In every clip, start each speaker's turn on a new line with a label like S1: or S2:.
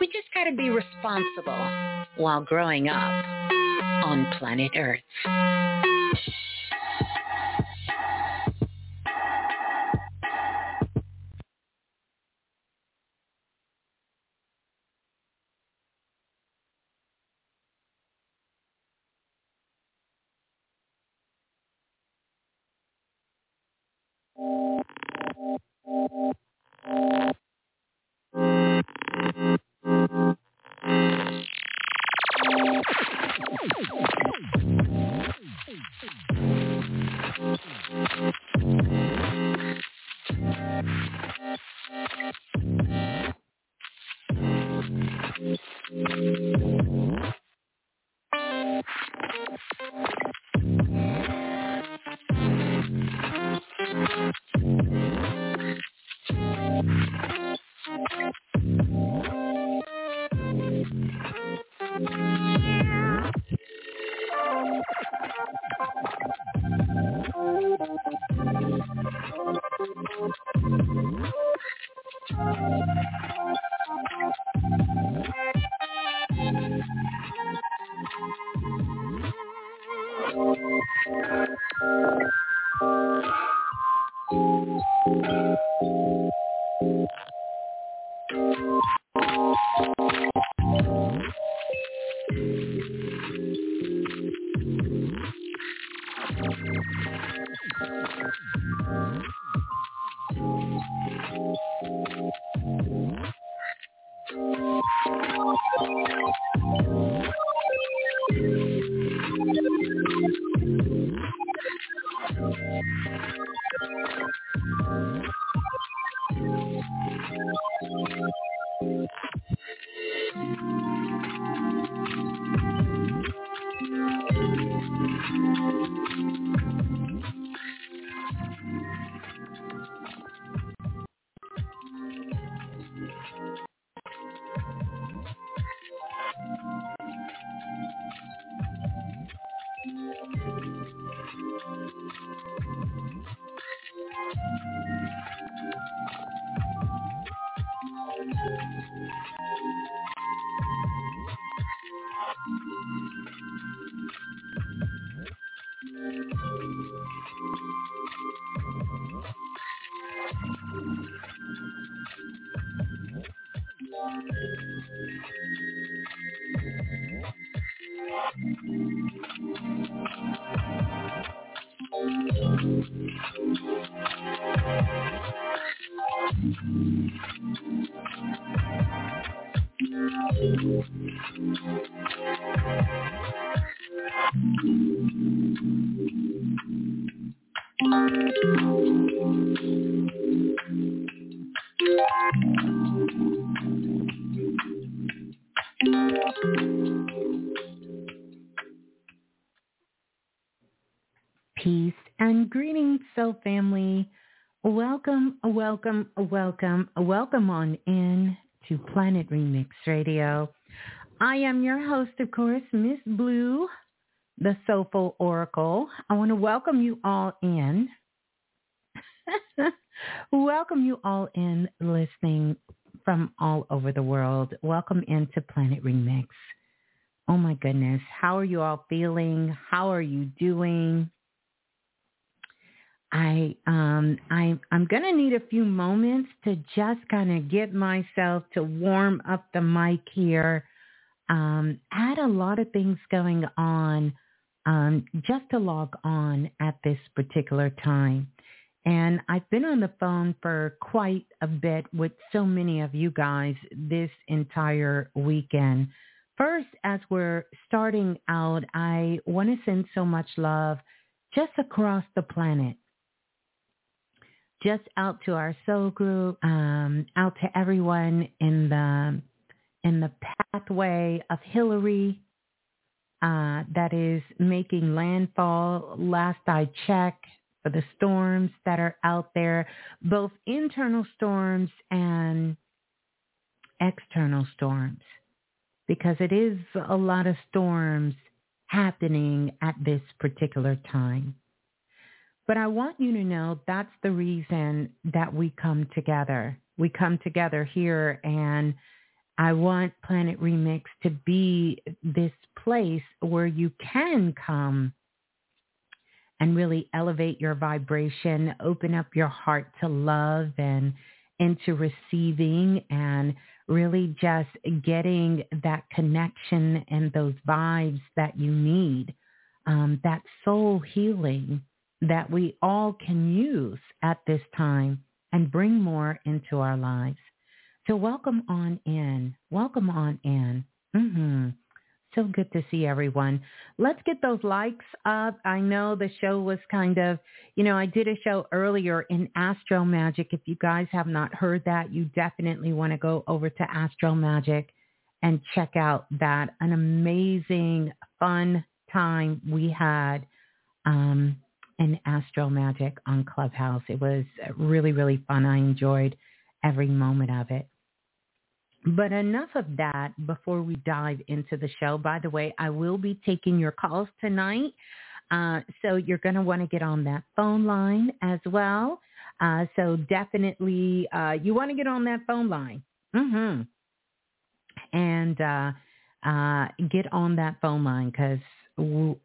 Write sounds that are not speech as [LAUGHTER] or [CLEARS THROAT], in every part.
S1: We just got to be responsible while growing up on planet Earth. Family. Welcome, welcome, welcome, welcome on in to Planet Remix Radio. I am your host, of course, Miss Blue, the Soulful Oracle. I want to welcome you all in. [LAUGHS] welcome you all in listening from all over the world. Welcome into Planet Remix. Oh my goodness. How are you all feeling? How are you doing? I um I I'm gonna need a few moments to just kind of get myself to warm up the mic here. Um, had a lot of things going on um, just to log on at this particular time. And I've been on the phone for quite a bit with so many of you guys this entire weekend. First, as we're starting out, I want to send so much love just across the planet just out to our soul group, um, out to everyone in the in the pathway of Hilary uh, that is making landfall. Last I checked, for the storms that are out there, both internal storms and external storms, because it is a lot of storms happening at this particular time. But I want you to know that's the reason that we come together. We come together here and I want Planet Remix to be this place where you can come and really elevate your vibration, open up your heart to love and into receiving and really just getting that connection and those vibes that you need, um, that soul healing that we all can use at this time and bring more into our lives. So welcome on in. Welcome on in. Mm-hmm. So good to see everyone. Let's get those likes up. I know the show was kind of, you know, I did a show earlier in Astro Magic. If you guys have not heard that, you definitely want to go over to Astro Magic and check out that. An amazing, fun time we had. Um, and Astro Magic on Clubhouse. It was really, really fun. I enjoyed every moment of it. But enough of that before we dive into the show. By the way, I will be taking your calls tonight. Uh, so you're going to want to get on that phone line as well. Uh, so definitely, uh, you want to get on that phone line. Mm-hmm. And uh, uh, get on that phone line because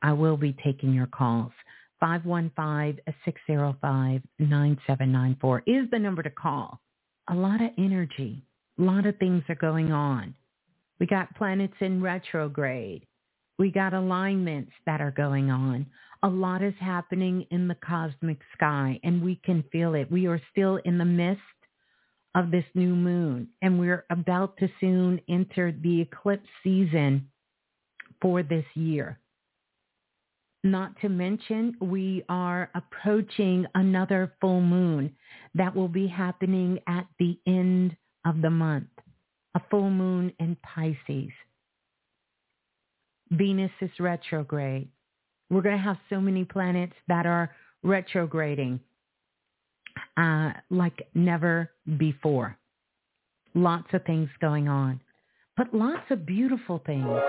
S1: I will be taking your calls. 515-605-9794 is the number to call. A lot of energy. A lot of things are going on. We got planets in retrograde. We got alignments that are going on. A lot is happening in the cosmic sky and we can feel it. We are still in the midst of this new moon and we're about to soon enter the eclipse season for this year. Not to mention, we are approaching another full moon that will be happening at the end of the month, a full moon in Pisces. Venus is retrograde. We're going to have so many planets that are retrograding uh, like never before. Lots of things going on, but lots of beautiful things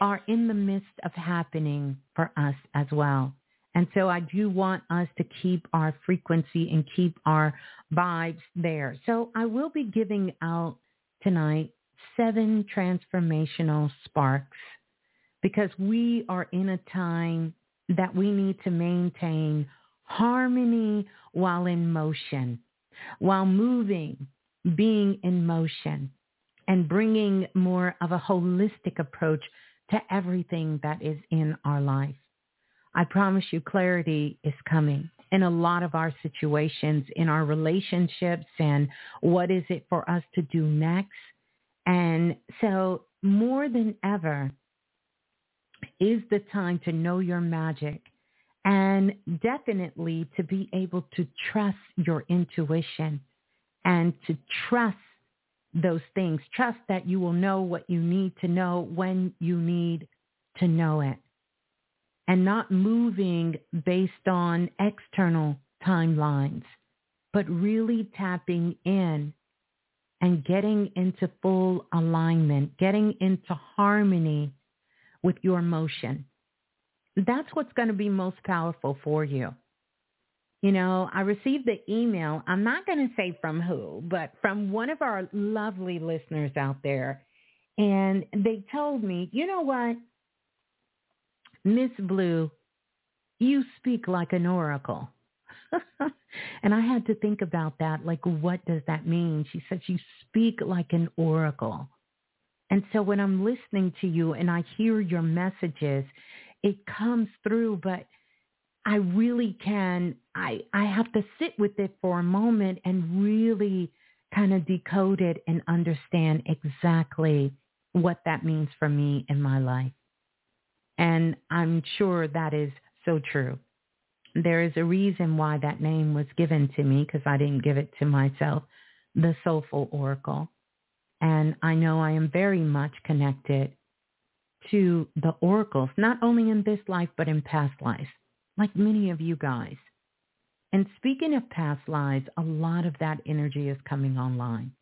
S1: are in the midst of happening for us as well. And so I do want us to keep our frequency and keep our vibes there. So I will be giving out tonight seven transformational sparks because we are in a time that we need to maintain harmony while in motion, while moving, being in motion, and bringing more of a holistic approach to everything that is in our life. I promise you clarity is coming in a lot of our situations, in our relationships and what is it for us to do next. And so more than ever is the time to know your magic and definitely to be able to trust your intuition and to trust those things. Trust that you will know what you need to know when you need to know it and not moving based on external timelines, but really tapping in and getting into full alignment, getting into harmony with your motion. That's what's going to be most powerful for you. You know, I received the email. I'm not going to say from who, but from one of our lovely listeners out there. And they told me, you know what? Miss Blue, you speak like an oracle. [LAUGHS] and I had to think about that. Like, what does that mean? She said, you speak like an oracle. And so when I'm listening to you and I hear your messages, it comes through, but I really can, I, I have to sit with it for a moment and really kind of decode it and understand exactly what that means for me in my life. And I'm sure that is so true. There is a reason why that name was given to me because I didn't give it to myself, the Soulful Oracle. And I know I am very much connected to the oracles, not only in this life, but in past lives like many of you guys. And speaking of past lives, a lot of that energy is coming online.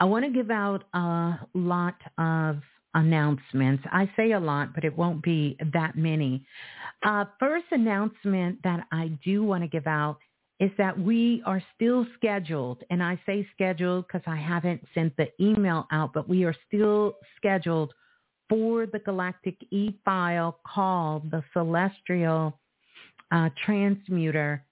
S1: I want to give out a lot of announcements. I say a lot, but it won't be that many. Uh, first announcement that I do want to give out is that we are still scheduled, and I say scheduled because I haven't sent the email out, but we are still scheduled for the galactic e-file called the celestial uh, transmuter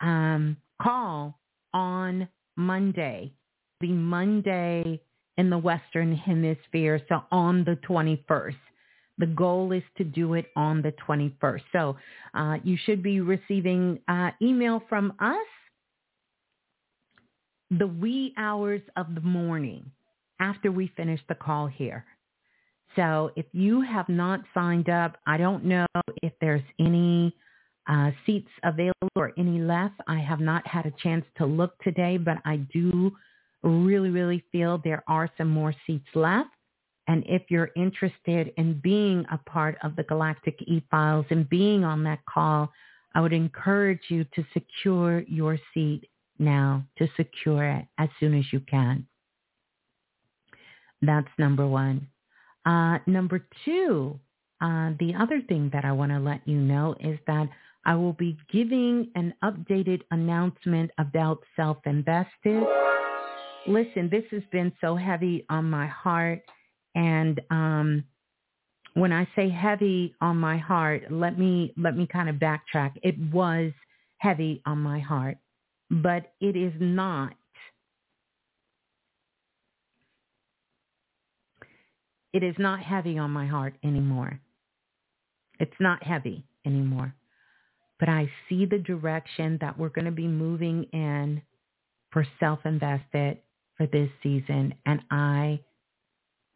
S1: um, call on Monday, the Monday in the Western Hemisphere, so on the 21st. The goal is to do it on the 21st. So uh, you should be receiving uh, email from us the wee hours of the morning after we finish the call here. So if you have not signed up, I don't know if there's any uh, seats available or any left. I have not had a chance to look today, but I do really, really feel there are some more seats left. And if you're interested in being a part of the Galactic E-Files and being on that call, I would encourage you to secure your seat now, to secure it as soon as you can. That's number one. Uh, number two, uh, the other thing that I want to let you know is that I will be giving an updated announcement about self-invested. Listen, this has been so heavy on my heart. And um, when I say heavy on my heart, let me let me kind of backtrack. It was heavy on my heart, but it is not It is not heavy on my heart anymore. It's not heavy anymore. But I see the direction that we're going to be moving in for self-invested for this season. And I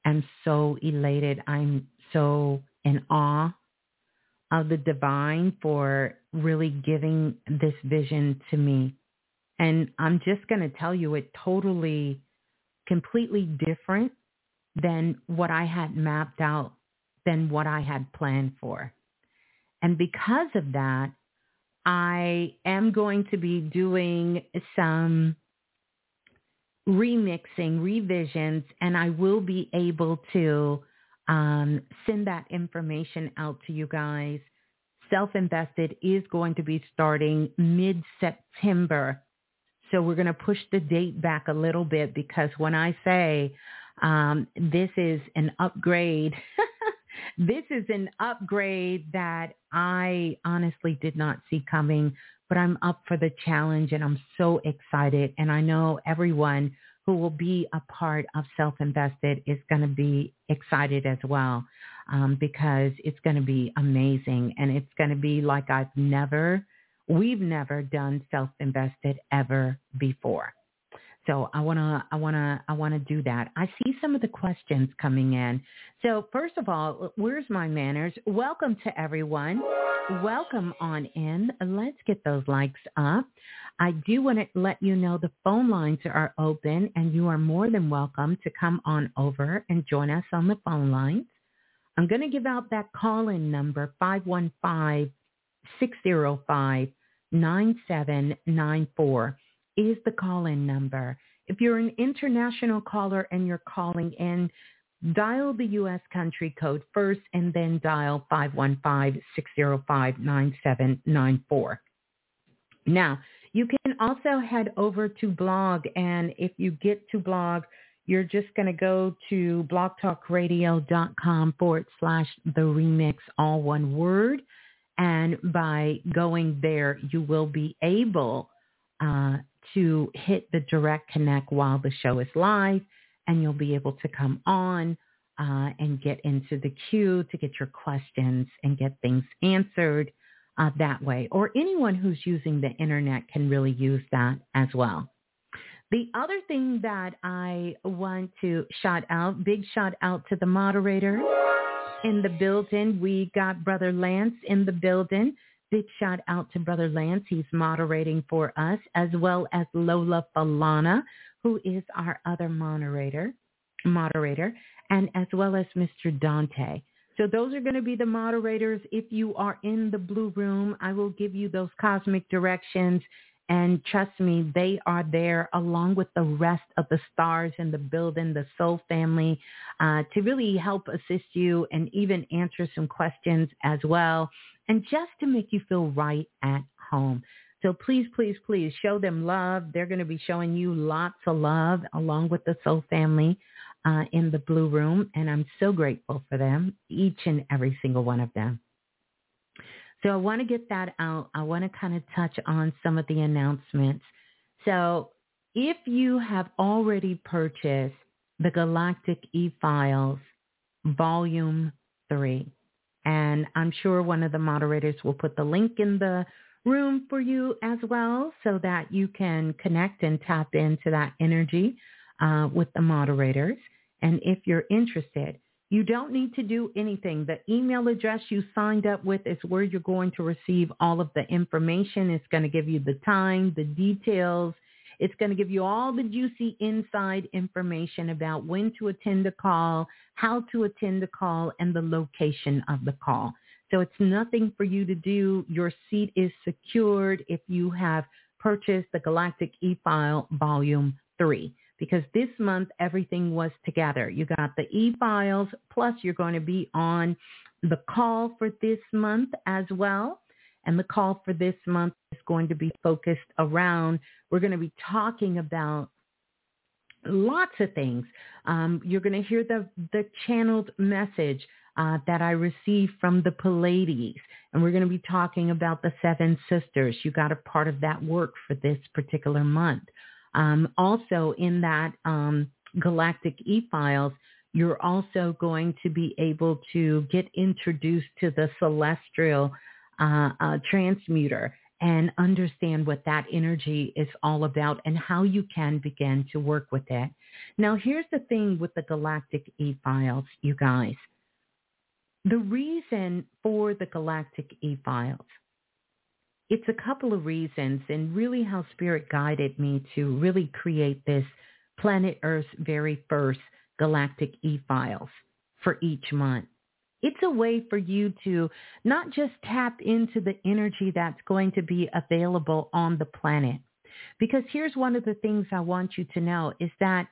S1: am so elated. I'm so in awe of the divine for really giving this vision to me. And I'm just going to tell you it totally, completely different than what I had mapped out, than what I had planned for. And because of that, I am going to be doing some remixing, revisions, and I will be able to um, send that information out to you guys. Self-Invested is going to be starting mid-September. So we're going to push the date back a little bit because when I say um, this is an upgrade. [LAUGHS] this is an upgrade that I honestly did not see coming, but I'm up for the challenge and I'm so excited. And I know everyone who will be a part of Self-Invested is going to be excited as well um, because it's going to be amazing and it's going to be like I've never, we've never done Self-Invested ever before. So I want to, I want to, I want to do that. I see some of the questions coming in. So first of all, where's my manners? Welcome to everyone. Welcome on in. Let's get those likes up. I do want to let you know the phone lines are open and you are more than welcome to come on over and join us on the phone lines. I'm going to give out that call-in number, 515 605 9794 is the call-in number. If you're an international caller and you're calling in, dial the U.S. country code first and then dial 515-605-9794. Now, you can also head over to blog, and if you get to blog, you're just going to go to blogtalkradio.com forward slash the remix, all one word. And by going there, you will be able uh, to hit the direct connect while the show is live, and you'll be able to come on uh, and get into the queue to get your questions and get things answered uh, that way. Or anyone who's using the internet can really use that as well. The other thing that I want to shout out, big shout out to the moderator in the building. We got Brother Lance in the building. Big shout out to Brother Lance. He's moderating for us, as well as Lola Falana, who is our other moderator, moderator, and as well as Mr. Dante. So those are going to be the moderators. If you are in the blue room, I will give you those cosmic directions and trust me, they are there along with the rest of the stars in the building, the soul family, uh, to really help assist you and even answer some questions as well. And just to make you feel right at home. So please, please, please show them love. They're going to be showing you lots of love along with the soul family uh, in the blue room. And I'm so grateful for them, each and every single one of them. So I want to get that out. I want to kind of touch on some of the announcements. So if you have already purchased the Galactic E-Files Volume 3, and I'm sure one of the moderators will put the link in the room for you as well so that you can connect and tap into that energy uh, with the moderators. And if you're interested, you don't need to do anything. The email address you signed up with is where you're going to receive all of the information. It's going to give you the time, the details. It's going to give you all the juicy inside information about when to attend a call, how to attend a call, and the location of the call. So it's nothing for you to do. Your seat is secured if you have purchased the Galactic E-File Volume 3 because this month everything was together. You got the e-files, plus you're going to be on the call for this month as well. And the call for this month is going to be focused around, we're going to be talking about lots of things. Um, you're going to hear the, the channeled message uh, that I received from the Pleiades. And we're going to be talking about the seven sisters. You got a part of that work for this particular month. Um, also in that um, galactic e-files, you're also going to be able to get introduced to the celestial uh, uh, transmuter and understand what that energy is all about and how you can begin to work with it. Now, here's the thing with the galactic e-files, you guys. The reason for the galactic e-files it's a couple of reasons and really how spirit guided me to really create this planet Earth's very first galactic e-files for each month. It's a way for you to not just tap into the energy that's going to be available on the planet. Because here's one of the things I want you to know is that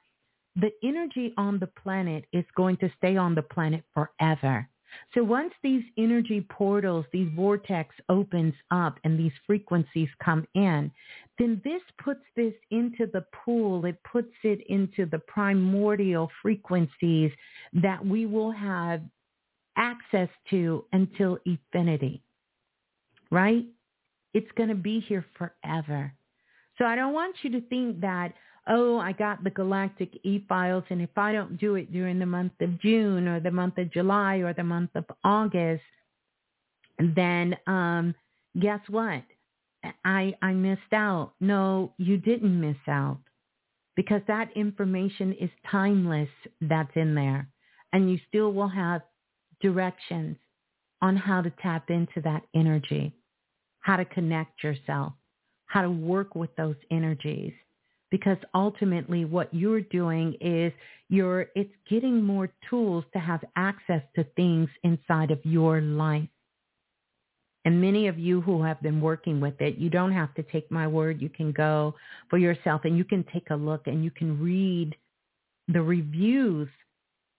S1: the energy on the planet is going to stay on the planet forever. So once these energy portals, these vortex opens up and these frequencies come in, then this puts this into the pool. It puts it into the primordial frequencies that we will have access to until infinity, right? It's going to be here forever. So I don't want you to think that, oh, I got the galactic e-files and if I don't do it during the month of June or the month of July or the month of August, then um, guess what? I, I missed out. No, you didn't miss out because that information is timeless that's in there and you still will have directions on how to tap into that energy, how to connect yourself, how to work with those energies because ultimately what you're doing is you're it's getting more tools to have access to things inside of your life. And many of you who have been working with it, you don't have to take my word. You can go for yourself and you can take a look and you can read the reviews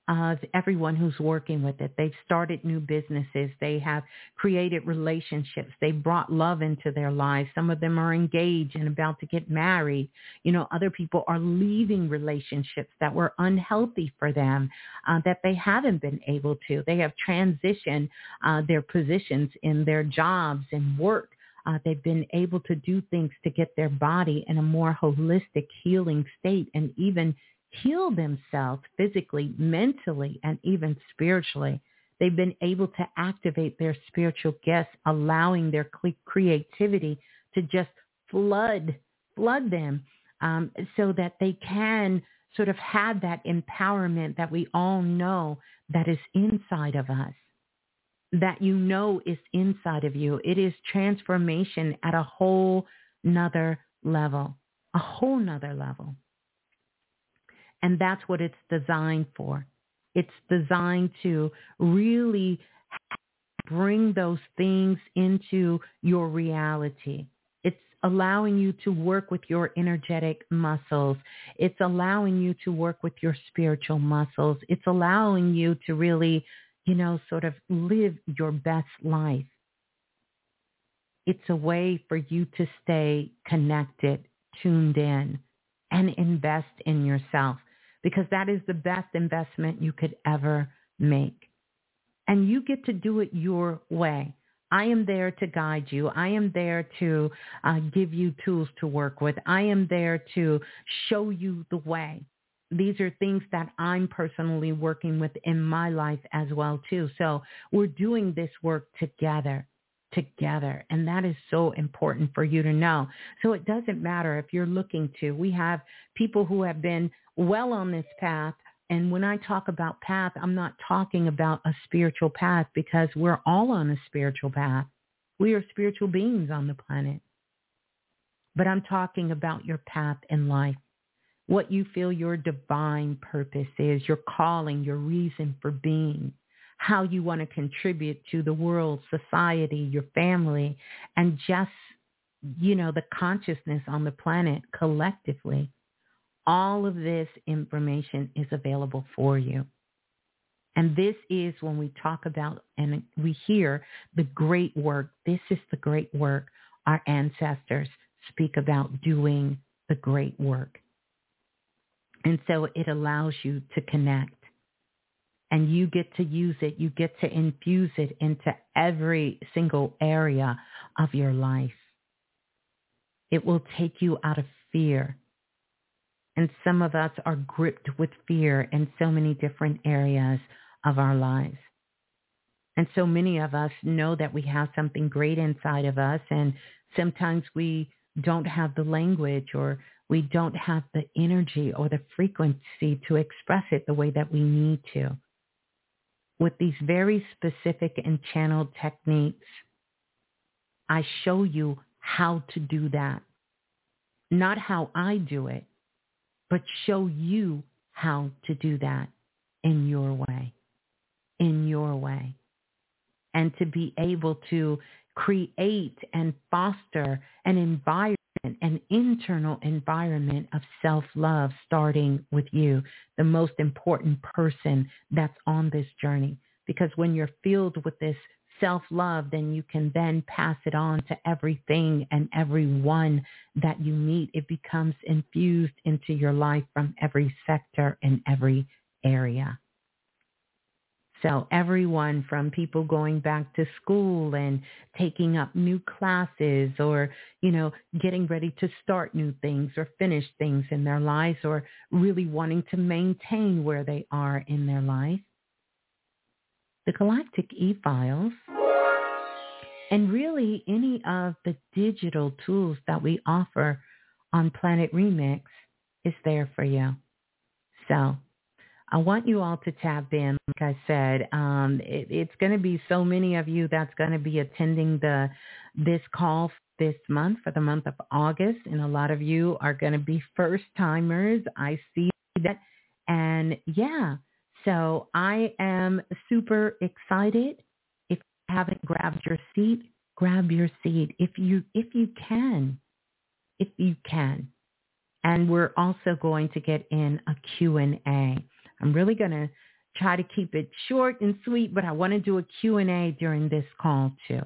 S1: of everyone who's working with it. They've started new businesses. They have created relationships. They brought love into their lives. Some of them are engaged and about to get married. You know, other people are leaving relationships that were unhealthy for them, uh, that they haven't been able to. They have transitioned uh, their positions in their jobs and work. Uh, they've been able to do things to get their body in a more holistic healing state and even heal themselves physically, mentally, and even spiritually. They've been able to activate their spiritual gifts, allowing their creativity to just flood, flood them um, so that they can sort of have that empowerment that we all know that is inside of us, that you know is inside of you. It is transformation at a whole nother level, a whole nother level. And that's what it's designed for. It's designed to really bring those things into your reality. It's allowing you to work with your energetic muscles. It's allowing you to work with your spiritual muscles. It's allowing you to really, you know, sort of live your best life. It's a way for you to stay connected, tuned in, and invest in yourself because that is the best investment you could ever make. And you get to do it your way. I am there to guide you. I am there to uh, give you tools to work with. I am there to show you the way. These are things that I'm personally working with in my life as well too. So we're doing this work together together. And that is so important for you to know. So it doesn't matter if you're looking to. We have people who have been well on this path. And when I talk about path, I'm not talking about a spiritual path because we're all on a spiritual path. We are spiritual beings on the planet. But I'm talking about your path in life, what you feel your divine purpose is, your calling, your reason for being how you want to contribute to the world, society, your family, and just, you know, the consciousness on the planet collectively. All of this information is available for you. And this is when we talk about and we hear the great work. This is the great work our ancestors speak about doing the great work. And so it allows you to connect and you get to use it. You get to infuse it into every single area of your life. It will take you out of fear. And some of us are gripped with fear in so many different areas of our lives. And so many of us know that we have something great inside of us and sometimes we don't have the language or we don't have the energy or the frequency to express it the way that we need to with these very specific and channeled techniques, I show you how to do that. Not how I do it, but show you how to do that in your way, in your way. And to be able to create and foster an environment, an internal environment of self-love starting with you, the most important person that's on this journey. Because when you're filled with this self-love, then you can then pass it on to everything and everyone that you meet. It becomes infused into your life from every sector and every area. So everyone from people going back to school and taking up new classes or, you know, getting ready to start new things or finish things in their lives or really wanting to maintain where they are in their life. The Galactic E-Files and really any of the digital tools that we offer on Planet Remix is there for you. So I want you all to tap in. Like I said, um, it, it's going to be so many of you that's going to be attending the this call this month for the month of August, and a lot of you are going to be first timers. I see that, and yeah, so I am super excited. If you haven't grabbed your seat, grab your seat if you if you can, if you can. And we're also going to get in a Q&A. I'm really going to try to keep it short and sweet, but I want to do a Q&A during this call too.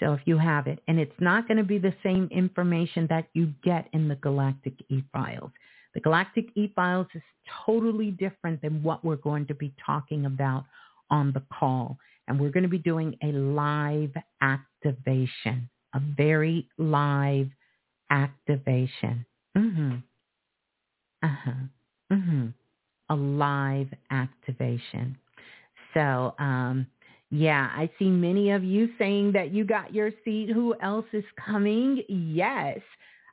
S1: So if you have it, and it's not going to be the same information that you get in the Galactic E-Files. The Galactic E-Files is totally different than what we're going to be talking about on the call. And we're going to be doing a live activation, a very live activation. Mm-hmm. Uh-huh. Mm-hmm. A live activation. So, um, yeah, I see many of you saying that you got your seat. Who else is coming? Yes,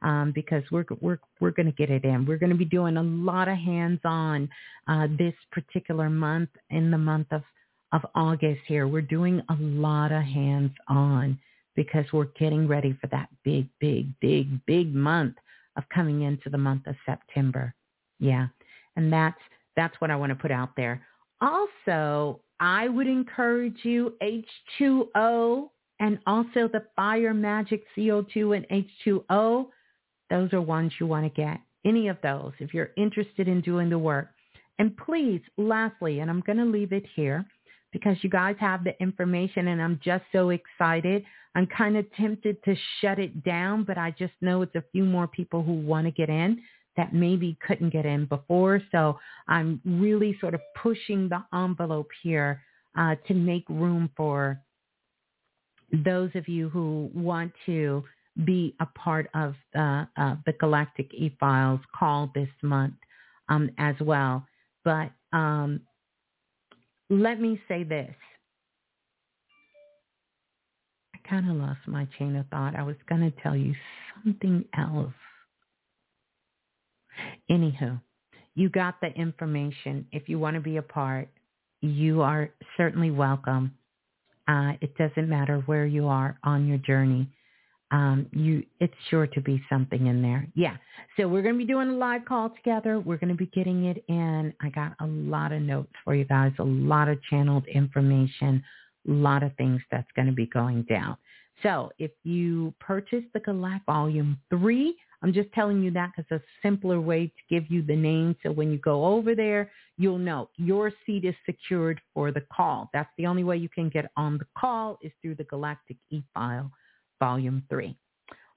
S1: um, because we're we're we're going to get it in. We're going to be doing a lot of hands-on uh, this particular month in the month of of August. Here, we're doing a lot of hands-on because we're getting ready for that big, big, big, big month of coming into the month of September. Yeah, and that's that's what I want to put out there. Also, I would encourage you H2O and also the Fire Magic CO2 and H2O. Those are ones you want to get. Any of those if you're interested in doing the work. And please, lastly, and I'm going to leave it here because you guys have the information and I'm just so excited. I'm kind of tempted to shut it down, but I just know it's a few more people who want to get in that maybe couldn't get in before. So I'm really sort of pushing the envelope here uh, to make room for those of you who want to be a part of the, uh, the Galactic E-Files call this month um, as well. But um, let me say this. I kind of lost my chain of thought. I was going to tell you something else. Anywho, you got the information. If you want to be a part, you are certainly welcome. Uh, it doesn't matter where you are on your journey. Um, you, it's sure to be something in there. Yeah. So we're going to be doing a live call together. We're going to be getting it in. I got a lot of notes for you guys, a lot of channeled information, a lot of things that's going to be going down. So if you purchase the Galact Volume 3, I'm just telling you that because a simpler way to give you the name. So when you go over there, you'll know your seat is secured for the call. That's the only way you can get on the call is through the Galactic E-File Volume 3.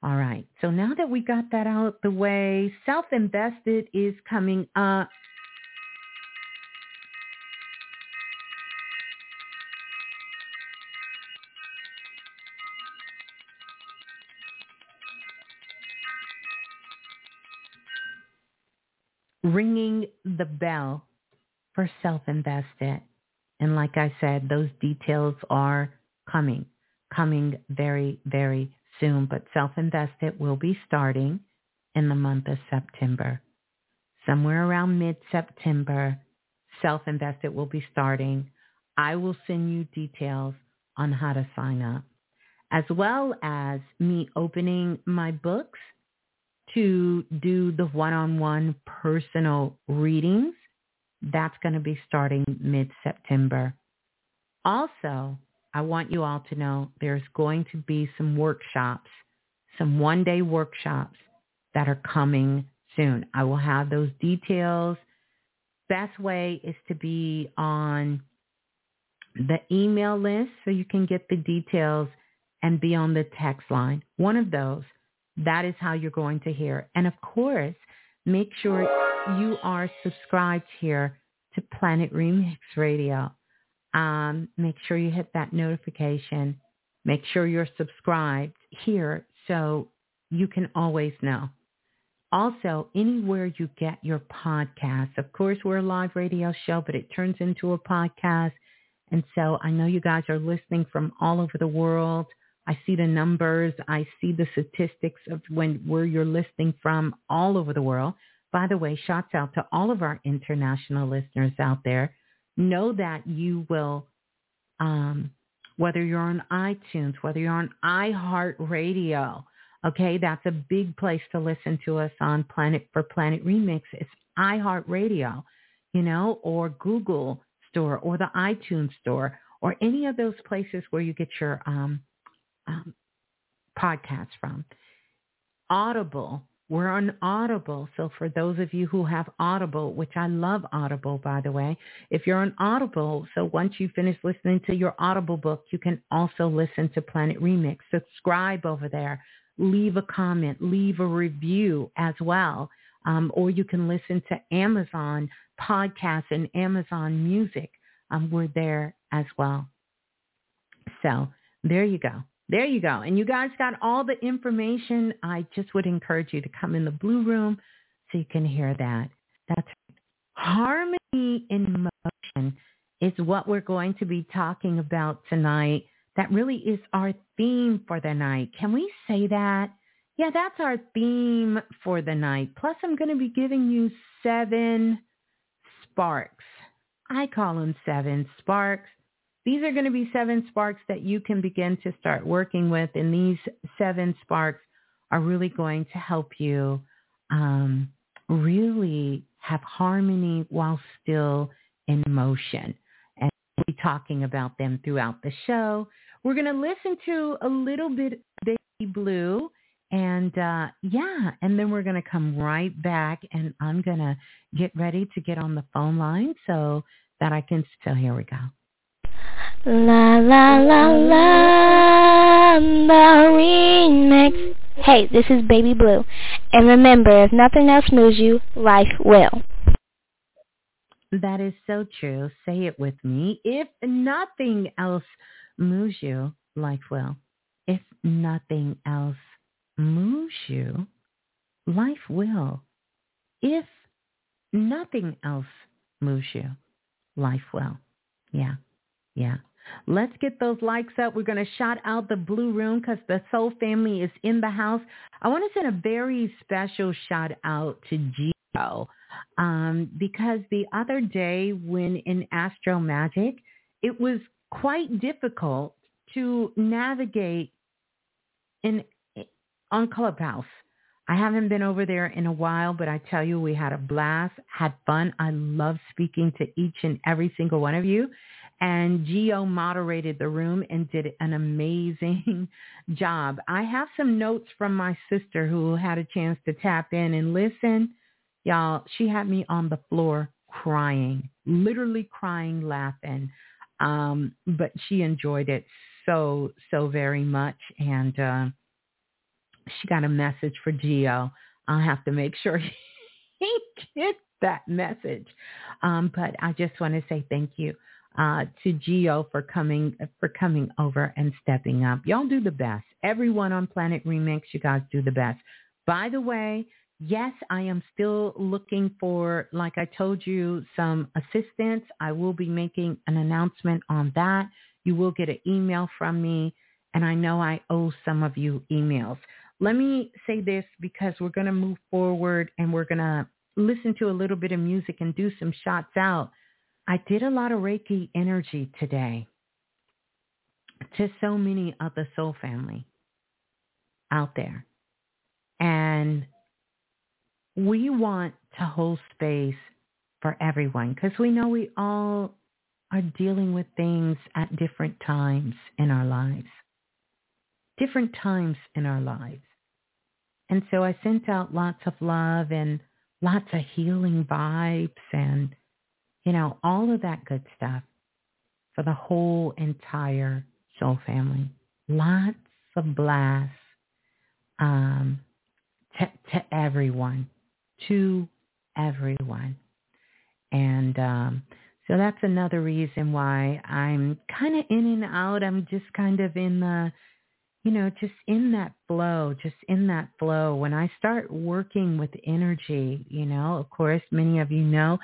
S1: All right. So now that we got that out the way, Self-Invested is coming up. Ringing the bell for self-invested. And like I said, those details are coming, coming very, very soon. But self-invested will be starting in the month of September. Somewhere around mid-September, self-invested will be starting. I will send you details on how to sign up, as well as me opening my books to do the one-on-one personal readings. That's going to be starting mid-September. Also, I want you all to know there's going to be some workshops, some one-day workshops that are coming soon. I will have those details. Best way is to be on the email list so you can get the details and be on the text line. One of those. That is how you're going to hear. And of course, make sure you are subscribed here to Planet Remix Radio. Um, make sure you hit that notification. Make sure you're subscribed here so you can always know. Also, anywhere you get your podcast. Of course, we're a live radio show, but it turns into a podcast. And so I know you guys are listening from all over the world. I see the numbers. I see the statistics of when where you're listening from all over the world. By the way, shouts out to all of our international listeners out there. Know that you will, um, whether you're on iTunes, whether you're on iHeartRadio, okay, that's a big place to listen to us on Planet for Planet Remix. It's iHeartRadio, you know, or Google Store or the iTunes Store or any of those places where you get your um, um, podcasts from. Audible We're on Audible. So for those of you who have Audible, which I love Audible, by the way, if you're on Audible, so once you finish listening to your Audible book, you can also listen to Planet Remix. Subscribe over there. Leave a comment. Leave a review as well. Um, or you can listen to Amazon podcasts and Amazon music. Um, we're there as well. So there you go. There you go. And you guys got all the information. I just would encourage you to come in the blue room so you can hear that. That's harmony in motion is what we're going to be talking about tonight. That really is our theme for the night. Can we say that? Yeah, that's our theme for the night. Plus, I'm going to be giving you seven sparks. I call them seven sparks these are going to be seven sparks that you can begin to start working with. And these seven sparks are really going to help you um, really have harmony while still in motion. And we'll be talking about them throughout the show. We're going to listen to a little bit Baby Blue. And uh, yeah, and then we're going to come right back and I'm going to get ready to get on the phone line so that I can still, here we go.
S2: La la la la, the remix. Hey, this is Baby Blue. And remember, if nothing else moves you, life will.
S1: That is so true. Say it with me. If nothing else moves you, life will. If nothing else moves you, life will. If nothing else moves you, life will. Yeah, yeah. Let's get those likes up. We're going to shout out the Blue Room because the Soul family is in the house. I want to send a very special shout out to Geo um, because the other day when in Astro Magic, it was quite difficult to navigate in on Clubhouse. I haven't been over there in a while, but I tell you, we had a blast, had fun. I love speaking to each and every single one of you. And Geo moderated the room and did an amazing [LAUGHS] job. I have some notes from my sister who had a chance to tap in and listen. Y'all, she had me on the floor crying, literally crying, laughing. Um, but she enjoyed it so, so very much. And uh, she got a message for Geo. I'll have to make sure [LAUGHS] he gets that message. Um, but I just want to say thank you uh, to Geo for coming for coming over and stepping up. Y'all do the best. Everyone on Planet Remix, you guys do the best. By the way, yes, I am still looking for, like I told you, some assistance. I will be making an announcement on that. You will get an email from me, and I know I owe some of you emails. Let me say this because we're going to move forward and we're going to listen to a little bit of music and do some shots out. I did a lot of Reiki energy today to so many of the soul family out there. And we want to hold space for everyone because we know we all are dealing with things at different times in our lives. Different times in our lives. And so I sent out lots of love and lots of healing vibes and you know, all of that good stuff for the whole entire soul family. Lots of blasts um, to, to everyone, to everyone. And um, so that's another reason why I'm kind of in and out. I'm just kind of in the, you know, just in that flow, just in that flow. When I start working with energy, you know, of course, many of you know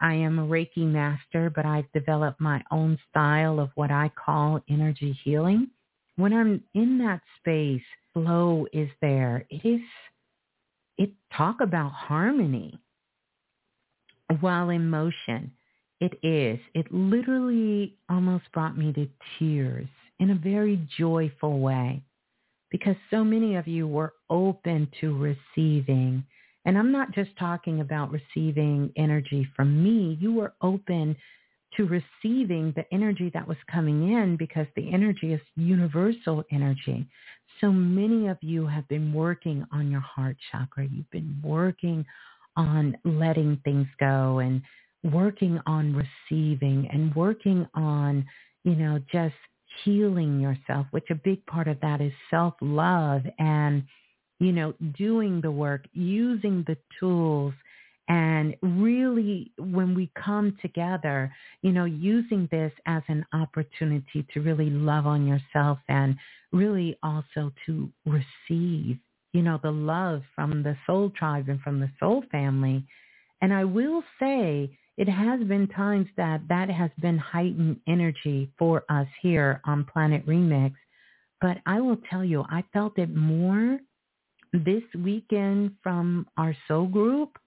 S1: I am a Reiki master, but I've developed my own style of what I call energy healing. When I'm in that space, flow is there. It is, it talk about harmony while in motion. It is. It literally almost brought me to tears in a very joyful way because so many of you were open to receiving and I'm not just talking about receiving energy from me. You were open to receiving the energy that was coming in because the energy is universal energy. So many of you have been working on your heart chakra. You've been working on letting things go and working on receiving and working on, you know, just healing yourself, which a big part of that is self-love and, you know, doing the work, using the tools and really, when we come together, you know, using this as an opportunity to really love on yourself and really also to receive, you know, the love from the soul tribe and from the soul family. And I will say it has been times that that has been heightened energy for us here on Planet Remix. But I will tell you, I felt it more this weekend from our soul group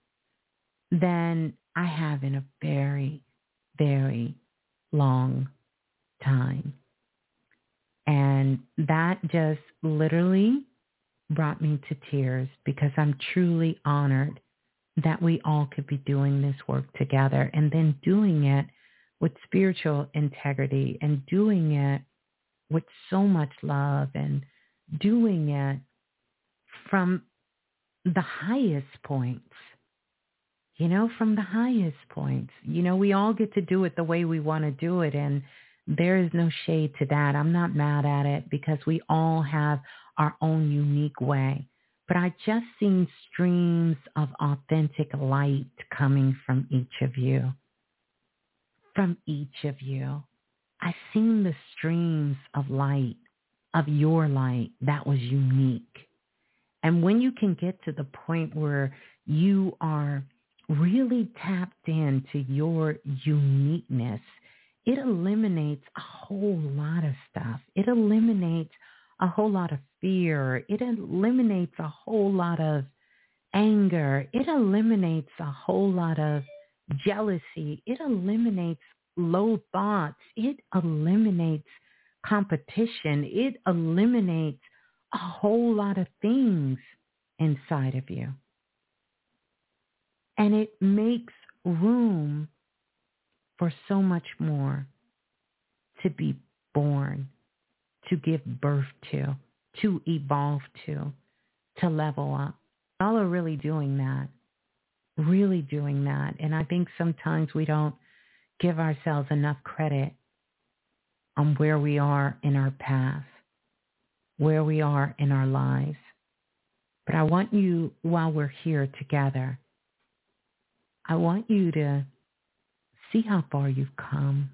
S1: than I have in a very, very long time. And that just literally brought me to tears because I'm truly honored that we all could be doing this work together and then doing it with spiritual integrity and doing it with so much love and doing it from the highest points you know, from the highest points. You know, we all get to do it the way we want to do it. And there is no shade to that. I'm not mad at it because we all have our own unique way. But I just seen streams of authentic light coming from each of you. From each of you. I seen the streams of light, of your light that was unique. And when you can get to the point where you are really tapped into your uniqueness, it eliminates a whole lot of stuff. It eliminates a whole lot of fear. It eliminates a whole lot of anger. It eliminates a whole lot of jealousy. It eliminates low thoughts. It eliminates competition. It eliminates a whole lot of things inside of you. And it makes room for so much more to be born, to give birth to, to evolve to, to level up. Y'all are really doing that, really doing that. And I think sometimes we don't give ourselves enough credit on where we are in our path, where we are in our lives. But I want you, while we're here together, I want you to see how far you've come.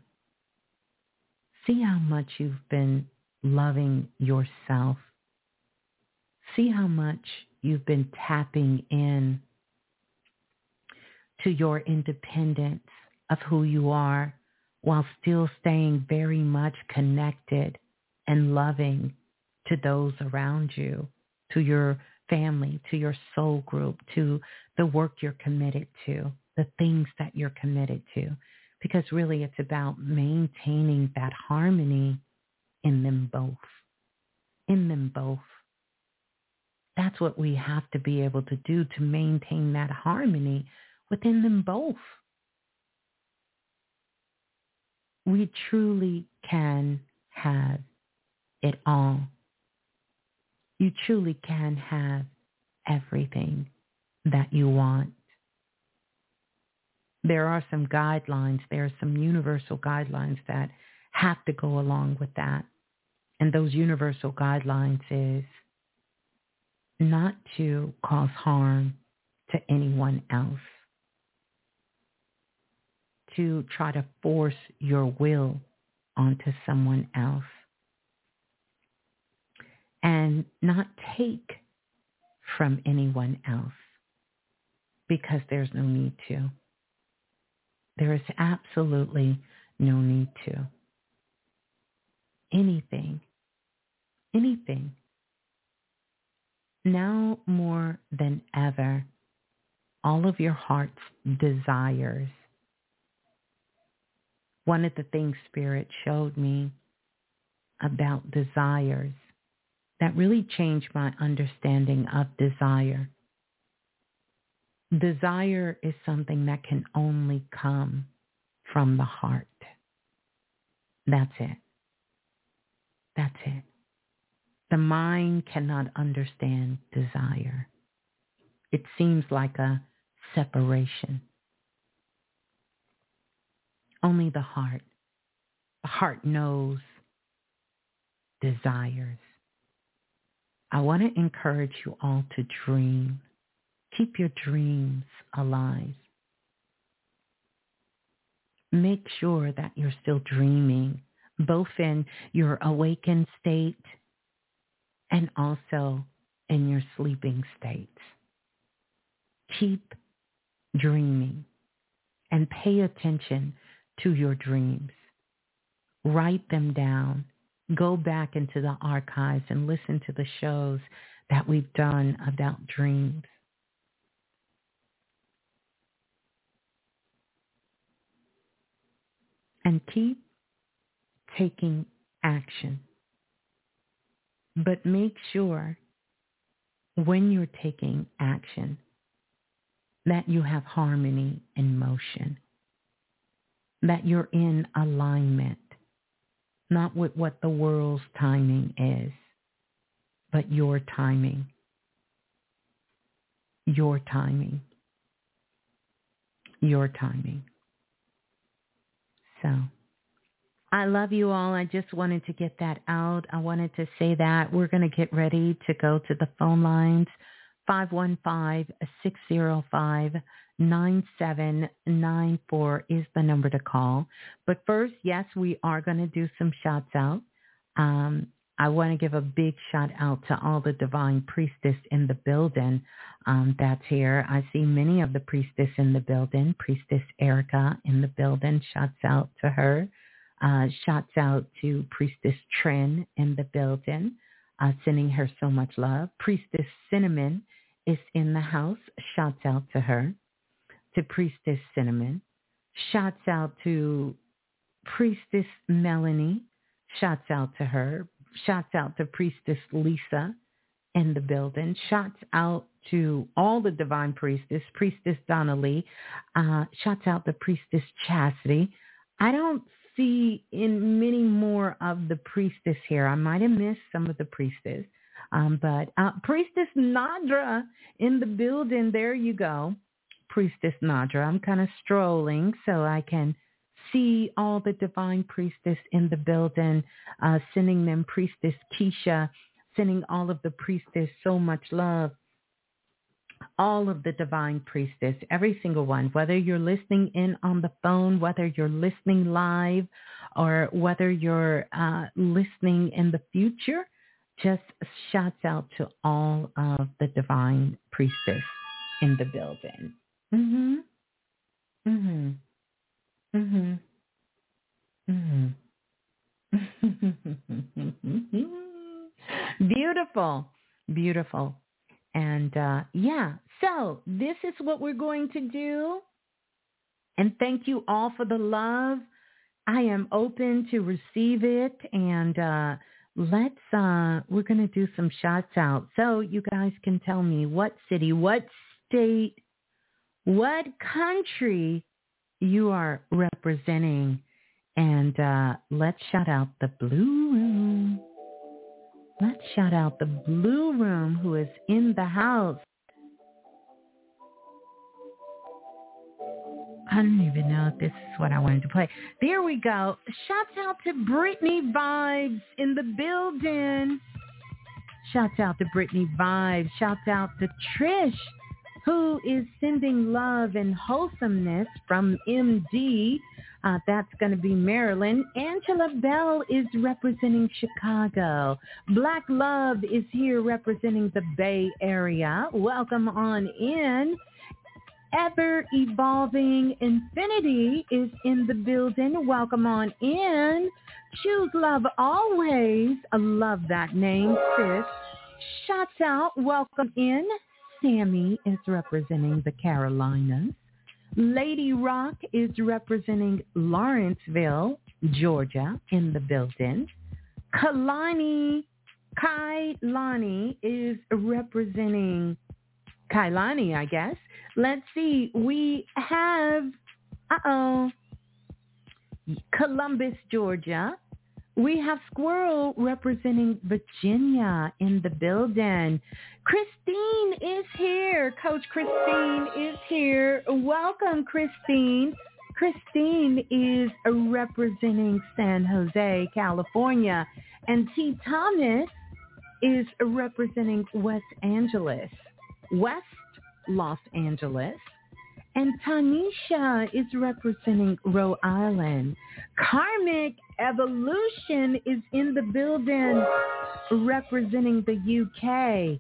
S1: See how much you've been loving yourself. See how much you've been tapping in to your independence of who you are while still staying very much connected and loving to those around you, to your family, to your soul group, to the work you're committed to the things that you're committed to. Because really it's about maintaining that harmony in them both. In them both. That's what we have to be able to do to maintain that harmony within them both. We truly can have it all. You truly can have everything that you want. There are some guidelines, there are some universal guidelines that have to go along with that. And those universal guidelines is not to cause harm to anyone else, to try to force your will onto someone else, and not take from anyone else because there's no need to. There is absolutely no need to. Anything, anything. Now more than ever, all of your heart's desires. One of the things Spirit showed me about desires that really changed my understanding of desire Desire is something that can only come from the heart. That's it. That's it. The mind cannot understand desire. It seems like a separation. Only the heart. The heart knows desires. I want to encourage you all to dream. Keep your dreams alive. Make sure that you're still dreaming, both in your awakened state and also in your sleeping states. Keep dreaming and pay attention to your dreams. Write them down. Go back into the archives and listen to the shows that we've done about dreams. And keep taking action. But make sure when you're taking action that you have harmony in motion that you're in alignment, not with what the world's timing is, but your timing. Your timing. Your timing. So I love you all. I just wanted to get that out. I wanted to say that. We're going to get ready to go to the phone lines. 515-605 9794 is the number to call. But first, yes, we are going to do some shots out. Um, I want to give a big shout out to all the divine priestess in the building um, that's here. I see many of the priestess in the building. Priestess Erica in the building. Shouts out to her. Uh, shouts out to Priestess Trin in the building. Uh, sending her so much love. Priestess Cinnamon is in the house. Shouts out to her to Priestess Cinnamon. Shouts out to Priestess Melanie. Shouts out to her. Shouts out to Priestess Lisa in the building. Shouts out to all the divine priestess, Priestess Donna Lee. Uh, shouts out to Priestess Chastity. I don't see in many more of the priestess here. I might have missed some of the priestess. Um, but uh, Priestess Nadra in the building. There you go. Priestess Nadra. I'm kind of strolling so I can see all the divine priestess in the building, uh, sending them Priestess Keisha, sending all of the priestess so much love. All of the divine priestess, every single one, whether you're listening in on the phone, whether you're listening live, or whether you're uh, listening in the future, just shouts out to all of the divine priestess in the building. Mhm. Mhm. Mhm. Mhm. [LAUGHS] Beautiful. Beautiful. And uh, yeah, so this is what we're going to do. And thank you all for the love. I am open to receive it. And uh, let's, uh, we're going to do some shots out. So you guys can tell me what city, what state, what country you are representing. And uh, let's shout out the Blue Room. Let's shout out the Blue Room who is in the house. I don't even know if this is what I wanted to play. There we go. Shouts out to Brittany Vibes in the building. Shouts out to Brittany Vibes. Shouts out to Trish who is sending love and wholesomeness from MD. Uh, that's going to be Maryland. Angela Bell is representing Chicago. Black Love is here representing the Bay Area. Welcome on in. Ever Evolving Infinity is in the building. Welcome on in. Choose Love Always. I love that name, sis. Shots out. Welcome in. Sammy is representing the Carolinas. Lady Rock is representing Lawrenceville, Georgia in the building. Kalani, Kailani is representing Kailani, I guess. Let's see. We have, uh-oh, Columbus, Georgia. We have Squirrel representing Virginia in the building. Christine is here. Coach Christine is here. Welcome, Christine. Christine is representing San Jose, California. And T. Thomas is representing West Angeles, West Los Angeles. And Tanisha is representing Rhode Island. Karmic Evolution is in the building representing the UK.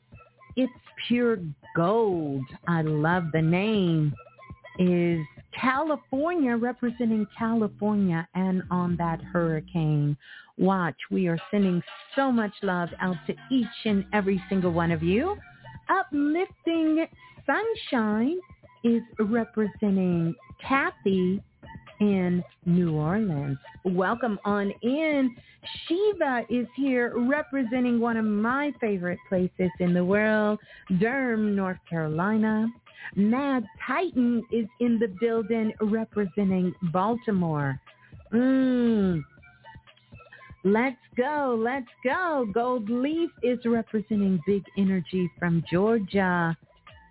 S1: It's pure gold. I love the name. Is California representing California and on that hurricane watch. We are sending so much love out to each and every single one of you. Uplifting Sunshine is representing Kathy in New Orleans. Welcome on in. Shiva is here representing one of my favorite places in the world, Durham, North Carolina. Mad Titan is in the building representing Baltimore. Mm. Let's go. Let's go. Gold Leaf is representing Big Energy from Georgia.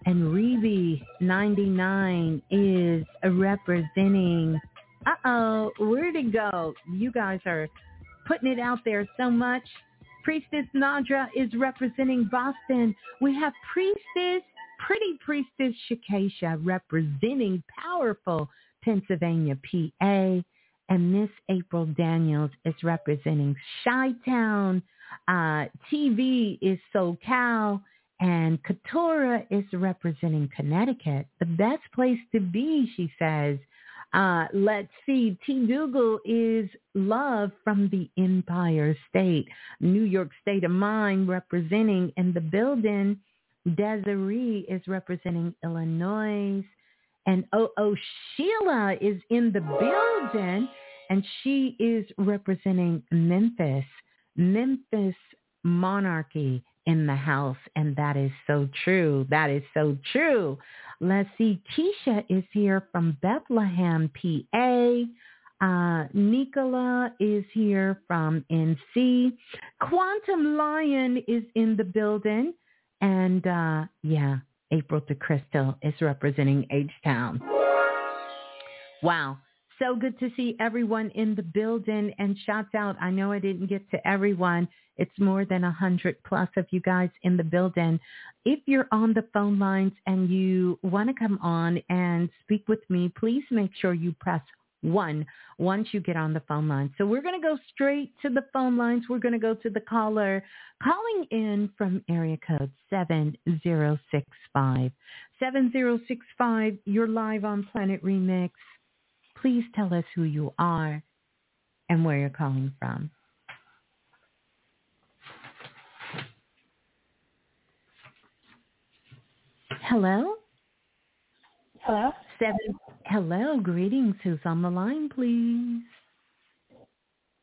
S1: And Reby 99 is representing, uh-oh, where'd it go? You guys are putting it out there so much. Priestess Nadra is representing Boston. We have Priestess, Pretty Priestess Shakesha representing powerful Pennsylvania, PA. And Miss April Daniels is representing Chi-Town. Uh, TV is SoCal. And Katora is representing Connecticut, the best place to be, she says. Uh, let's see, T. Dougal is love from the Empire State. New York State of Mind representing in the building. Desiree is representing Illinois. And oh, oh, Sheila is in the building and she is representing Memphis. Memphis monarchy in the house. And that is so true. That is so true. Let's see. Keisha is here from Bethlehem, PA. Uh, Nicola is here from NC. Quantum Lion is in the building. And uh, yeah, April to Crystal is representing H-Town. Wow. So good to see everyone in the building and shouts out. I know I didn't get to everyone. It's more than a hundred plus of you guys in the building. If you're on the phone lines and you want to come on and speak with me, please make sure you press one once you get on the phone line. So we're going to go straight to the phone lines. We're going to go to the caller calling in from area code 7065. 7065, you're live on Planet Remix. Please tell us who you are and where you're calling from. Hello?
S3: Hello?
S1: Seven. Hello, greetings. Who's on the line, please?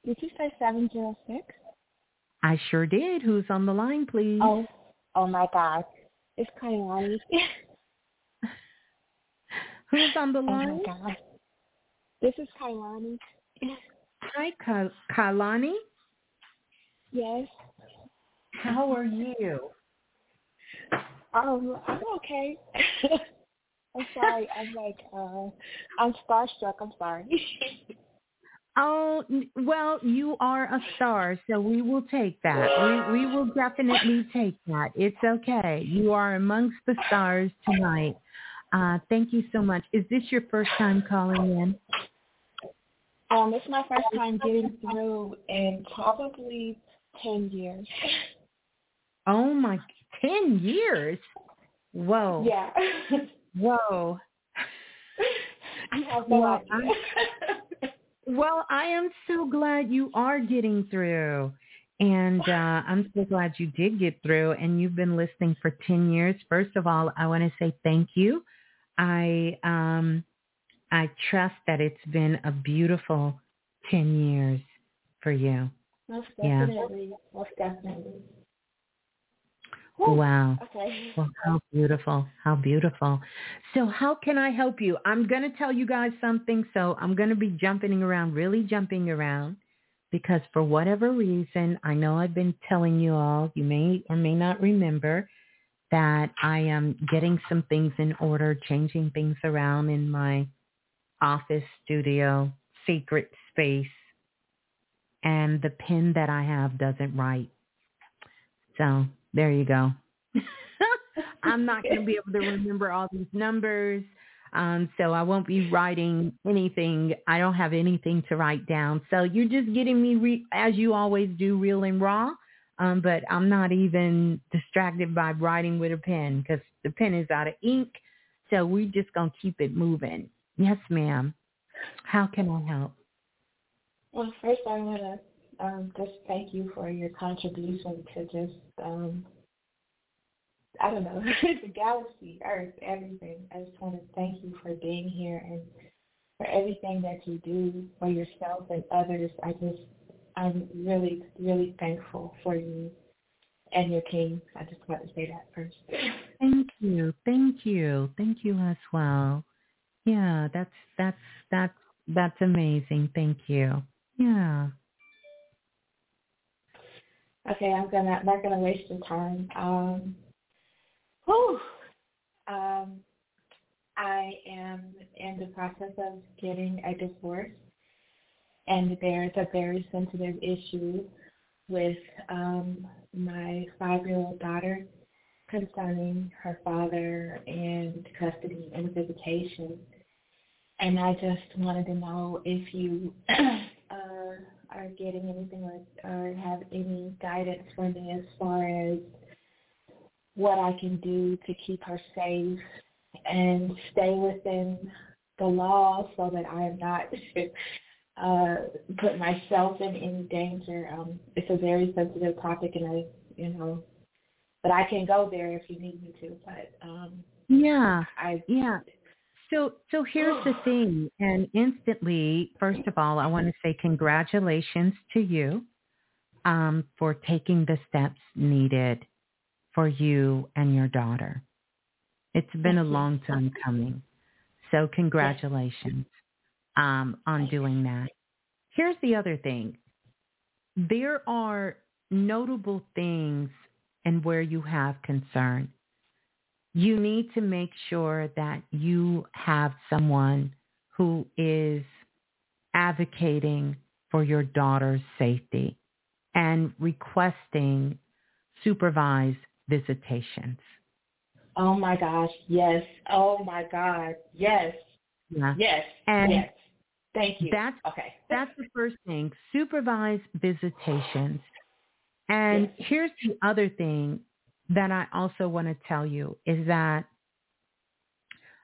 S3: Did you say 706?
S1: I sure did. Who's on the line, please?
S3: Oh, oh my God. It's Kailani. [LAUGHS]
S1: Who's on the line? [LAUGHS]
S3: Oh my God. This is Kailani.
S1: Hi, Ka- Kailani.
S3: Yes.
S1: How are you?
S3: Um, I'm okay. [LAUGHS] I'm sorry. I'm like, uh, I'm starstruck. I'm sorry. [LAUGHS]
S1: oh, well, you are a star, so we will take that. We we will definitely take that. It's okay. You are amongst the stars tonight. Uh, thank you so much. Is this your first time calling in?
S3: Um, this is my first time getting through in probably ten years.
S1: Oh my, ten years! Whoa.
S3: Yeah.
S1: Whoa. [LAUGHS]
S3: I have no
S1: well,
S3: idea.
S1: well, I am so glad you are getting through. And uh, I'm so glad you did get through and you've been listening for 10 years. First of all, I want to say thank you. I um, I trust that it's been a beautiful 10 years for you.
S3: Most definitely. Yeah. Most definitely.
S1: Wow.
S3: Okay.
S1: Well, how beautiful. How beautiful. So how can I help you? I'm going to tell you guys something. So I'm going to be jumping around, really jumping around because for whatever reason, I know I've been telling you all, you may or may not remember that I am getting some things in order, changing things around in my office studio, secret space. And the pen that I have doesn't write. So there you go. [LAUGHS] I'm not going to be able to remember all these numbers. Um, so I won't be writing anything. I don't have anything to write down. So you're just getting me, re- as you always do, real and raw. Um, but I'm not even distracted by writing with a pen because the pen is out of ink. So we're just going to keep it moving. Yes, ma'am. How can I help?
S3: Well, first I want to um, just thank you for your contribution to just um, I don't know, [LAUGHS] the galaxy, Earth, everything. I just want to thank you for being here and for everything that you do for yourself and others. I just, I'm really, really thankful for you and your team. I just want to say that first.
S1: Thank you, thank you, thank you as well. Yeah, that's that's that's that's amazing. Thank you. Yeah.
S3: Okay, I'm gonna I'm not gonna waste your time. Um, Whew. Um, I am in the process of getting a divorce, and there's a very sensitive issue with um, my five-year-old daughter concerning her father and custody and visitation. And I just wanted to know if you [CLEARS THROAT] uh, are getting anything or, or have any guidance for me as far as what I can do to keep her safe and stay within the law so that I am not [LAUGHS] uh, put myself in any danger. Um, it's a very sensitive topic, and I, you know, but I can go there if you need me to. But um,
S1: yeah,
S3: I
S1: yeah. So so here's the thing, and instantly, first of all, I want to say congratulations to you um, for taking the steps needed for you and your daughter. It's been a long time coming. So congratulations um, on doing that. Here's the other thing. There are notable things and where you have concern. You need to make sure that you have someone who is advocating for your daughter's safety and requesting supervised visitations.
S3: Oh my gosh, yes. Oh my God, yes.
S1: Yeah.
S3: Yes.
S1: And
S3: yes. Thank you.
S1: That's
S3: okay.
S1: that's the first thing. Supervised visitations. And
S3: yes.
S1: here's the other thing that I also want to tell you is that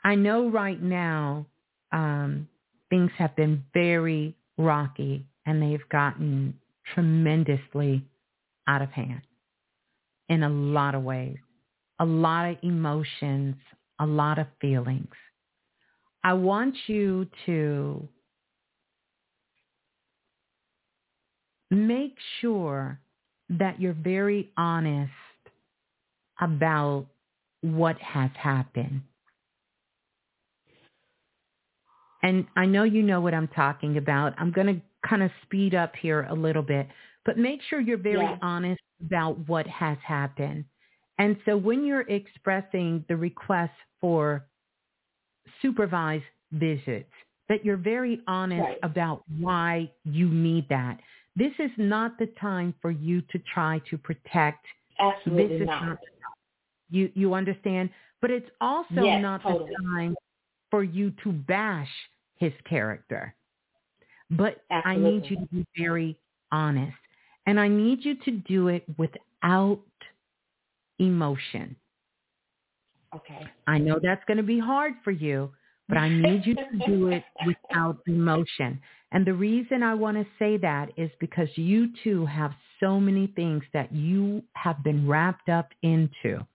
S1: I know right now um, things have been very rocky and they've gotten tremendously out of hand in a lot of ways, a lot of emotions, a lot of feelings. I want you to make sure that you're very honest about what has happened. And I know you know what I'm talking about. I'm going to kind of speed up here a little bit, but make sure you're very
S3: yeah.
S1: honest about what has happened. And so when you're expressing the request for supervised visits, that you're very honest
S3: right.
S1: about why you need that. This is not the time for you to try to protect.
S3: Absolutely
S1: this
S3: not.
S1: not you you understand? But it's also
S3: yes,
S1: not
S3: totally.
S1: the time for you to bash his character. But
S3: Absolutely.
S1: I need you to be very honest. And I need you to do it without emotion.
S3: Okay.
S1: I know that's going to be hard for you, but I need you to do it [LAUGHS] without emotion. And the reason I want to say that is because you too have so many things that you have been wrapped up into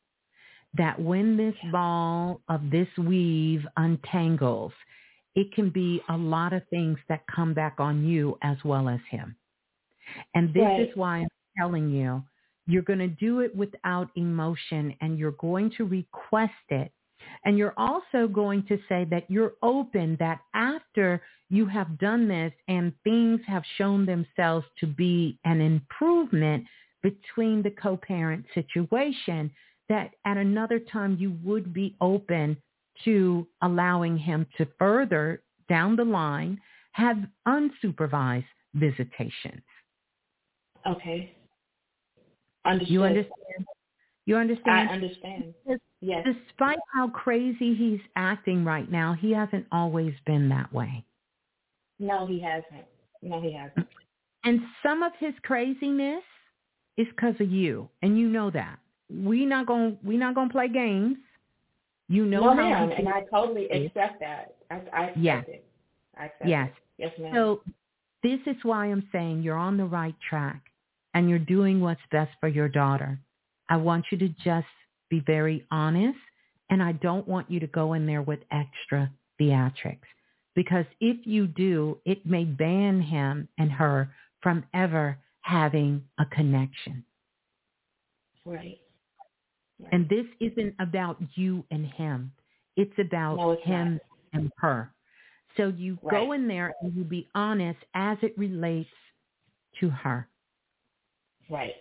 S1: that when this ball of this weave untangles, it can be a lot of things that come back on you as well as him. And this
S3: right.
S1: is why I'm telling you You're going to do it without emotion and you're going to request it. And you're also going to say that you're open that after you have done this and things have shown themselves to be an improvement between the co-parent situation, that at another time you would be open to allowing him to further down the line have unsupervised visitations.
S3: Okay. Understood.
S1: You understand? You understand?
S3: I understand. Yes.
S1: Despite how crazy he's acting right now, he hasn't always been that way.
S3: No, he hasn't. No, he hasn't.
S1: And some of his craziness is because of you, and you know that. We not going we not gonna play games. You know
S3: no, ma'am, and I totally accept that. I, I accept
S1: yes.
S3: it. I accept
S1: yes.
S3: It. Yes, ma'am.
S1: So this is why I'm saying you're on the right track and you're doing what's best for your daughter. I want you to just be very honest and I don't want you to go in there with extra theatrics because if you do, it may ban him and her from ever having a connection.
S3: Right.
S1: And this isn't about you and him. It's about
S3: no, it's
S1: him
S3: not.
S1: and her. So you
S3: right.
S1: go in there and you be honest as it relates to her.
S3: Right.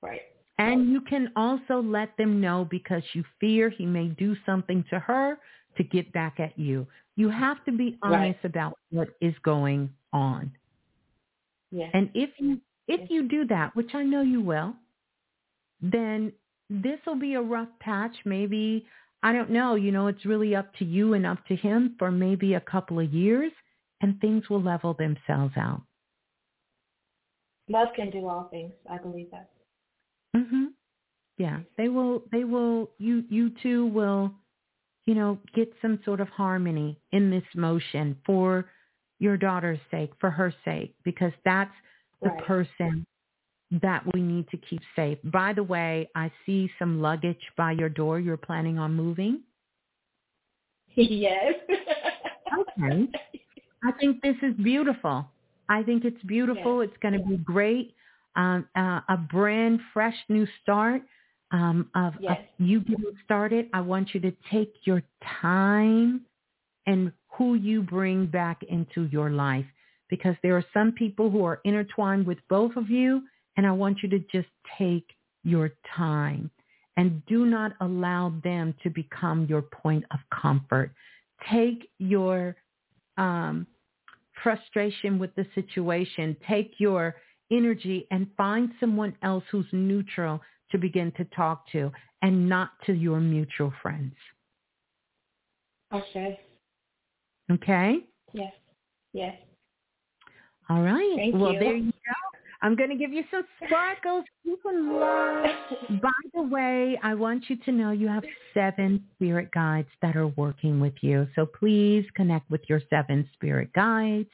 S3: Right.
S1: And you can also let them know because you fear he may do something to her to get back at you. You have to be honest
S3: right.
S1: about what is going on.
S3: Yes.
S1: And if you if you do that, which I know you will, then this will be a rough patch. Maybe I don't know, you know, it's really up to you and up to him for maybe a couple of years and things will level themselves out.
S3: Love can do all things. I believe that.
S1: Mhm. Yeah, they will they will you you two will you know get some sort of harmony in this motion for your daughter's sake, for her sake because that's the
S3: right.
S1: person that we need to keep safe. By the way, I see some luggage by your door. You're planning on moving?
S3: Yes.
S1: okay. I think this is beautiful. I think it's beautiful.
S3: Yes.
S1: It's going to be great. Um, uh, a brand fresh new start um, of,
S3: yes.
S1: of you getting started. I want you to take your time and who you bring back into your life because there are some people who are intertwined with both of you and I want you to just take your time and do not allow them to become your point of comfort. Take your um, frustration with the situation, take your energy and find someone else who's neutral to begin to talk to and not to your mutual friends.
S3: Okay.
S1: Okay?
S3: Yes. Yes.
S1: All right.
S3: Thank
S1: well,
S3: you.
S1: there you. I'm going to give you some sparkles. You can love. [LAUGHS] By the way, I want you to know you have seven spirit guides that are working with you. So please connect with your seven spirit guides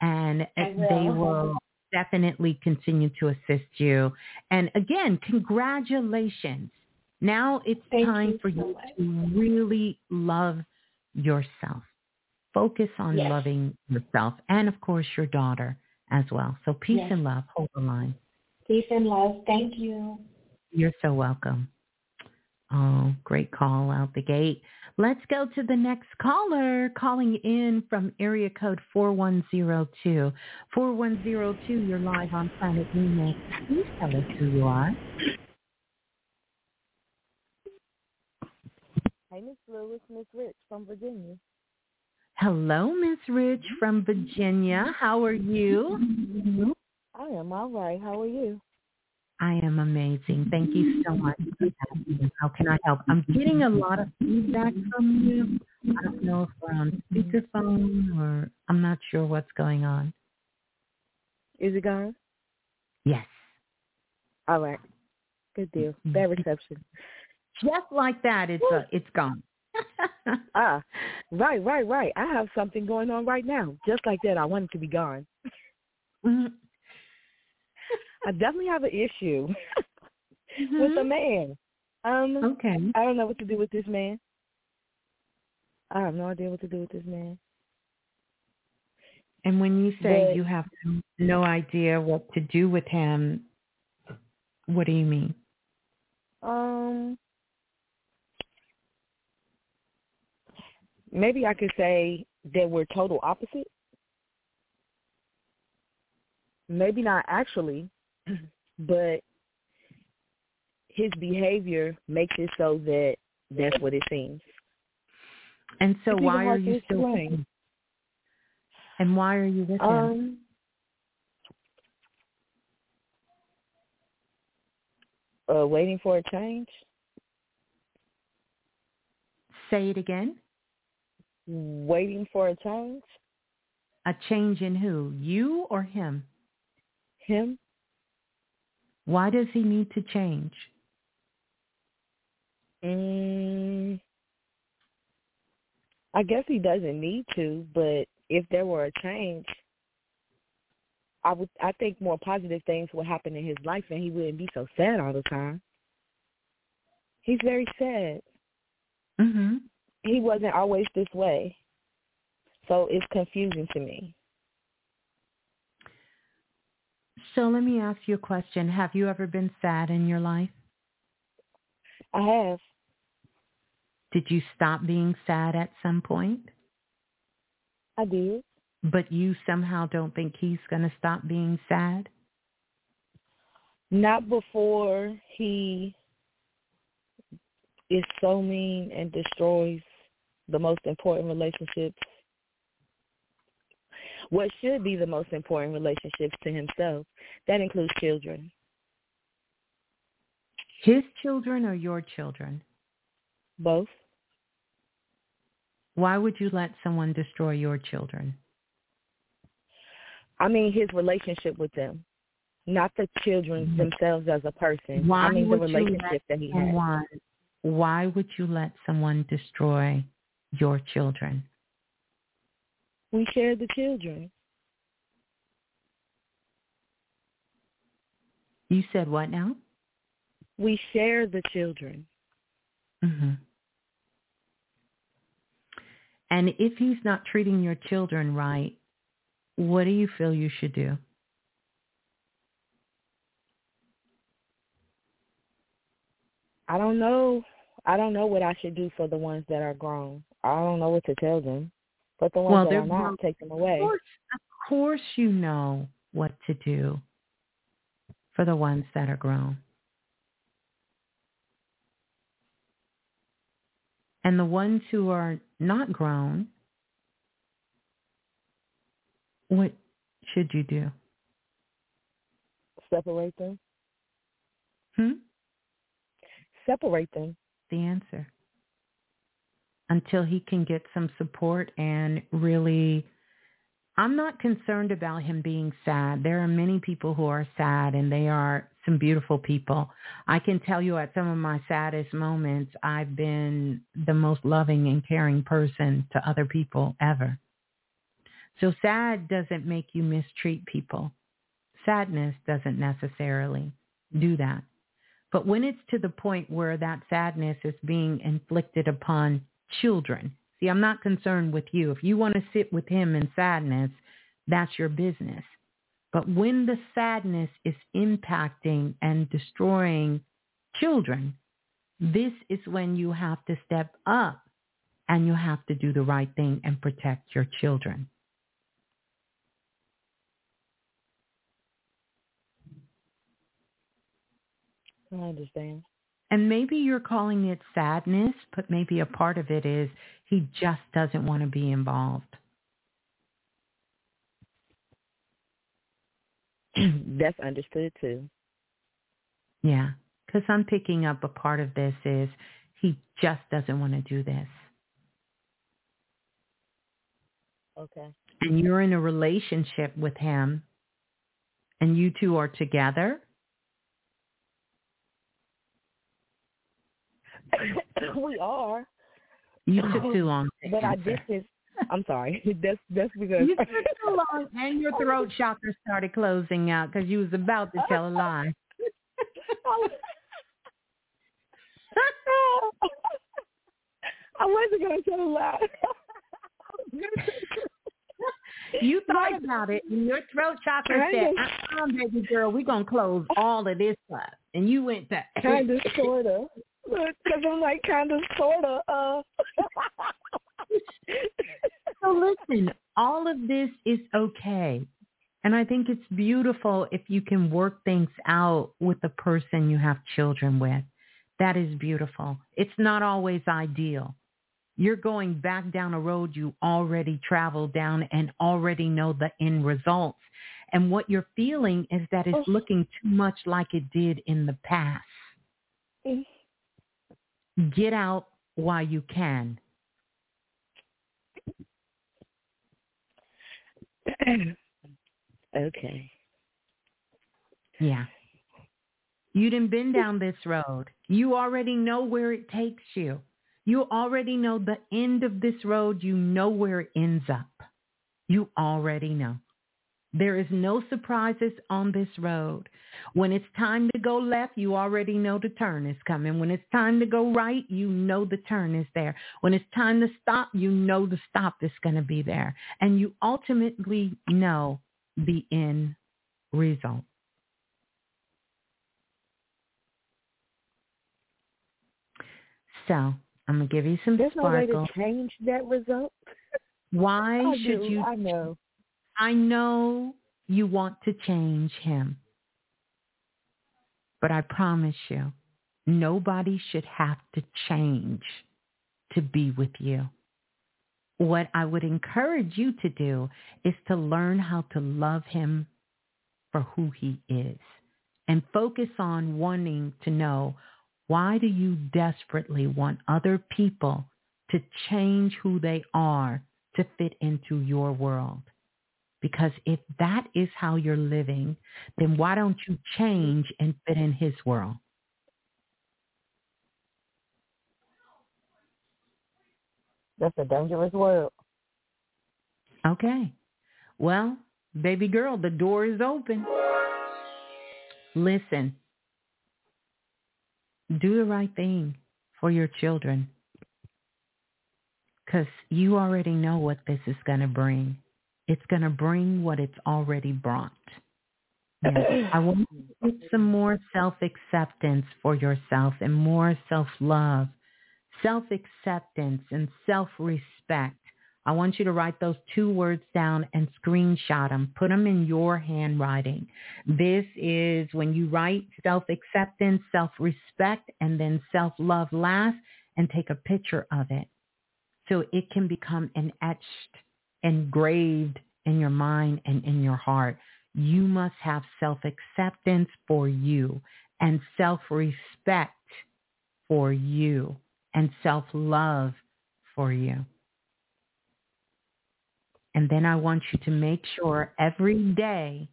S1: and
S3: will.
S1: they will definitely continue to assist you. And again, congratulations. Now it's
S3: Thank
S1: time
S3: you
S1: for
S3: so
S1: you
S3: much.
S1: to really love yourself. Focus on
S3: Yes.
S1: loving yourself and of course your daughter as well. So peace
S3: Yes.
S1: and love. Hold the line.
S3: Peace and love. Thank you.
S1: You're so welcome. Oh, great call out the gate. Let's go to the next caller calling in from area code 4102. 4102, you're live on Planet Remix. Please tell us who you are.
S4: Hey, Miss Lewis, Miss Rich from Virginia.
S1: Hello, Miss Rich from Virginia. How are you?
S4: I am all right. How are you?
S1: I am amazing. Thank you so much. How can I help? I'm getting a lot of feedback from you. I don't know if we're on speakerphone or I'm not sure what's going on.
S4: Is it gone?
S1: Yes.
S4: All right. Good deal. Bad reception.
S1: Just like that, it's uh, it's gone. [LAUGHS]
S4: Ah, right, right, right. I have something going on right now. Just like that, I want it to be gone.
S1: Mhm. [LAUGHS]
S4: I definitely have an issue
S1: Mhm. [LAUGHS]
S4: with a man. Um,
S1: Okay.
S4: I don't know what to do with this man. I have no idea what to do with this man.
S1: And when you say
S4: But-
S1: you have no idea what to do with him, what do you mean?
S4: Um, maybe I could say that we're total opposite. Maybe not actually, [CLEARS THROAT] but his behavior makes it so that that's what it seems.
S1: And so why are you still with him? And why are you with him?
S4: Um, uh, waiting for a change,
S1: Say it again.
S4: Waiting for a change.
S1: A change in who? You or him?
S4: Him,
S1: Why does he need to change?
S4: mm, I guess he doesn't need to, but if there were a change, I would. I think more positive things would happen in his life, and he wouldn't be so sad all the time. He's very sad.
S1: Mm-hmm.
S4: He wasn't always this way, so it's confusing to me.
S1: So let me ask you a question. Have you ever been sad in your life?
S4: I have.
S1: Did you stop being sad at some point?
S4: I did.
S1: But you somehow don't think he's going to stop being sad?
S4: Not before he is so mean and destroys the most important relationships. What should be the most important relationships to himself. That includes children.
S1: His children or your children?
S4: Both.
S1: Why would you let someone destroy your children?
S4: I mean his relationship with them. Not the children mm-hmm. themselves as a person.
S1: Why
S4: I mean the relationship that he has.
S1: Someone, why would you let someone destroy your children?
S4: We share the children.
S1: You said what now?
S4: We share the children.
S1: hmm And if he's not treating your children right, what do you feel you should do?
S4: I don't know. I don't know what I should do for the ones that are grown. I don't know what to tell them. But the ones
S1: Well,
S4: that
S1: they're
S4: not, take them away.
S1: Of course, of course you know what to do for the ones that are grown. And the ones who are not grown, what should you do?
S4: Separate them.
S1: Hmm?
S4: Separate them.
S1: The answer. Until he can get some support and really I'm not concerned about him being sad. There are many people who are sad and they are some beautiful people. I can tell you at some of my saddest moments, I've been the most loving and caring person to other people ever. So sad doesn't make you mistreat people. Sadness doesn't necessarily do that. But when it's to the point where that sadness is being inflicted upon children, see, I'm not concerned with you. If you want to sit with him in sadness, that's your business. But when the sadness is impacting and destroying children, this is when you have to step up and you have to do the right thing and protect your children.
S4: I understand.
S1: And maybe you're calling it sadness, but maybe a part of it is he just doesn't want to be involved. [CLEARS THROAT]
S4: That's understood too.
S1: Yeah, because I'm picking up a part of this is he just doesn't want to do this.
S4: Okay.
S1: And you're in a relationship with him and you two are together. [LAUGHS]
S4: we are.
S1: You took too long
S4: But I did this. I'm sorry. [LAUGHS] That's that's because
S1: You took too long and your throat chakra started closing out because you was about to tell a lie. [LAUGHS]
S4: I wasn't gonna tell a lie.
S1: You thought about it, and your throat chakra
S4: I
S1: said,
S4: ain't
S1: uh-uh, baby girl, we're going to close all of this up. and you went that
S4: kind of, sort of. Because I'm like kind of, sort of. Uh.
S1: so listen, all of this is okay. And I think it's beautiful if you can work things out with the person you have children with. That is beautiful. It's not always ideal. You're going back down a road you already traveled down and already know the end results. And what you're feeling is that it's oh. looking too much like it did in the past. Get out while you can. [CLEARS THROAT]
S4: okay.
S1: Yeah. You didn't been down this road. You already know where it takes you. You already know the end of this road. You know where it ends up. You already know. There is no surprises on this road. When it's time to go left, you already know the turn is coming. When it's time to go right, you know the turn is there. When it's time to stop, you know the stop is going to be there. And you ultimately know the end result. So I'm gonna give you some
S4: There's
S1: sparkle.
S4: no way to change that result.
S1: Why [LAUGHS]
S4: I
S1: should
S4: do.
S1: you?
S4: I know.
S1: I know you want to change him. But I promise you, nobody should have to change to be with you. What I would encourage you to do is to learn how to love him for who he is and focus on wanting to know why do you desperately want other people to change who they are to fit into your world? Because if that is how you're living, then why don't you change and fit in his world?
S4: That's a dangerous world.
S1: Okay. Well, baby girl, the door is open. Listen. Do the right thing for your children. Because you already know what this is going to bring. It's going to bring what it's already brought. I [CLEARS THROAT] want to some more self-acceptance for yourself and more self-love, self-acceptance and self-respect. I want you to write those two words down and screenshot them. Put them in your handwriting. This is when you write self-acceptance, self-respect, and then self-love last and take a picture of it. So it can become an etched engraved in your mind and in your heart. You must have self-acceptance for you and self-respect for you and self-love for you. And then I want you to make sure every day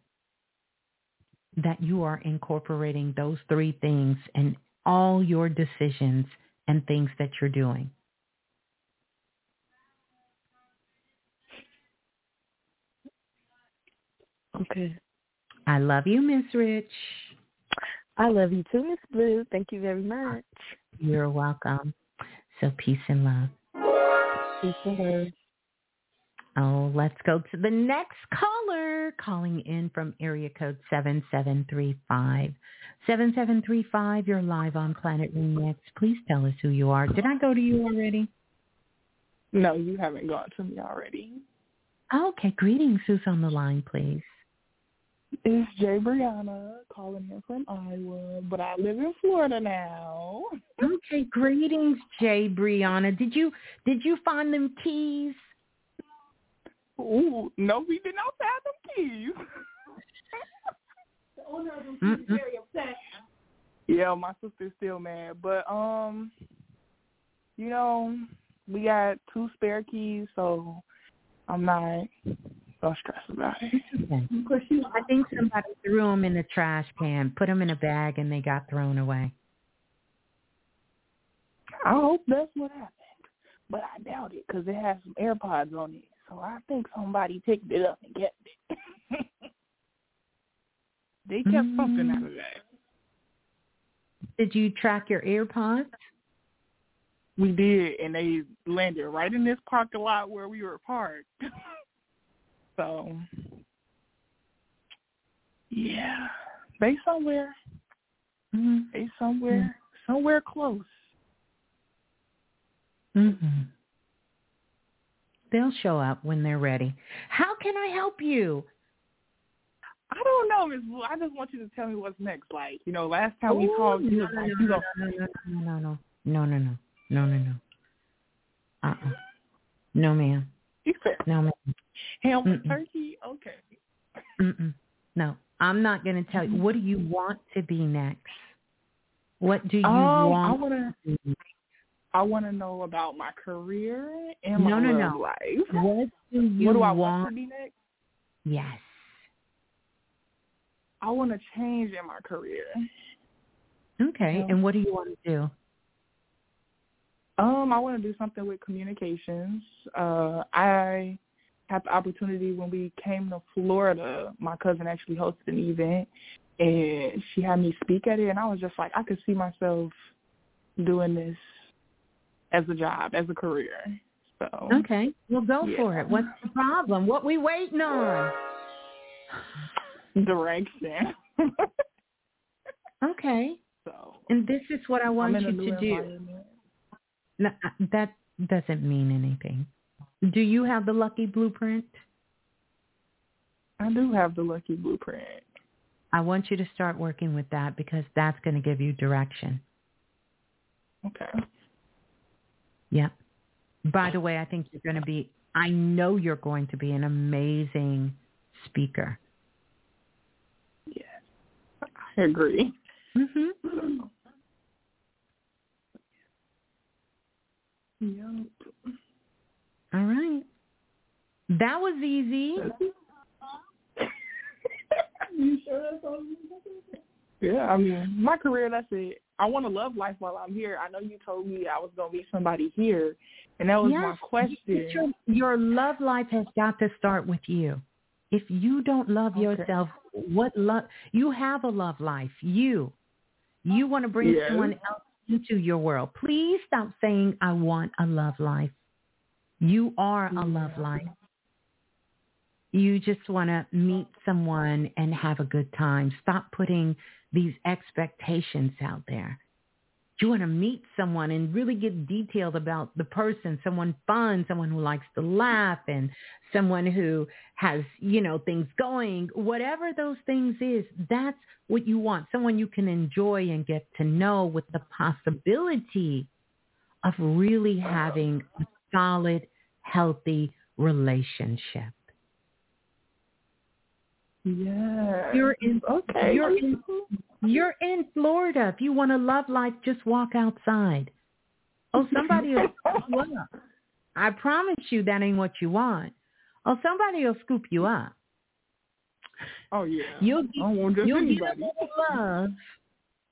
S1: that you are incorporating those three things in all your decisions and things that you're doing.
S4: Okay.
S1: I love you, Miss Rich.
S4: I love you too, Miss Blue. Thank you very much.
S1: You're welcome. So peace and love.
S4: Peace and love.
S1: Oh, let's go to the next caller calling in from area code 7735. 7735, you're live on Planet Remix. Please tell us who you are. Did I go to you already?
S5: No, you haven't gone to me already.
S1: Okay, greetings. Who's on the line, please?
S5: It's Jay Brianna calling in from Iowa, but I live in Florida now.
S1: Okay, greetings, Jay Brianna. Did you did you find them keys?
S5: Ooh, no, we did not find them keys. the owner of them keys is very upset. Yeah, my sister's still mad, but um, you know, we got two spare keys, so I'm not so stressed about it.
S1: I think somebody threw them in the trash can, put them in a bag, and they got thrown away.
S5: I hope that's what happened, but I doubt it because it has some AirPods on it. So I think somebody picked it up and kept it. [LAUGHS] they kept mm. something out of that.
S1: Did you track your AirPods?
S5: We did, and they landed right in this parking lot where we were parked. [LAUGHS] so, yeah, they somewhere. Mm-hmm. They somewhere mm-hmm. somewhere close.
S1: Mhm. They'll show up when they're ready. How can I help you?
S5: I don't know, Miss Blue. I just want you to tell me what's next. Like, you know, last time Ooh, we called, you
S1: no, like, no, you know, no, no, no, no, no, no, no, no, no, no. Uh-uh. No, ma'am. [LAUGHS] No, ma'am.
S5: Ham with turkey? Okay.
S1: Mm-mm. No, I'm not going to tell you. What do you want to be next? What do you
S5: um,
S1: want?
S5: I wanna, to I want to know about my career and my
S1: no, no, no.
S5: life.
S1: What do you
S5: what do I
S1: want?
S5: want to be next?
S1: Yes.
S5: I want to change in my career.
S1: Okay, and what do you want to do?
S5: Um, I want to do something with communications. Uh, I had the opportunity when we came to Florida. My cousin actually hosted an event, and she had me speak at it, and I was just like, I could see myself doing this as a job, as a career. So
S1: okay, well, go
S5: yeah.
S1: for it. What's the problem? What we waiting on?
S5: Direction. [LAUGHS]
S1: okay.
S5: So,
S1: and this is what I want you to do. No, uh, that doesn't mean anything. Do you have the lucky blueprint?
S5: I do have the lucky blueprint.
S1: I want you to start working with that because that's going to give you direction.
S5: Okay.
S1: Yep. By the way, I think you're going to be, I know you're going to be an amazing speaker.
S5: Yes. I agree.
S1: Mm-hmm. [CLEARS THROAT]
S5: Yep.
S1: All right. That was easy.
S5: you sure that's all Yeah, I mean, my career, that's it. I want to love life while I'm here. I know you told me I was going to meet somebody here, and that was
S1: yes,
S5: my question.
S1: Your, your love life has got to start with you. If you don't love okay. yourself, what love? You have a love life. You. You want to bring
S5: yes.
S1: someone else into your world. Please stop saying, I want a love life. You are a love life. You just want to meet someone and have a good time. Stop putting these expectations out there. You want to meet someone and really get detailed about the person, someone fun, someone who likes to laugh and someone who has, you know, things going, whatever those things is, that's what you want. Someone you can enjoy and get to know with the possibility of really having a solid, healthy relationship.
S5: Yeah.
S1: You're in
S5: okay.
S1: You're in you're in Florida. If you want a love life, just walk outside. Oh, somebody will [LAUGHS] scoop you up. I promise you that ain't what you want. Oh, somebody will scoop you up.
S5: Oh yeah.
S1: You'll get,
S5: I won't
S1: you'll
S5: anybody.
S1: get a little love.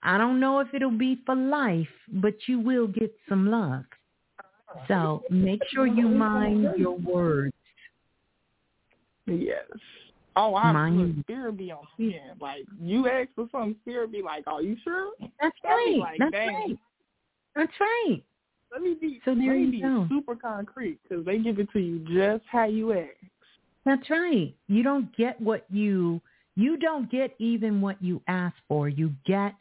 S1: I don't know if it'll be for life, but you will get some love. So make sure you [LAUGHS] mind your words.
S5: Yes. Oh, I'm Spirit be on ten. Like you ask for something, Spirit be like, "Are you sure?"
S1: That's right.
S5: Like,
S1: That's
S5: Dang.
S1: right. That's right.
S5: Let me be.
S1: So there you go.
S5: super concrete because they give it to you just how you ask.
S1: That's right. You don't get what you you don't get even what you ask for. You get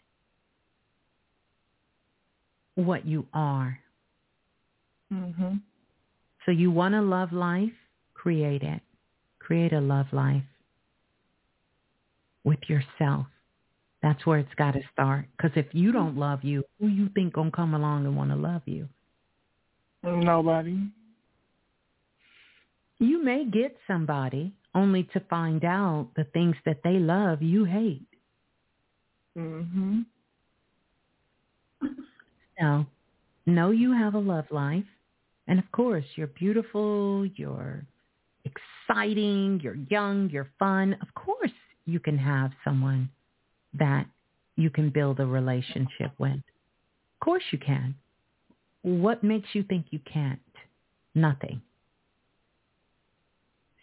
S1: what you are.
S5: Mhm.
S1: So you want to love life? Create it. Create a love life with yourself. That's where it's got to start. Because if you don't love you, who you think gonna come along and want to love you?
S5: Nobody.
S1: You may get somebody only to find out the things that they love you hate.
S5: Mhm.
S1: So, know you have a love life, and of course, you're beautiful, you're exciting, you're young, you're fun. Of course, you can have someone that you can build a relationship with. Of course you can. What makes you think you can't? Nothing.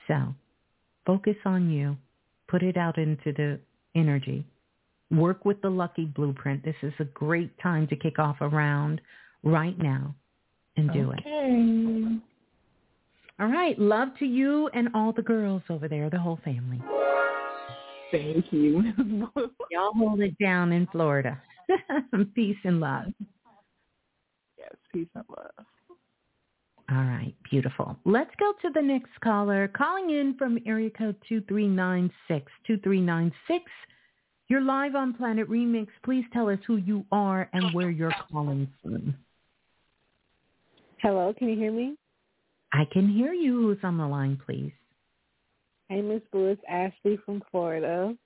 S1: So focus on you. Put it out into the energy. Work with the lucky blueprint. This is a great time to kick off a round right now and do
S5: okay.
S1: it.
S5: Okay.
S1: All right. Love to you and all the girls over there, the whole family.
S5: Thank you. [LAUGHS]
S1: Y'all hold it down in Florida. [LAUGHS] peace and love.
S5: Yes, peace and love.
S1: All right, beautiful. Let's go to the next caller. Calling in from area code 2396. 2396. You're live on Planet Remix. Please tell us who you are and where you're calling from.
S6: Hello, can you hear me?
S1: I can hear you. Who's on the line, please?
S6: Hey, Miss Blue. It's Ashley from Florida.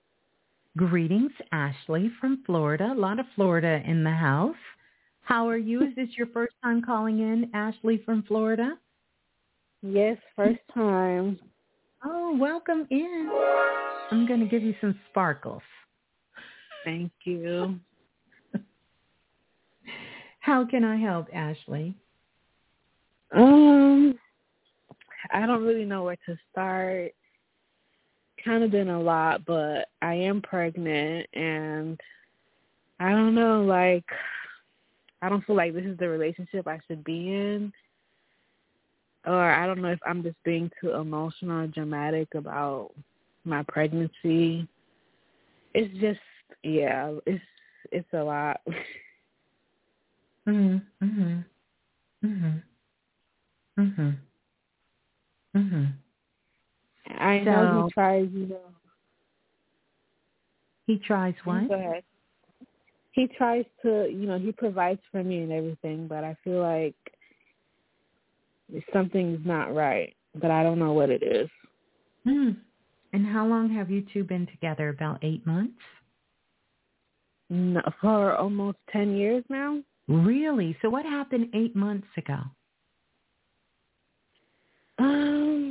S1: Greetings, Ashley from Florida. A lot of Florida in the house. How are you? Is this your first time calling in, Ashley from Florida?
S6: Yes, first time.
S1: Oh, welcome in. I'm going to give you some sparkles.
S6: Thank you.
S1: How can I help, Ashley?
S6: Um, I don't really know where to start. Kind of been a lot, but I am pregnant and I don't know, like I don't feel like this is the relationship I should be in. Or I don't know if I'm just being too emotional or dramatic about my pregnancy. It's just yeah, it's it's a lot. [LAUGHS]
S1: Mhm. Mhm. Mhm. Mhm. Mhm.
S6: I know he tries, you know.
S1: He tries what?
S6: Go ahead he tries to, you know, he provides for me and everything, but I feel like something's not right, but I don't know what it is.
S1: Hmm. And how long have you two been together? About eight months?
S6: No, for almost 10 years now.
S1: Really? So what happened eight months ago?
S6: Um,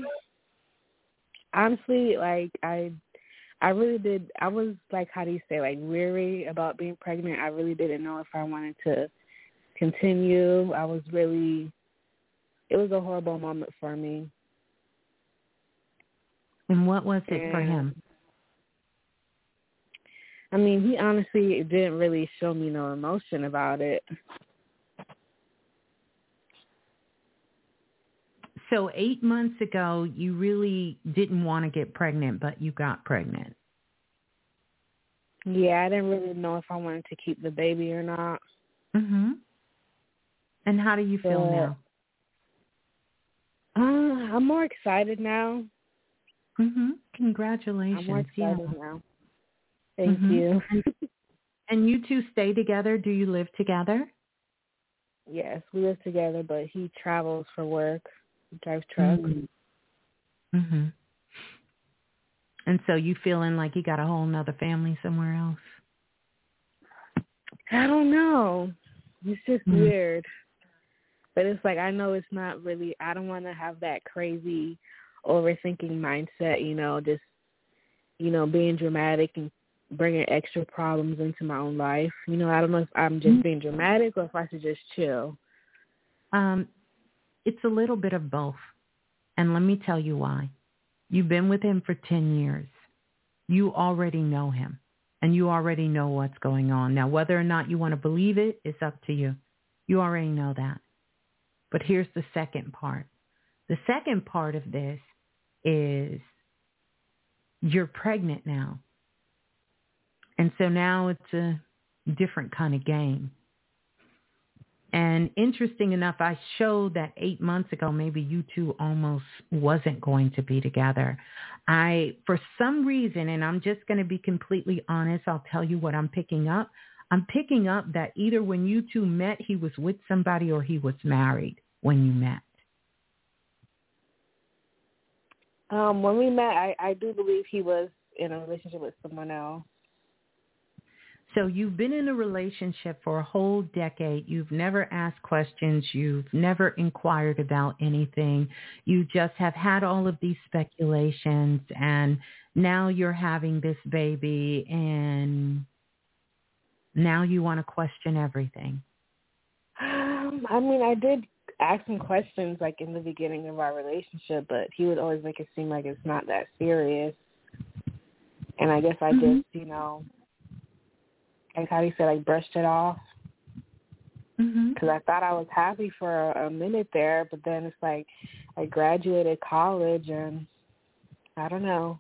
S6: honestly, like I I really did. I was like, how do you say, like weary about being pregnant. I really didn't know if I wanted to continue. I was really. It was a horrible moment for me.
S1: And what was it
S6: and,
S1: for him?
S6: I mean, he honestly didn't really show me no emotion about it.
S1: So eight months ago, you really didn't want to get pregnant, but you got pregnant.
S6: Yeah, I didn't really know if I wanted to keep the baby or not.
S1: Mhm. And how do you feel but, now?
S6: Uh, I'm more excited now.
S1: Mhm. Congratulations.
S6: I'm more excited
S1: yeah.
S6: now. Thank
S1: mm-hmm.
S6: you. [LAUGHS]
S1: and you two stay together? Do you live together?
S6: Yes, we live together, but he travels for work drive truck.
S1: Mm-hmm. mhm. And so you feeling like you got a whole nother family somewhere else?
S6: I don't know. It's just
S1: mm-hmm.
S6: weird. But it's like I know it's not really I don't want to have that crazy overthinking mindset, you know, just you know, being dramatic and bringing extra problems into my own life. You know, I don't know if I'm just mm-hmm. being dramatic or if I should just chill.
S1: Um it's a little bit of both. And let me tell you why. You've been with him for 10 years. You already know him and you already know what's going on. Now, whether or not you want to believe it, it's up to you. You already know that. But here's the second part. The second part of this is you're pregnant now. And so now it's a different kind of game. And interesting enough, I showed that eight months ago, maybe you two almost wasn't going to be together. I, for some reason, and I'm just going to be completely honest, I'll tell you what I'm picking up. I'm picking up that either when you two met, he was with somebody or he was married when you met.
S6: Um, when we met, I, I do believe he was in a relationship with someone else.
S1: So you've been in a relationship for a whole decade. You've never asked questions. You've never inquired about anything. You just have had all of these speculations and now you're having this baby and now you want to question everything.
S6: Um, I mean, I did ask him questions like in the beginning of our relationship, but he would always make it seem like it's not that serious. And I guess I mm-hmm. just, you know, like how you said, like brushed it off. Because
S1: mm-hmm.
S6: I thought I was happy for a, a minute there, but then it's like I graduated college and I don't know.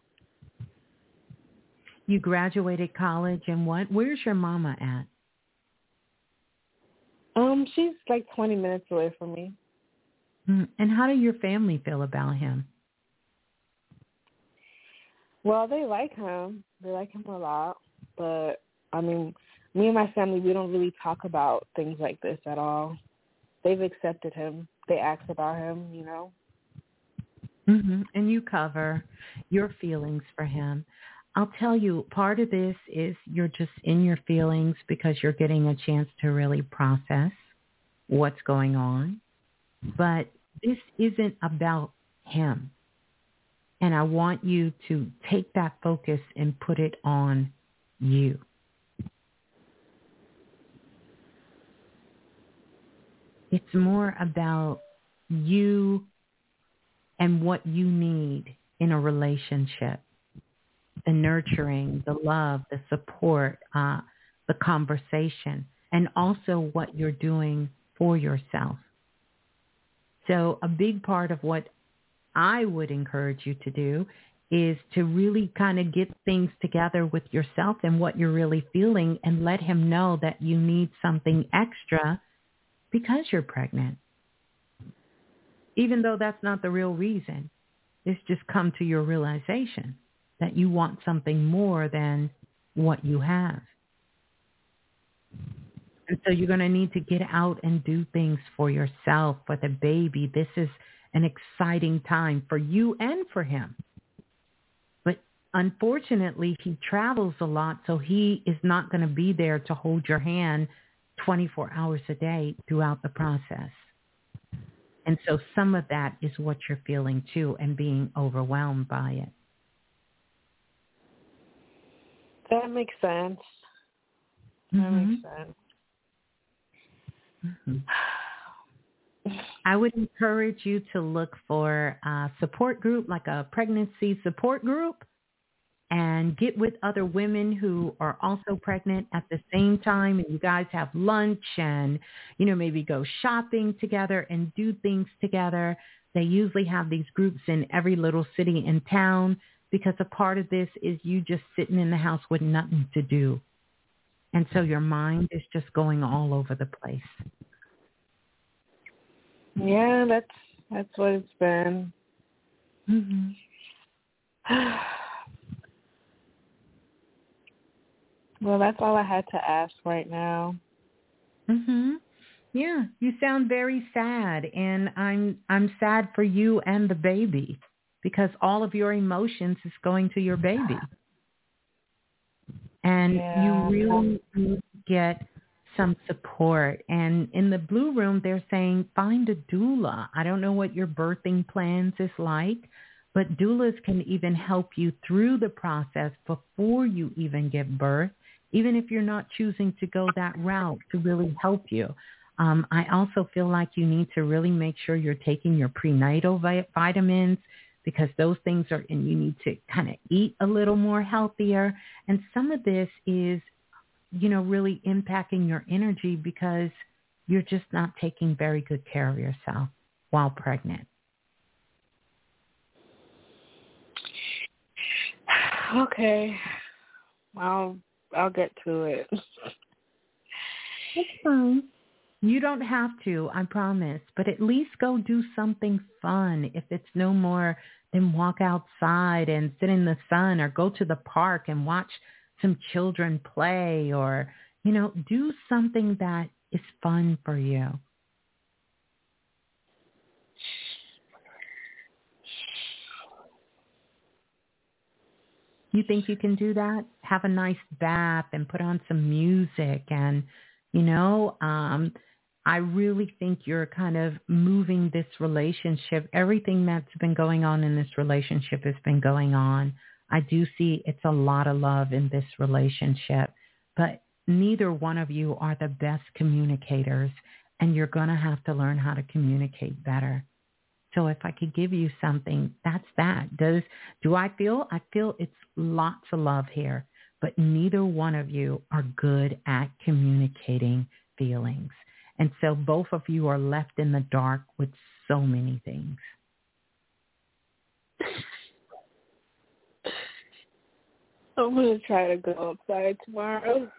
S1: You graduated college and what? Where's your mama at?
S7: Um, she's like 20 minutes away from me.
S1: Mm, and how do your family feel about him?
S7: Well, they like him. They like him a lot. But I mean, me and my family, we don't really talk about things like this at all. They've accepted him. They ask about him, you know.
S1: Mm-hmm. And you cover your feelings for him. I'll tell you, part of this is you're just in your feelings because you're getting a chance to really process what's going on. But this isn't about him. And I want you to take that focus and put it on you. It's more about you and what you need in a relationship. The nurturing, the love, the support, uh, the conversation, and also what you're doing for yourself. So a big part of what I would encourage you to do is to really kind of get things together with yourself and what you're really feeling and let him know that you need something extra because you're pregnant. Even though that's not the real reason. It's just come to your realization that you want something more than what you have. And so you're going to need to get out and do things for yourself, for the baby. This is an exciting time for you and for him. But unfortunately, he travels a lot, so he is not going to be there to hold your hand 24 hours a day throughout the process. And so some of that is what you're feeling too and being overwhelmed by it.
S7: That makes sense. That mm-hmm. makes sense.
S1: Mm-hmm. [SIGHS] I would encourage you to look for a support group, like a pregnancy support group, and get with other women who are also pregnant at the same time and you guys have lunch and, you know, maybe go shopping together and do things together. They usually have these groups in every little city and town because a part of this is you just sitting in the house with nothing to do. And so your mind is just going all over the place.
S7: Yeah, that's that's what it's been.
S1: Mm-hmm. [SIGHS] [SIGHS] [SIGHS]
S7: well, that's all I had to ask right now.
S1: Mhm. Yeah, you sound very sad and I'm I'm sad for you and the baby because all of your emotions is going to your baby. And yeah. you really need to get some support. And in the blue room, they're saying find a doula. I don't know what your birthing plans is like, but doulas can even help you through the process before you even give birth, even if you're not choosing to go that route to really help you. Um, I also feel like you need to really make sure you're taking your prenatal vitamins because those things are, and you need to kind of eat a little more healthier. And some of this is you know, really impacting your energy because you're just not taking very good care of yourself while pregnant.
S7: Okay. I'll I'll get to it. [LAUGHS]
S1: It's fine. You don't have to, I promise, but at least go do something fun. If it's no more than walk outside and sit in the sun or go to the park and watch some children play or, you know, do something that is fun for you. You think you can do that? Have a nice bath and put on some music and, you know, um, I really think you're kind of moving this relationship. Everything that's been going on in this relationship has been going on I do see it's a lot of love in this relationship, but neither one of you are the best communicators and you're going to have to learn how to communicate better. So if I could give you something, that's that. Does do I feel? I feel it's lots of love here, but neither one of you are good at communicating feelings. And so both of you are left in the dark with so many things.
S7: I'm gonna try to go outside tomorrow.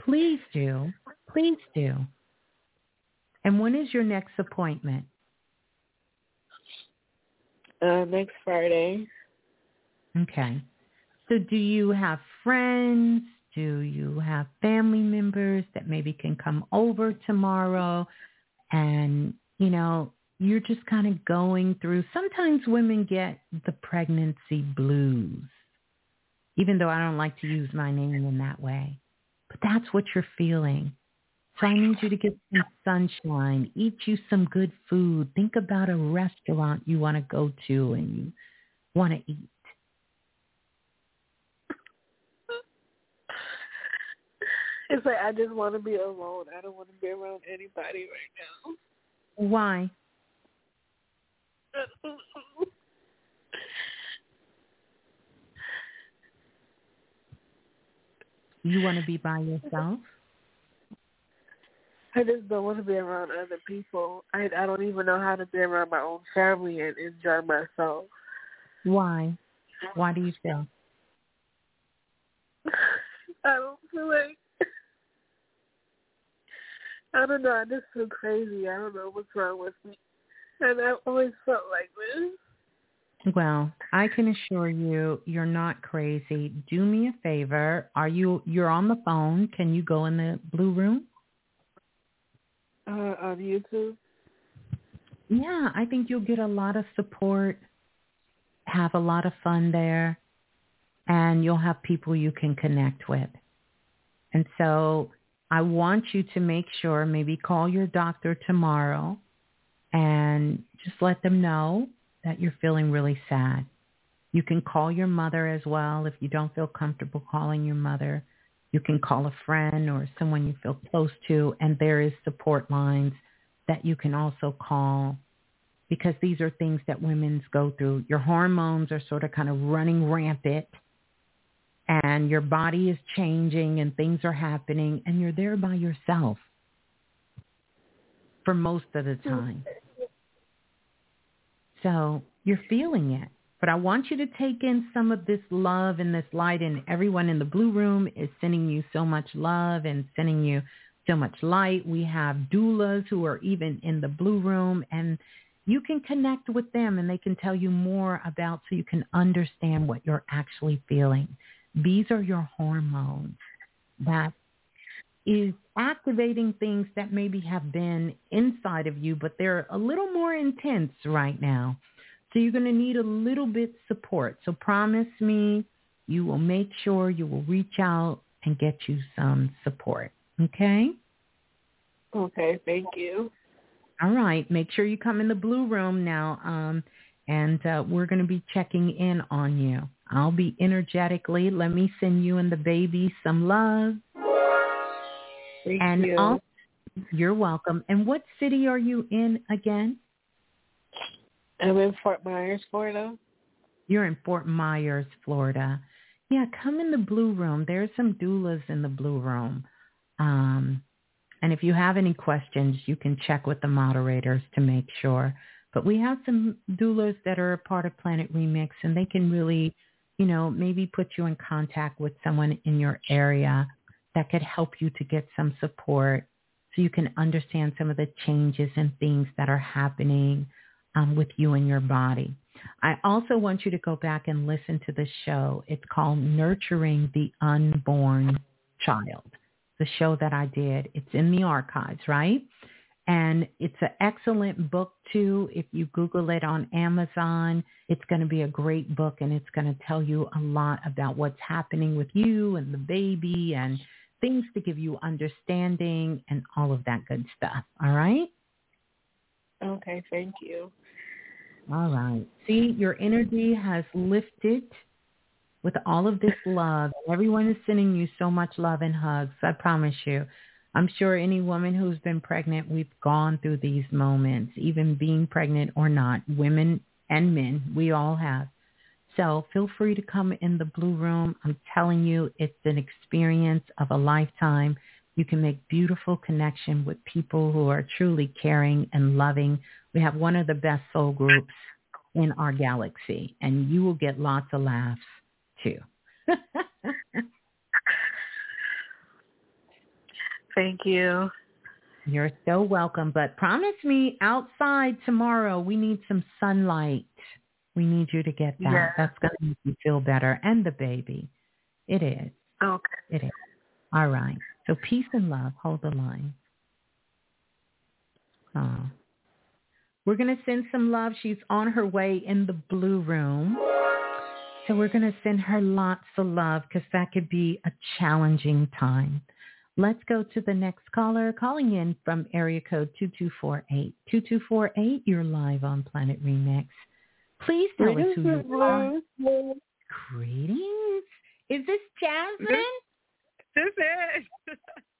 S1: Please do. Please do. And when is your next appointment?
S7: Uh, next Friday.
S1: Okay. So do you have friends? Do you have family members that maybe can come over tomorrow? And, you know, you're just kind of going through. Sometimes women get the pregnancy blues, even though I don't like to use my name in that way. But that's what you're feeling. So I need you to get some sunshine, eat you some good food. Think about a restaurant you want to go to and you want to eat.
S7: It's like I just want to be alone. I don't want to be around anybody right now.
S1: Why? [LAUGHS] You want to be by yourself?
S7: I just don't want to be around other people. I I don't even know how to be around my own family and enjoy myself.
S1: Why? Why do you feel? [LAUGHS]
S7: I don't feel like I don't know. I just feel crazy. I don't know what's wrong with me, and I've always felt like this.
S1: Well, I can assure you, you're not crazy. Do me a favor. Are you? You're on the phone. Can you go in the blue room?
S7: Uh, on YouTube.
S1: Yeah, I think you'll get a lot of support. Have a lot of fun there, and you'll have people you can connect with. And so I want you to make sure, maybe call your doctor tomorrow and just let them know that you're feeling really sad. You can call your mother as well if you don't feel comfortable calling your mother. You can call a friend or someone you feel close to, and there is support lines that you can also call because these are things that women's go through. Your hormones are sort of kind of running rampant and your body is changing and things are happening and you're there by yourself for most of the mm-hmm. time. So you're feeling it. But I want you to take in some of this love and this light and everyone in the blue room is sending you so much love and sending you so much light. We have doulas who are even in the blue room and you can connect with them and they can tell you more about so you can understand what you're actually feeling. These are your hormones that is activating things that maybe have been inside of you, but they're a little more intense right now. So you're going to need a little bit support. So promise me you will make sure you will reach out and get you some support. Okay?
S7: Okay, thank you.
S1: All right. Make sure you come in the blue room now. Um, and uh, we're going to be checking in on you. I'll be energetically. Let me send you and the baby some love.
S7: Thank
S1: and
S7: you.
S1: Also, you're welcome. And what city are you in again?
S7: I'm in Fort Myers, Florida.
S1: You're in Fort Myers, Florida. Yeah, come in the blue room. There's some doulas in the blue room. Um, and if you have any questions, you can check with the moderators to make sure. But we have some doulas that are a part of Planet Remix, and they can really you know, maybe put you in contact with someone in your area that could help you to get some support so you can understand some of the changes and things that are happening um, with you and your body. I also want you to go back and listen to the show. It's called Nurturing the Unborn Child, the show that I did. It's in the archives, right? And it's an excellent book too. If you Google it on Amazon, it's going to be a great book and it's going to tell you a lot about what's happening with you and the baby and things to give you understanding and all of that good stuff. All right?
S7: Okay, thank you.
S1: All right. See, your energy has lifted with all of this love. Everyone is sending you so much love and hugs. I promise you. I'm sure any woman who's been pregnant, we've gone through these moments, even being pregnant or not, women and men, we all have. So feel free to come in the blue room. I'm telling you, it's an experience of a lifetime. You can make beautiful connection with people who are truly caring and loving. We have one of the best soul groups in our galaxy, and you will get lots of laughs too. [LAUGHS]
S7: Thank you.
S1: You're so welcome. But promise me outside tomorrow, we need some sunlight. We need you to get that.
S7: Yeah.
S1: That's going to make you feel better and the baby. It is.
S7: Okay.
S1: It is. All right. So peace and love. Hold the line. Oh. We're going to send some love. She's on her way in the blue room. So we're going to send her lots of love because that could be a challenging time. Let's go to the next caller calling in from area code 2248. 2248, you're live on Planet Remix. Please tell us who you are. Greetings. Is this Jasmine?
S7: This is. [LAUGHS]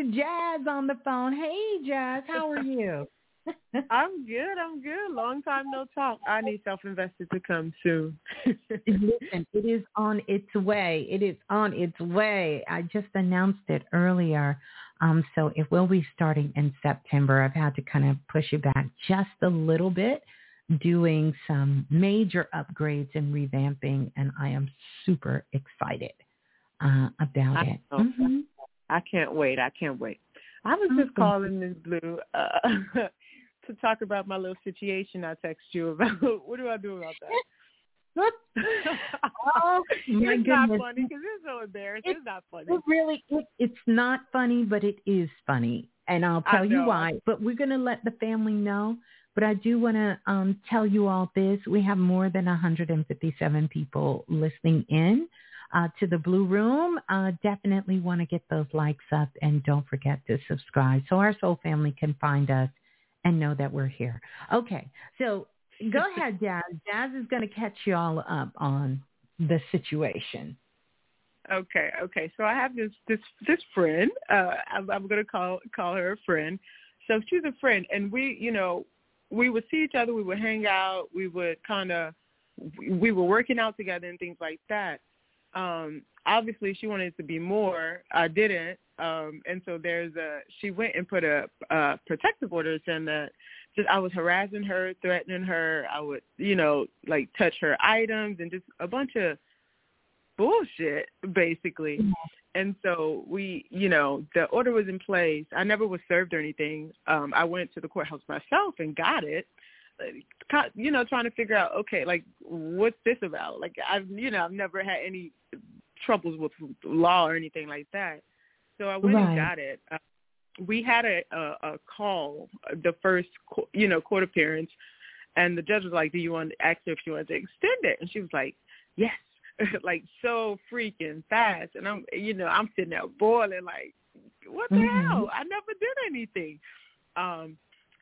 S1: Dr. Jazz on the phone. Hey, Jazz, how are you? [LAUGHS]
S7: I'm good. I'm good. Long time no talk. I need self-invested to come soon.
S1: Listen, [LAUGHS] it is on its way. It is on its way. I just announced it earlier. Um, so it will be starting in September. I've had to kind of push it back just a little bit, doing some major upgrades and revamping, and I am super excited uh, about
S7: I
S1: it.
S7: know. I can't wait. I can't wait. I was just
S1: Mhm.
S7: calling Ms. Blue uh, [LAUGHS] to talk about my little situation I text you about. [LAUGHS] what do I do about that? [LAUGHS]
S1: Oh, my
S7: it's not
S1: goodness.
S7: funny because it's so embarrassing.
S1: It-
S7: It's not funny.
S1: It really, it, it's not funny, but it is funny. And I'll tell you why. But we're going to let the family know. But I do want to um, tell you all this. We have more than 157 people listening in uh, to the Blue Room. Uh, definitely want to get those likes up. And don't forget to subscribe so our soul family can find us and know that we're here. Okay. So go [LAUGHS] ahead, Jazz. Jazz is going to catch you all up on the situation.
S7: Okay, okay. So I have this this this friend. Uh, I'm, I'm gonna call call her a friend. So she's a friend, and we, you know, we would see each other. We would hang out. We would kind of, we were working out together and things like that. Um, obviously, she wanted to be more. I didn't, um, and so there's a. She went and put a, a protective order saying that just I was harassing her, threatening her. I would, you know, like touch her items and just a bunch of bullshit basically and so we you know the order was in place i never was served or anything um i went to the courthouse myself and got it you know trying to figure out okay like what's this about like i've you know i've never had any troubles with law or anything like that so i went
S1: Right.
S7: and got it uh, we had a, a a call the first co- you know court appearance and the judge was like do you want to ask her if she wanted to extend it and she was like yes [LAUGHS] like so freaking fast and I'm you know, I'm sitting there boiling like what the
S1: Mhm.
S7: hell? I never did anything. Um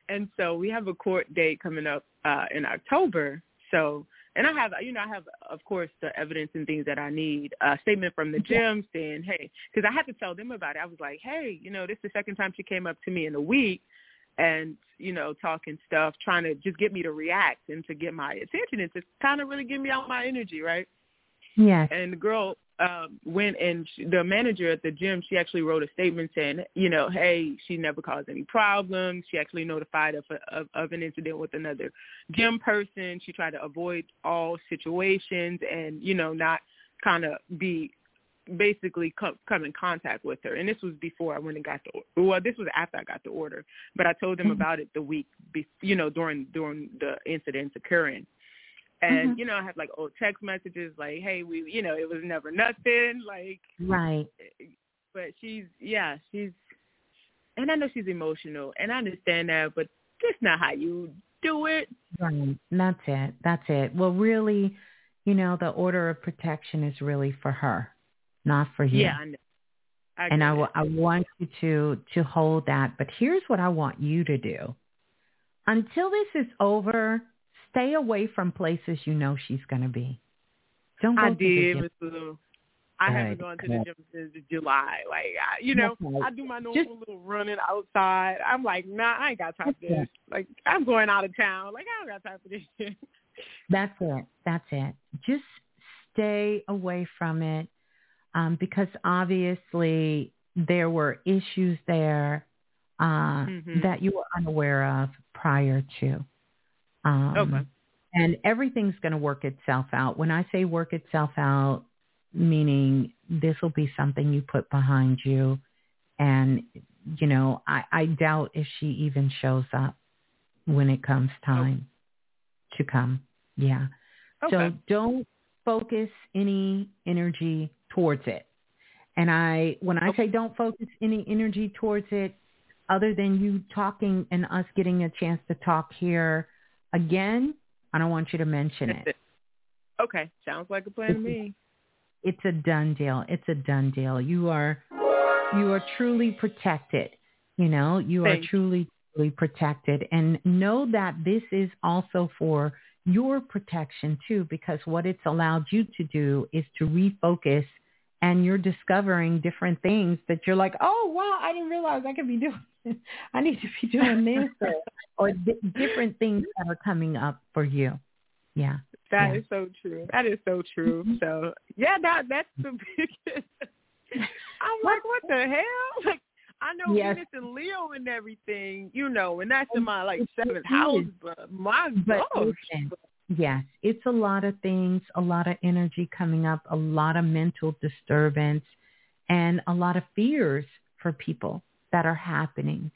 S7: and so we have a court date coming up uh in October. So and I have you know, I have of course the evidence and things that I need. A statement from the gym saying, "Hey, cuz I had to tell them about it. I was like, "Hey, you know, this is the second time she came up to me in a week." and you know talking stuff trying to just get me to react and to get my attention and to kind of really give me all my energy right
S1: Yes.
S7: and the girl um went and she, the manager at the gym she actually wrote a statement saying you know hey she never caused any problems. She actually notified of, of of an incident with another gym person. She tried to avoid all situations and you know not kind of be basically come come in contact with her. And this was before I went and got the well this was after I got the order but I told them
S1: Mhm.
S7: about it the week be, you know during during the incidents occurring and
S1: Mhm.
S7: you know I had like old text messages like hey we you know it was never nothing like
S1: Right.
S7: but she's yeah she's and I know she's emotional and I understand that but that's not how you do it
S1: Right. That's it. That's it. Well, really, you know, the order of protection is really for her, not for you.
S7: yeah I know I
S1: and I, I want you to to hold that. But here's what I want you to do. Until this is over, stay away from places you know she's going to be. Don't go
S7: I
S1: to the gym.
S7: I haven't gone to the gym since July. Like, I, you know,
S1: right.
S7: I do my normal
S1: Just-
S7: little running outside. I'm like, nah, I ain't got time for this. Like, I'm going out of town. Like, I don't got time for this shit.
S1: That's it. That's it. Just stay away from it um, because obviously there were issues there uh,
S7: Mhm.
S1: that you were unaware of prior to. Um,
S7: Okay.
S1: And everything's going to work itself out. When I say work itself out, meaning this will be something you put behind you. And, you know, I, I doubt if she even shows up when it comes time oh. to come. Yeah. Okay. So don't focus any energy towards it. And I, when I say don't focus any energy towards it, other than you talking and us getting a chance to talk here again, I don't want you to mention it. [LAUGHS]
S5: Okay, sounds like a plan to me.
S1: It's a done deal. It's a done deal. You are, you are truly protected. You know, you Thanks. are truly, truly protected, and know that this is also for your protection too, because what it's allowed you to do is to refocus and you're discovering different things that you're like, oh, wow, I didn't realize I could be doing [LAUGHS] I need to be doing this or, or d- different things that are coming up for you. Yeah.
S5: that
S1: yeah.
S5: is so true. That is so true. Mm-hmm. So yeah, that that's the [LAUGHS] biggest. [LAUGHS] I'm like, what the hell? Like, I know yes. Venus and Leo and everything, you know, and that's in my like seventh house, but my but gosh. Listen,
S1: yes, it's a lot of things, a lot of energy coming up, a lot of mental disturbance, and a lot of fears for people that are happening.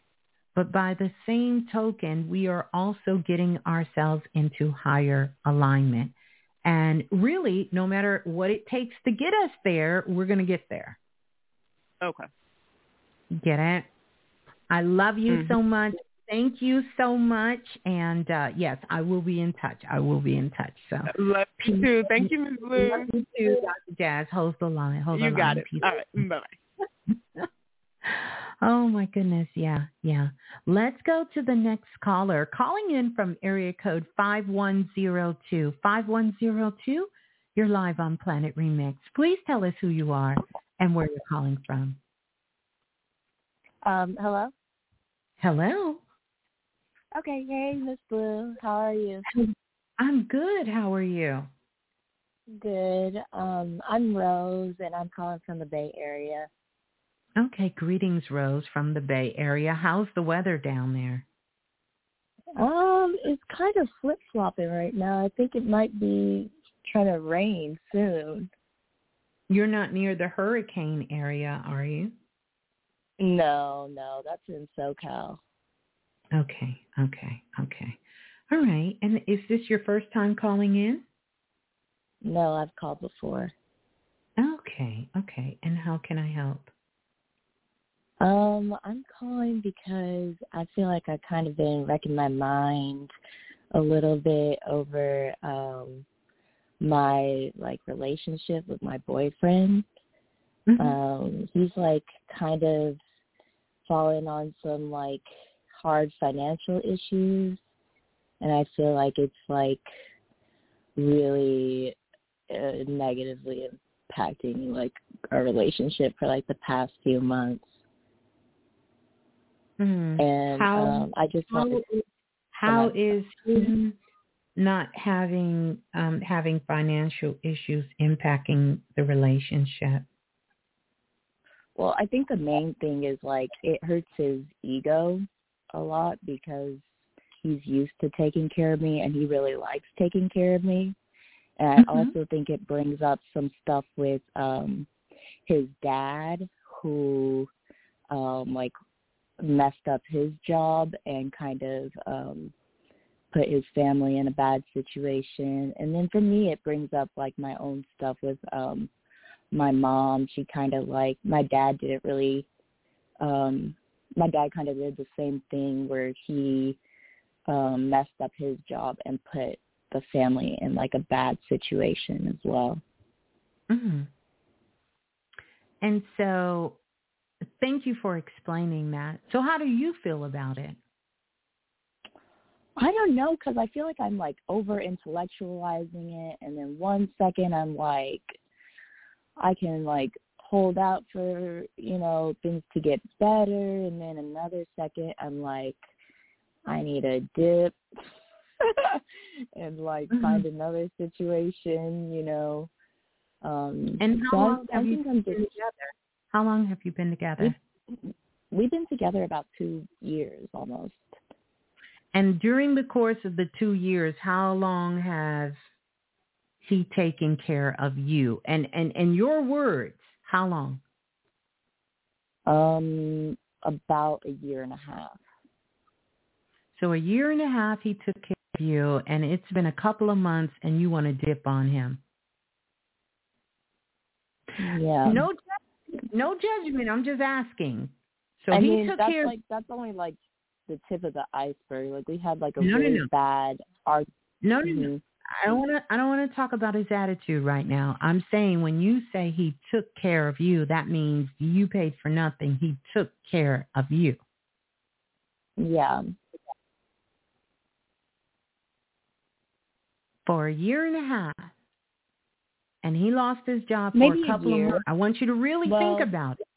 S1: But by the same token, we are also getting ourselves into higher alignment. And really, no matter what it takes to get us there, we're going to get there.
S5: Okay.
S1: Get it? I love you mm-hmm. so much. Thank you so much. And uh, yes, I will be in touch. I will be in touch. So
S5: love you too. Thank you, Ms. Blue.
S1: Love you too, Dr. Jazz. Hold the line. Hold
S5: you
S1: the
S5: line.
S1: You
S5: got it. All right. Bye. [LAUGHS]
S1: Oh my goodness. Yeah, yeah. Let's go to the next caller. Calling in from area code 5102. 5102, you're live on Planet Remix. Please tell us who you are and where you're calling from.
S8: Um, hello?
S1: Hello.
S8: Okay, hey, Miss Blue. How are you?
S1: I'm good. How are you?
S8: Good. Um, I'm Rose and I'm calling from the Bay Area.
S1: Okay, greetings, Rose, from the Bay Area. How's the weather down there?
S8: Um, it's kind of flip flopping right now. I think it might be trying to rain soon.
S1: You're not near the hurricane area, are you?
S8: No, no, that's in SoCal.
S1: Okay, okay, okay. All right. And is this your first time calling in?
S8: No, I've called before.
S1: Okay, okay. And how can I help?
S8: Um, I'm calling because I feel like I've kind of been wrecking my mind a little bit over um my like relationship with my boyfriend. Mm-hmm. Um, he's like kind of fallen on some like hard financial issues and I feel like it's like really uh, negatively impacting like our relationship for like the past few months.
S1: Mm-hmm.
S8: And
S1: how,
S8: um, I just
S1: how, how is him not having um, having financial issues impacting the relationship?
S8: Well, I think the main thing is like it hurts his ego a lot because he's used to taking care of me and he really likes taking care of me. And mm-hmm. I also think it brings up some stuff with um his dad who um like messed up his job and kind of um put his family in a bad situation and then for me it brings up like my own stuff with um my mom she kind of like my dad didn't really um my dad kind of did the same thing where he um messed up his job and put the family in like a bad situation as well
S1: mhm and so Thank you for explaining that. So how do you feel about it?
S8: I don't know because I feel like I'm like over intellectualizing it, and then one second I'm like, I can like hold out for you know things to get better, and then another second I'm like, I need a dip, [LAUGHS] and like mm-hmm. find another situation, you know. Um,
S1: and how
S8: so
S1: long
S8: I,
S1: have
S8: I
S1: you been together? How long have you been together?
S8: We've, we've been together about two years almost.
S1: And during the course of the two years, how long has he taken care of you? And and and your words, how long?
S8: Um, about a year and a half.
S1: So a year and a half he took care of you, and it's been a couple of months, and you want to dip on him.
S8: Yeah.
S1: No, no judgment. I'm just asking. So
S8: I
S1: he
S8: mean,
S1: took
S8: that's
S1: care.
S8: like that's only like the tip of the iceberg. Like we had like a
S1: No, no,
S8: really
S1: no.
S8: bad argument.
S1: no, no, no. I don't want to. I don't want to talk about his attitude right now. I'm saying when you say he took care of you, that means you paid for nothing. He took care of you.
S8: Yeah.
S1: for a year and a half and he lost his job
S8: Maybe
S1: for
S8: a
S1: a couple
S8: year.
S1: of months. I want you to really
S8: Well-
S1: think about it.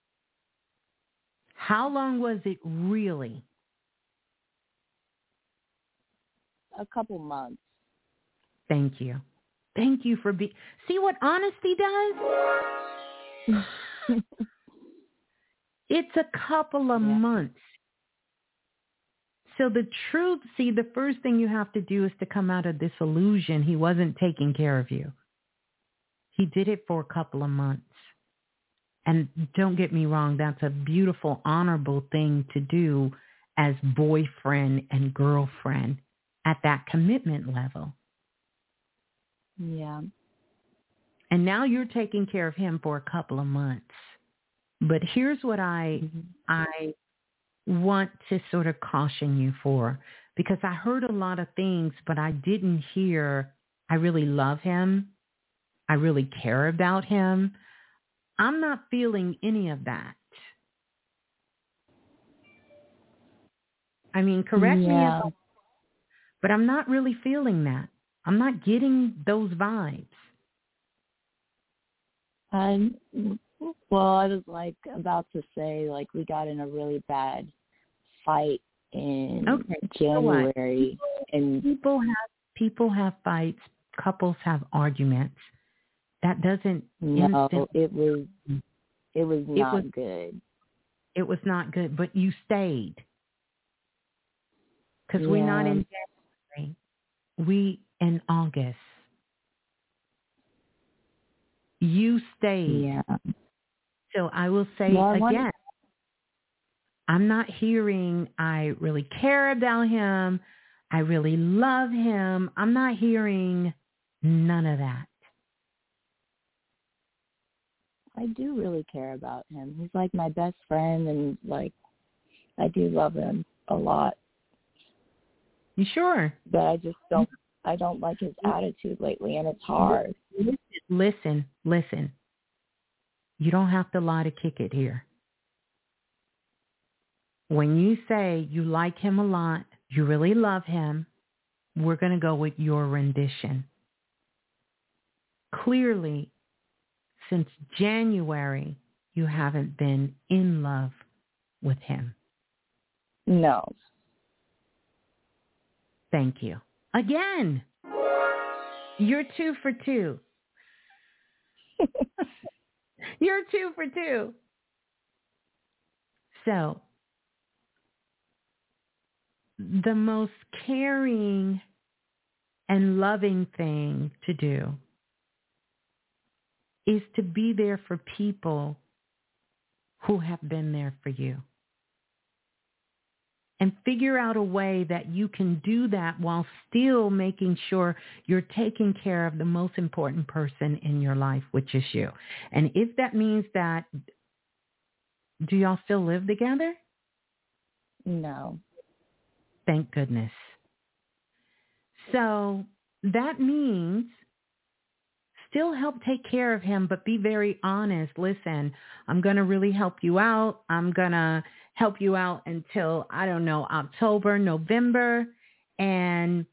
S1: How long was it really?
S8: A couple months.
S1: Thank you. Thank you for being. See what honesty does? [LAUGHS] It's a couple of
S8: Yeah.
S1: months. So the truth, see, the first thing you have to do is to come out of this illusion he wasn't taking care of you. He did it for a couple of months. And don't get me wrong, that's a beautiful, honorable thing to do as boyfriend and girlfriend at that commitment level.
S8: Yeah.
S1: And now you're taking care of him for a couple of months. But here's what I
S8: Mhm.
S1: I want to sort of caution you for because I heard a lot of things, but I didn't hear I really love him. I really care about him. I'm not feeling any of that. I mean, correct me if I'm, but I'm not really feeling that. I'm not getting those vibes.
S8: Um, well, I was like about to say like we got in a really bad fight in
S1: Okay, so?
S8: January, and
S1: people have people have fights couples have arguments that doesn't
S8: no,
S1: instant
S8: it was it was
S1: It
S8: not
S1: was-
S8: good.
S1: it was not good but you stayed because we're not in january we in august you stayed
S8: Yeah.
S1: so i will say
S8: Well, I
S1: again i'm not hearing i really care about him i really love him i'm not hearing none of that
S8: I do really care about him. He's like my best friend, and like I do love him a lot.
S1: you sure
S8: But I just don't. I don't like his mm-hmm. attitude lately, and it's hard.
S1: listen, listen. You don't have to lie to kick it here. When you say you like him a lot, you really love him, we're going to go with your rendition. Clearly, since January, you haven't been in love with him.
S8: No.
S1: Thank you. Again, you're two for two. [LAUGHS] You're two for two. So, the most caring and loving thing to do is to be there for people who have been there for you. And figure out a way that you can do that while still making sure you're taking care of the most important person in your life, which is you. And if that means that, do y'all still live together?
S8: No.
S1: Thank goodness. So that means still help take care of him, but be very honest. Listen, I'm going to really help you out. I'm going to help you out until, I don't know, October, November. And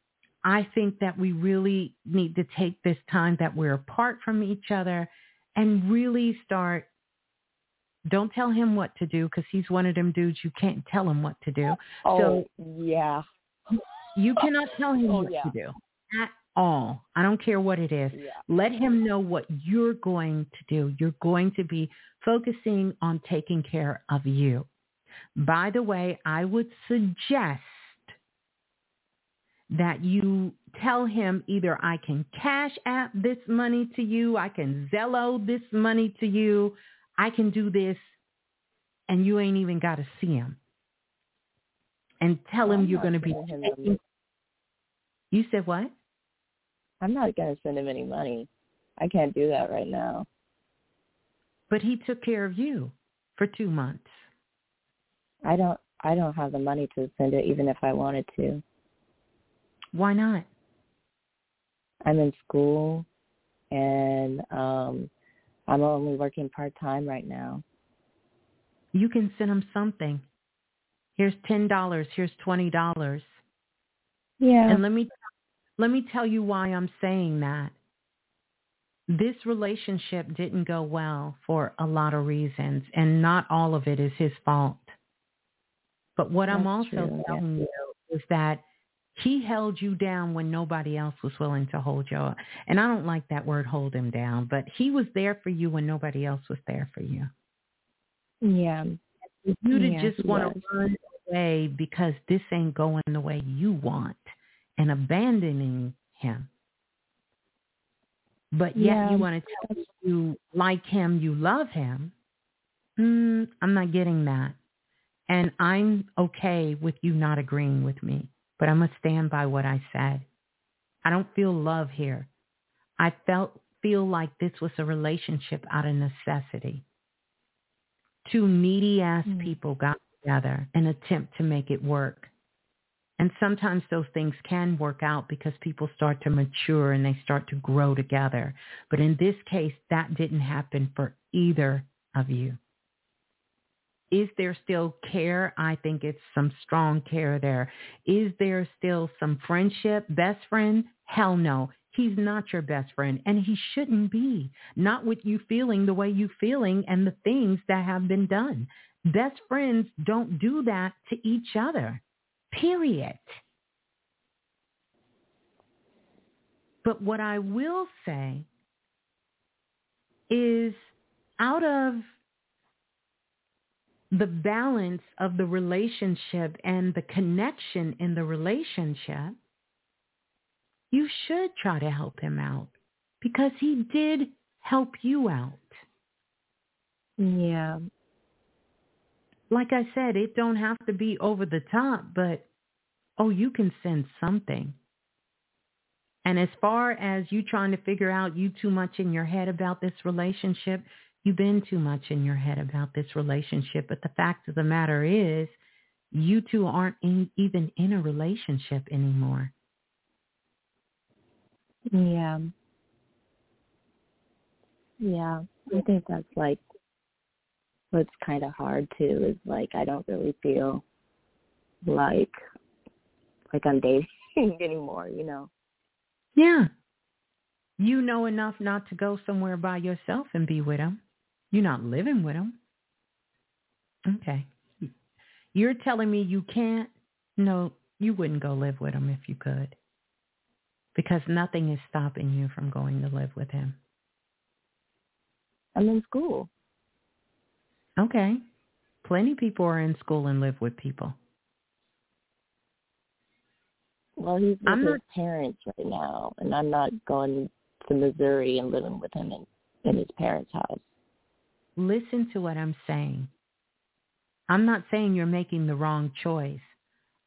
S1: I think that we really need to take this time that we're apart from each other and really start. Don't tell him what to do because he's one of them dudes you can't tell him what to do.
S8: Oh, yeah.
S1: You cannot tell him
S8: Oh,
S1: what
S8: yeah.
S1: to do at all. I don't care what it is.
S8: Yeah.
S1: Let him know what you're going to do. You're going to be focusing on taking care of you. By the way, I would suggest that you tell him either I can cash app this money to you, I can Zelle this money to you, I can do this, and you ain't even got to see him. And tell him
S8: I'm
S1: you're going to be taking. You said what?
S8: I'm not going to send him any money. I can't do that right now.
S1: But he took care of you for two months.
S8: I don't I don't have the money to send it even if I wanted to.
S1: Why not?
S8: I'm in school and um I'm only working part time right now.
S1: You can send him something. Here's ten dollars. Here's twenty dollars.
S8: Yeah.
S1: And let me let me tell you why I'm saying that. This relationship didn't go well for a lot of reasons, and not all of it is his fault. But what I'm also
S8: true, yeah.
S1: telling you is that he held you down when nobody else was willing to hold you up. And I don't like that word hold him down, but he was there for you when nobody else was there for you.
S8: yeah.
S1: For you to
S8: Yeah,
S1: just want to run away because this ain't going the way you want and abandoning him. But yet
S8: Yeah,
S1: you want to tell you like him, you love him. Mm, I'm not getting that. And I'm okay with you not agreeing with me, but I'm going to stand by what I said. I don't feel love here. I felt feel like this was a relationship out of necessity. Two needy ass
S8: Mm.
S1: people got together and attempt to make it work. And sometimes those things can work out because people start to mature and they start to grow together. But in this case, that didn't happen for either of you. Is there still care? I think it's some strong care there. Is there still some friendship? Best friend? Hell no. He's not your best friend and he shouldn't be. Not with you feeling the way you feeling and the things that have been done. Best friends don't do that to each other. Period. But what I will say is out of the balance of the relationship and the connection in the relationship, you should try to help him out because he did help you out.
S8: Yeah.
S1: Like I said, it don't have to be over the top, but oh, you can send something. And as far as you trying to figure out you too much in your head about this relationship, you've been too much in your head about this relationship. But the fact of the matter is, you two aren't in, even in a relationship anymore.
S8: Yeah. Yeah. I think that's like what's kind of hard too is like I don't really feel like like I'm dating [LAUGHS] anymore, you know.
S1: Yeah. You know enough not to go somewhere by yourself and be with him. You're not living with him. Okay. You're telling me you can't? No, you wouldn't go live with him if you could. Because nothing is stopping you from going to live with him.
S8: I'm in school.
S1: Okay. Plenty people are in school and live with people.
S8: Well, he's with
S1: I'm
S8: his
S1: not-
S8: parents right now, and I'm not going to Missouri and living with him in in his parents' house.
S1: Listen to what I'm saying. I'm not saying you're making the wrong choice.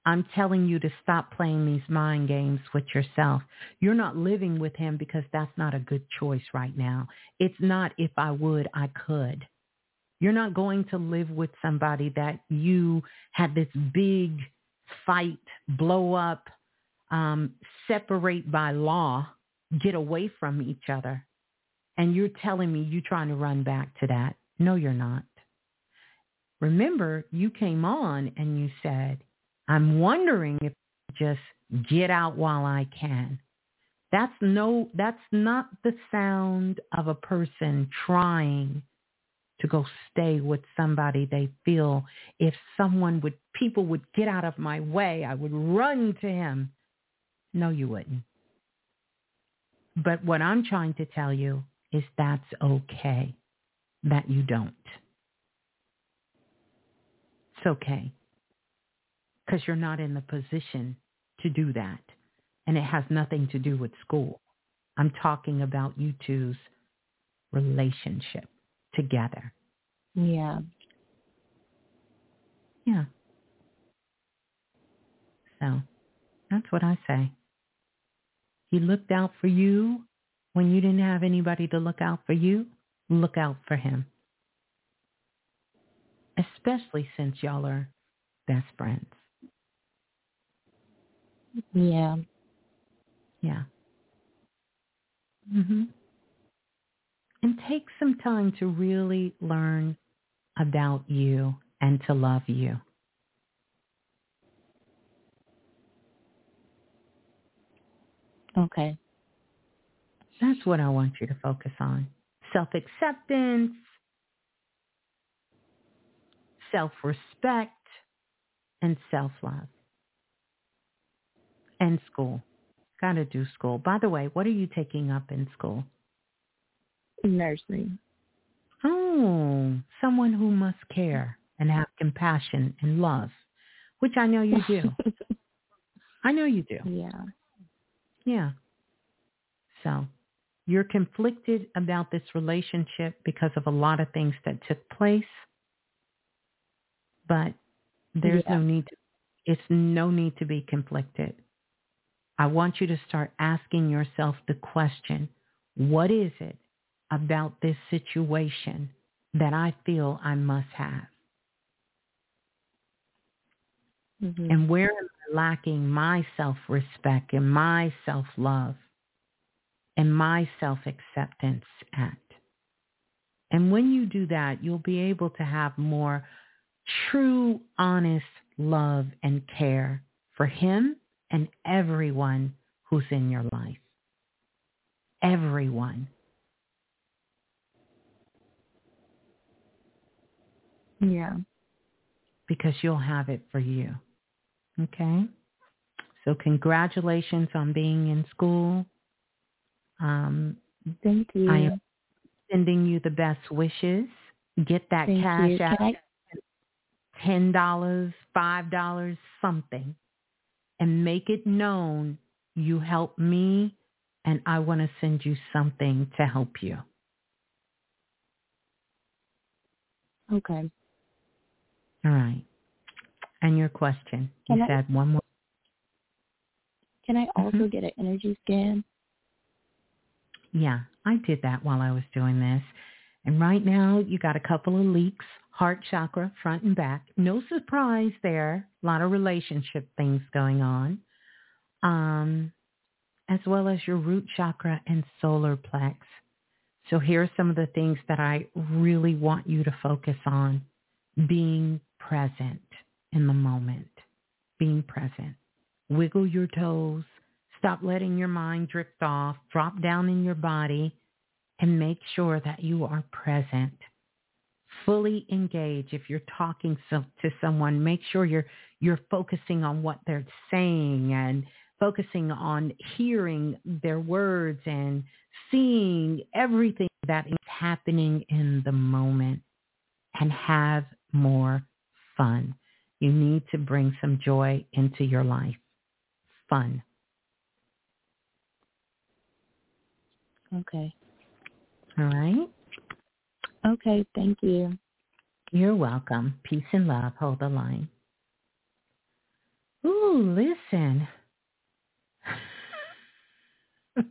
S1: I'm telling you to stop playing these mind games with yourself. You're not living with him because that's not a good choice right now. It's not if I would, I could. You're not going to live with somebody that you had this big fight, blow up, um, separate by law, get away from each other. And you're telling me you're trying to run back to that. No, you're not. Remember, you came on and you said, I'm wondering if just get out while I can. That's no, that's not the sound of a person trying to go stay with somebody they feel if someone would, people would get out of my way, I would run to him. No, you wouldn't. But what I'm trying to tell you is that's okay that you don't. It's okay because you're not in the position to do that. And it has nothing to do with school. I'm talking about you two's relationship together.
S8: Yeah.
S1: Yeah. So that's what I say. He looked out for you when you didn't have anybody to look out for you. Look out for him. Especially since y'all are best friends.
S8: Yeah.
S1: Yeah. Mhm. And take some time to really learn about you and to love you.
S8: Okay.
S1: That's what I want you to focus on. Self-acceptance, self-respect, and self-love. And school. Got to do school. By the way, what are you taking up in school?
S8: Nursing.
S1: Oh, someone who must care and have compassion and love, which I know you do. [LAUGHS] I know you do.
S8: Yeah.
S1: Yeah. So you're conflicted about this relationship because of a lot of things that took place, but there's
S8: Yeah.
S1: no need to, it's no need to be conflicted. I want you to start asking yourself the question, what is it about this situation that I feel I must have?
S8: Mhm.
S1: And where am I lacking my self-respect and my self-love and my self-acceptance at? And when you do that, you'll be able to have more true, honest love and care for him and everyone who's in your life. Everyone.
S8: Yeah.
S1: because you'll have it for you. Okay? So congratulations on being in school. Um,
S8: Thank you.
S1: I am sending you the best wishes. Get that
S8: Thank
S1: cash
S8: you.
S1: out.
S8: I
S1: ten dollars, five dollars, something, and make it known you help me, and I want to send you something to help you.
S8: Okay.
S1: All right. And your question, you
S8: Can I-
S1: said one more.
S8: Can I also
S1: Mhm.
S8: get an energy scan?
S1: Yeah, I did that while I was doing this. And right now you got a couple of leaks, heart chakra, front and back. No surprise there. A lot of relationship things going on. Um, as well as your root chakra and solar plex. So here are some of the things that I really want you to focus on. Being present in the moment. Being present. Wiggle your toes. Stop letting your mind drift off. Drop down in your body and make sure that you are present. Fully engage. If you're talking to someone, make sure you're you're focusing on what they're saying and focusing on hearing their words and seeing everything that is happening in the moment and have more fun. You need to bring some joy into your life. Fun.
S8: Okay.
S1: All right?
S8: Okay. Thank you.
S1: You're welcome. Peace and love. Hold the line. Ooh, listen. [LAUGHS]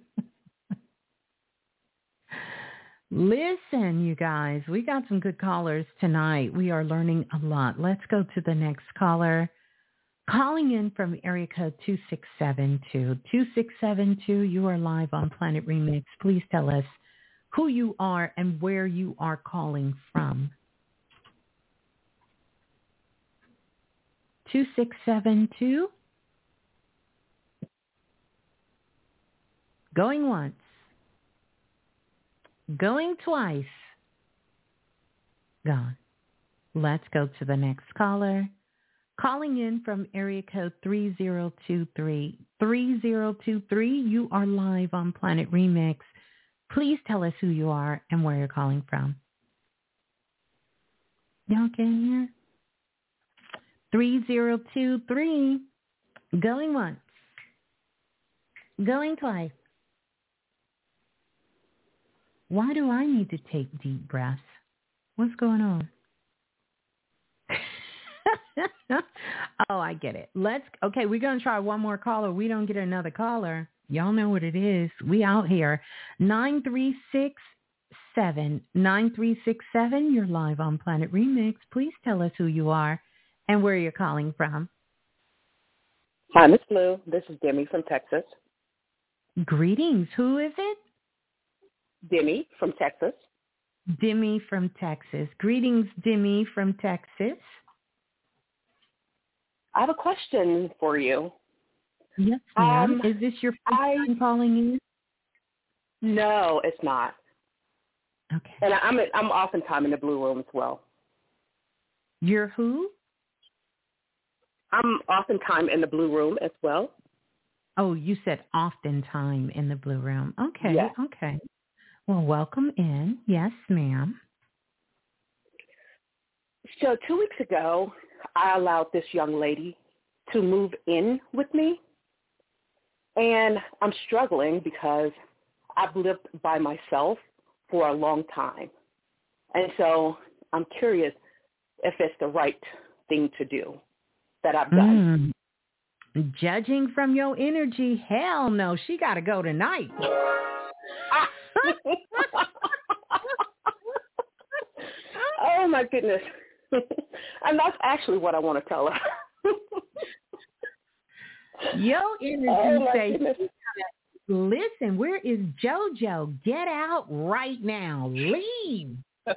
S1: listen, you guys. We got some good callers tonight. We are learning a lot. Let's go to the next caller. Calling in from area code 2672. 2672, you are live on Planet Remix. Please tell us who you are and where you are calling from. 2672. Going once. Going twice. Gone. Let's go to the next caller. Calling in from area code 3023. 3023, you are live on Planet Remix. Please tell us who you are and where you're calling from. Y'all can hear? 3023. Going once. Going twice. Why do I need to take deep breaths? What's going on? [LAUGHS] oh, I get it. Let's okay, we're gonna try one more caller. We don't get another caller. Y'all know what it is. We out here. Nine three six seven nine three six seven. You're live on Planet Remix. Please tell us who you are and where you're calling from.
S9: Hi, Miss Blue. This is Demi from Texas.
S1: Greetings. Who is it?
S9: Demi from Texas.
S1: Demi from Texas. Greetings, Demi from Texas.
S9: I have a question for you.
S1: Yes, ma'am. Um, is this your first I, time calling in?
S9: No, it's not.
S1: Okay.
S9: And I'm I'm oftentimes in the blue room as well.
S1: You're who?
S9: I'm oftentimes in the blue room as well.
S1: Oh, you said oftentimes in the blue room. Okay.
S9: Yes.
S1: Okay. Well, welcome in. Yes, ma'am.
S9: So two weeks ago, I allowed this young lady to move in with me. And I'm struggling because I've lived by myself for a long time. And so I'm curious if it's the right thing to do that I've done.
S1: Mm. Judging from your energy, hell no, she got to go tonight. [LAUGHS]
S9: oh my goodness. [LAUGHS] and that's actually what I want to tell her. [LAUGHS]
S1: Your energy oh says, listen, where is JoJo? Get out right now. Leave. [LAUGHS]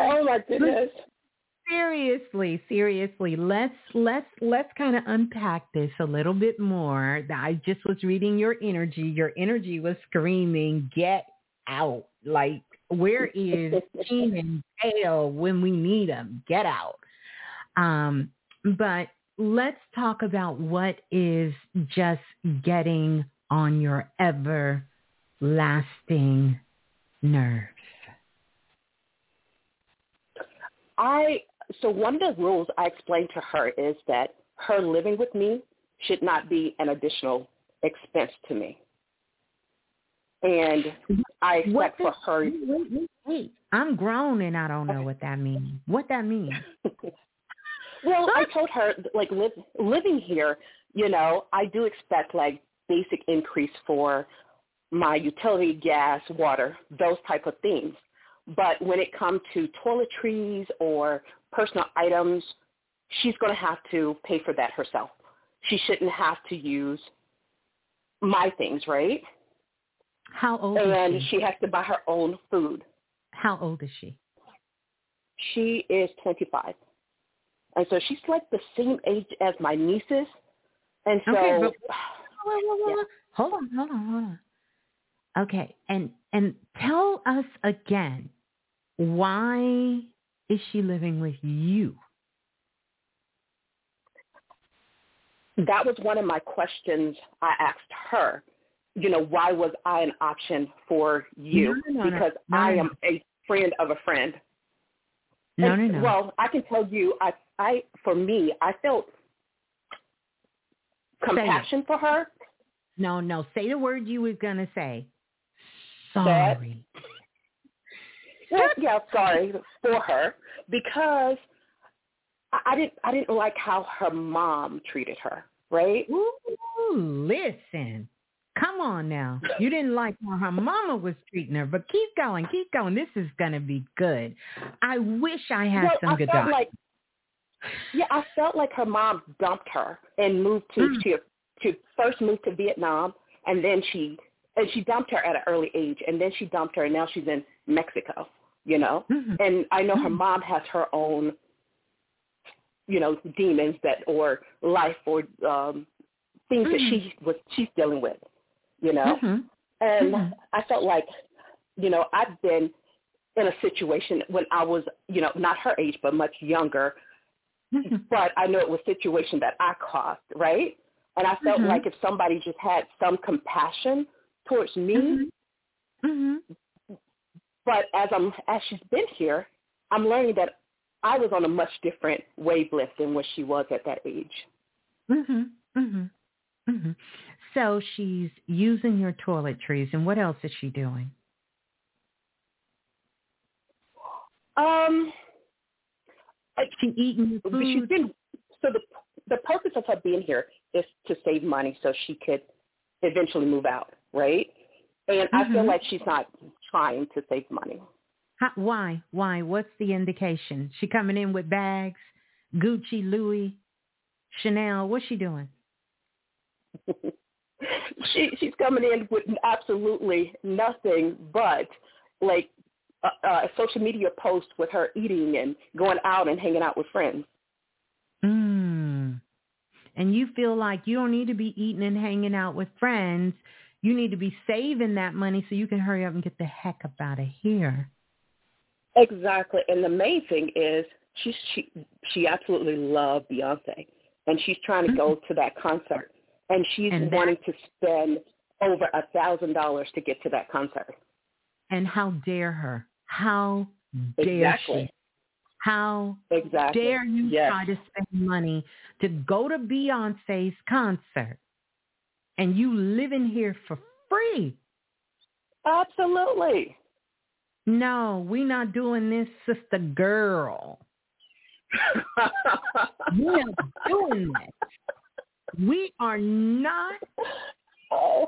S9: oh my goodness.
S1: Seriously, seriously, let's let's let's kind of unpack this a little bit more. I just was reading your energy. Your energy was screaming, "Get out!" Like, where is King and Dale when we need them? Get out. Um, but let's talk about what is just getting on your everlasting nerves.
S9: I so one of the rules I explained to her is that her living with me should not be an additional expense to me. And I mm-hmm. expect for her.
S1: Wait, wait, wait. I'm grown and I don't know what that means. What that means? [LAUGHS]
S9: well, I told her like live, living here, you know, I do expect like basic increase for my utility, gas, water, those type of things. But when it comes to toiletries or personal items, she's going to have to pay for that herself. She shouldn't have to use my things, right?
S1: How old
S9: and
S1: is
S9: she? she has to buy her own food.
S1: How old is she?
S9: She is 25. And so she's like the same age as my nieces. And so
S1: okay, but, [SIGHS] yeah. hold on, hold on, hold on. Okay, and and tell us again why is she living with you?
S9: That was one of my questions I asked her. You know, why was I an option for you?
S1: No, no,
S9: because
S1: no,
S9: I am a friend of a friend.
S1: No,
S9: and,
S1: no, no.
S9: Well, I can tell you, I, I, for me, I felt compassion for her.
S1: No, no. Say the word you was gonna say. Sorry. [LAUGHS]
S9: That, yeah, sorry for her because I, I didn't I didn't like how her mom treated her. Right?
S1: Ooh, listen. Come on now. You didn't like how her mama was treating her, but keep going, keep going. This is gonna be good. I wish I had
S9: well,
S1: some
S9: I
S1: good
S9: felt like Yeah, I felt like her mom dumped her and moved to
S1: Mm.
S9: to to first moved to Vietnam and then she and she dumped her at an early age and then she dumped her and now she's in Mexico you know.
S1: Mhm.
S9: And I know her
S1: Mhm.
S9: mom has her own, you know, demons that or life or um things that
S1: Mhm.
S9: she was she's dealing with, you know.
S1: Mhm.
S9: And
S1: Mhm.
S9: I felt like, you know, I've been in a situation when I was, you know, not her age but much younger,
S1: Mhm.
S9: but I know it was a situation that I caused, right? And I felt
S1: Mhm.
S9: like if somebody just had some compassion towards me,
S1: Mhm. Mhm.
S9: But as I'm as she's been here, I'm learning that I was on a much different wavelength than what she was at that age.
S1: Mhm. Mhm. Mhm. So she's using your toiletries, and what else is she doing?
S9: Um,
S1: she eating food.
S9: She's been so the the purpose of her being here is to save money so she could eventually move out, right? And mm-hmm. I feel mm-hmm. like she's not trying to save money.
S1: How, why? Why? What's the indication? She coming in with bags, Gucci, Louis, Chanel. What's she doing? [LAUGHS] [LAUGHS]
S9: she she's coming in with absolutely nothing but like a, a social media post with her eating and going out and hanging out with friends.
S1: Mm. And you feel like you don't need to be eating and hanging out with friends. You need to be saving that money so you can hurry up and get the heck up out of here.
S9: Exactly. And the main thing is she she she absolutely loved Beyonce and she's trying to go mm-hmm. to that concert and she's and wanting to spend over a thousand dollars to get to that concert.
S1: And how dare her? How dare
S9: exactly.
S1: she? How
S9: exactly.
S1: dare you
S9: yes.
S1: try to spend money to go to Beyonce's concert and you living here for free?
S9: Absolutely.
S1: No, we not doing this, sister girl. [LAUGHS] We're not doing this. We are not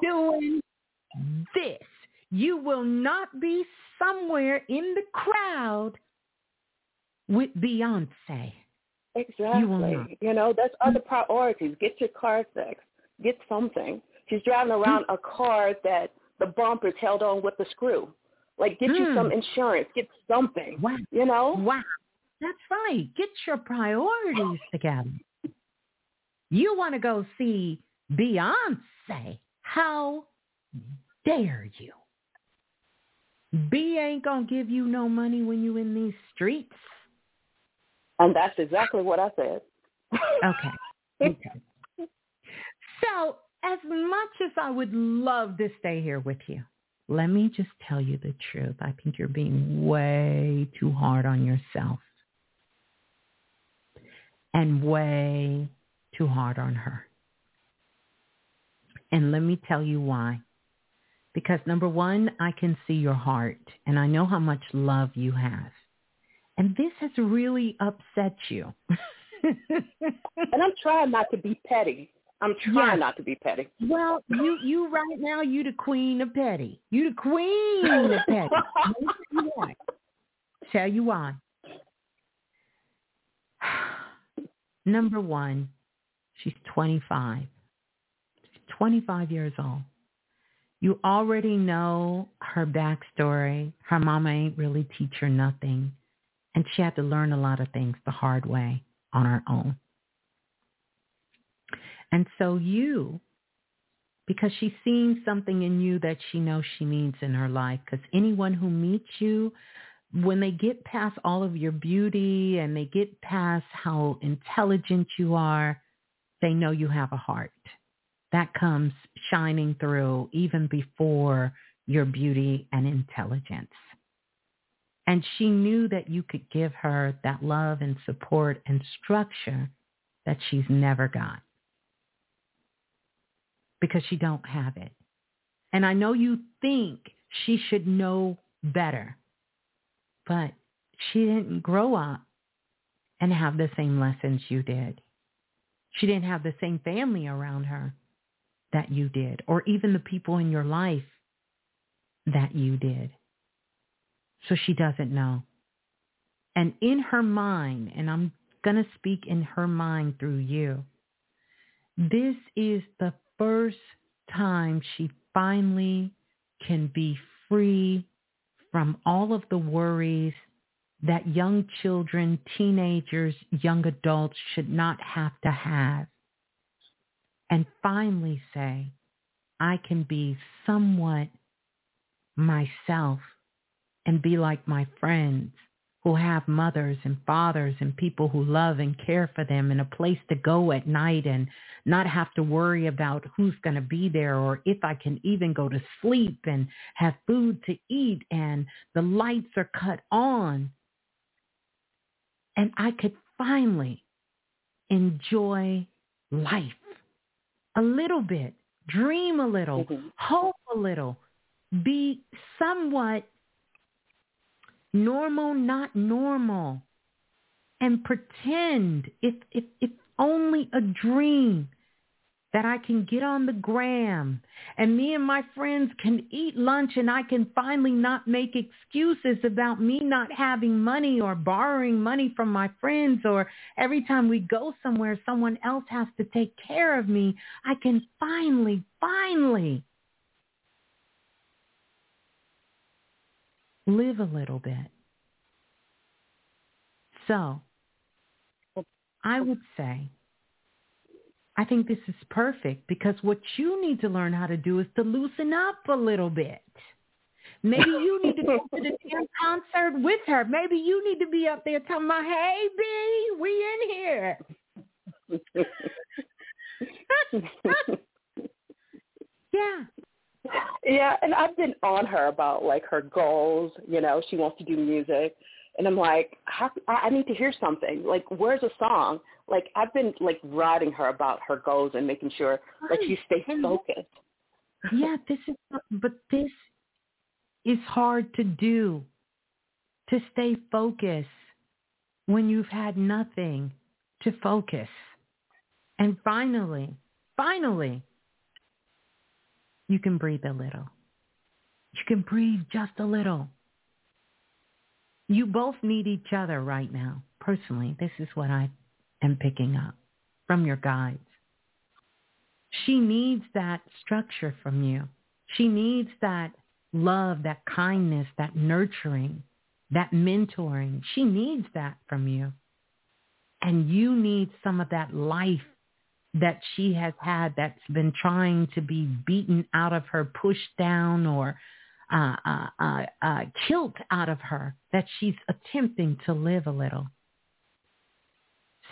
S1: doing this. You will not be somewhere in the crowd with Beyonce.
S9: Exactly. You, you know, that's other priorities. Get your car fixed. Get something. She's driving around a car that the bumper's held on with a screw. Like, get mm. you some hmm. insurance. Get something.
S1: Wow.
S9: You know?
S1: Wow. That's right. Get your priorities together. You want to go see Beyonce. How dare you? B ain't going to give you no money when you in these streets.
S9: And that's exactly what I said.
S1: okay. [LAUGHS] Okay. So as much as I would love to stay here with you, let me just tell you the truth. I think you're being way too hard on yourself and way too hard on her. And let me tell you why. Because number one, I can see your heart and I know how much love you have. And this has really upset you. [LAUGHS]
S9: and I'm trying not to be petty. I'm trying not to be petty.
S1: Well, you you right now you the queen of petty. You the queen of [LAUGHS] petty. Tell you why. Tell you why. Number one, she's 25. She's 25 years old. You already know her backstory. Her mama ain't really teach her nothing. And she had to learn a lot of things the hard way on her own. And so you, because she's seeing something in you that she knows she needs in her life, because anyone who meets you, when they get past all of your beauty and they get past how intelligent you are, they know you have a heart. That comes shining through even before your beauty and intelligence. And she knew that you could give her that love and support and structure that she's never got because she don't have it. And I know you think she should know better, but she didn't grow up and have the same lessons you did. She didn't have the same family around her that you did, or even the people in your life that you did. So she doesn't know. And in her mind, and I'm going to speak in her mind through you, this is the first time she finally can be free from all of the worries that young children, teenagers, young adults should not have to have. And finally say, I can be somewhat myself and be like my friends who have mothers and fathers and people who love and care for them and a place to go at night and not have to worry about who's going to be there or if I can even go to sleep and have food to eat and the lights are cut on. And I could finally enjoy life a little bit, dream a little, mm-hmm. hope a little, be somewhat normal, not normal, and pretend if if if only a dream that I can get on the gram and me and my friends can eat lunch and I can finally not make excuses about me not having money or borrowing money from my friends or every time we go somewhere someone else has to take care of me. I can finally, finally live a little bit. So I would say I think this is perfect because what you need to learn how to do is to loosen up a little bit. Maybe you need to go to the [LAUGHS] damn concert with her. Maybe you need to be up there telling about, hey, B, we in here. [LAUGHS] yeah.
S9: Yeah, and I've been on her about like her goals. You know, she wants to do music, and I'm like, How, I need to hear something. Like, where's a song? like I've been like writing her about her goals and making sure that she stays focused.
S1: yeah, this is but this is hard to do. To stay focused when you've had nothing to focus. And finally, finally, you can breathe a little. You can breathe just a little. You both need each other right now. Personally, this is what I am picking up from your guides. She needs that structure from you. She needs that love, that kindness, that nurturing, that mentoring. She needs that from you. And you need some of that life that she has had that's been trying to be beaten out of her, pushed down or uh, uh, uh, uh, out of her, that she's attempting to live a little.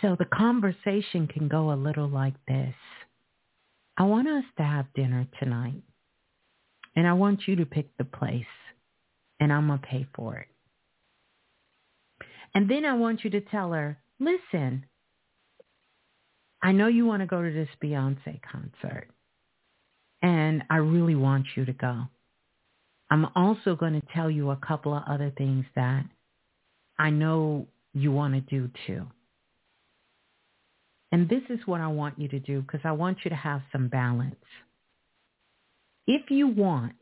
S1: So the conversation can go a little like this. I want us to have dinner tonight. And I want you to pick the place. And I'm going to pay for it. And then I want you to tell her, listen, I know you want to go to this Beyonce concert. And I really want you to go. I'm also going to tell you a couple of other things that I know you want to do too. And this is what I want you to do because I want you to have some balance. If you want,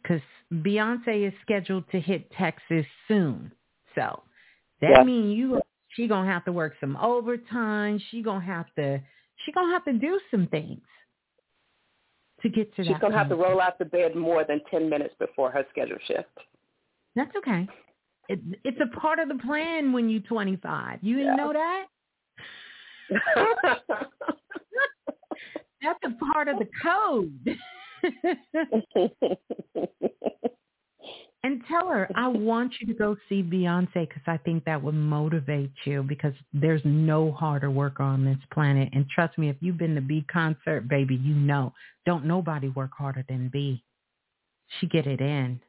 S1: because Beyonce is scheduled to hit Texas soon, so that yeah. means you she gonna have to work some overtime. She gonna have to she gonna have to do some things to get to
S9: She's that. She's gonna have to roll out the bed more than ten minutes before her schedule shift.
S1: That's okay. It, it's a part of the plan when you're 25. You didn't yeah. know that? [LAUGHS] That's a part of the code. [LAUGHS] and tell her, I [LAUGHS] want you to go see Beyonce because I think that would motivate you because there's no harder work on this planet. And trust me, if you've been to B concert, baby, you know, don't nobody work harder than B. She get it in.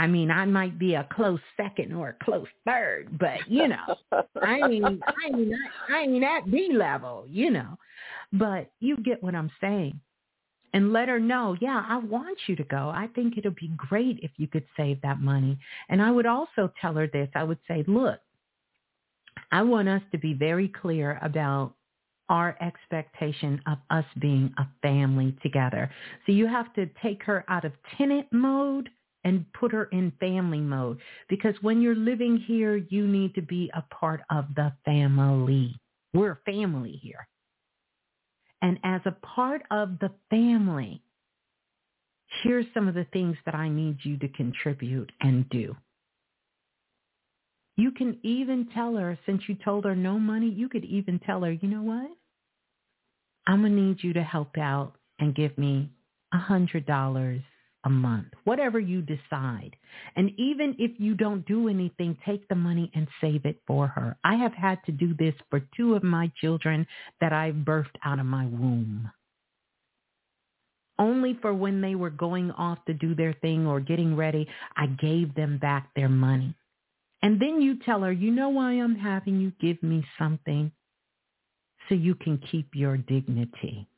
S1: I mean, I might be a close second or a close third, but you know, I mean, I ain't, I ain't at B level, you know. But you get what I'm saying, and let her know. Yeah, I want you to go. I think it'll be great if you could save that money. And I would also tell her this. I would say, look, I want us to be very clear about our expectation of us being a family together. So you have to take her out of tenant mode and put her in family mode. Because when you're living here, you need to be a part of the family. We're a family here. And as a part of the family, here's some of the things that I need you to contribute and do. You can even tell her, since you told her no money, you could even tell her, you know what? I'm going to need you to help out and give me a $100 a month, whatever you decide. And even if you don't do anything, take the money and save it for her. I have had to do this for two of my children that I've birthed out of my womb. Only for when they were going off to do their thing or getting ready, I gave them back their money. And then you tell her, you know why I'm having you give me something? so you can keep your dignity.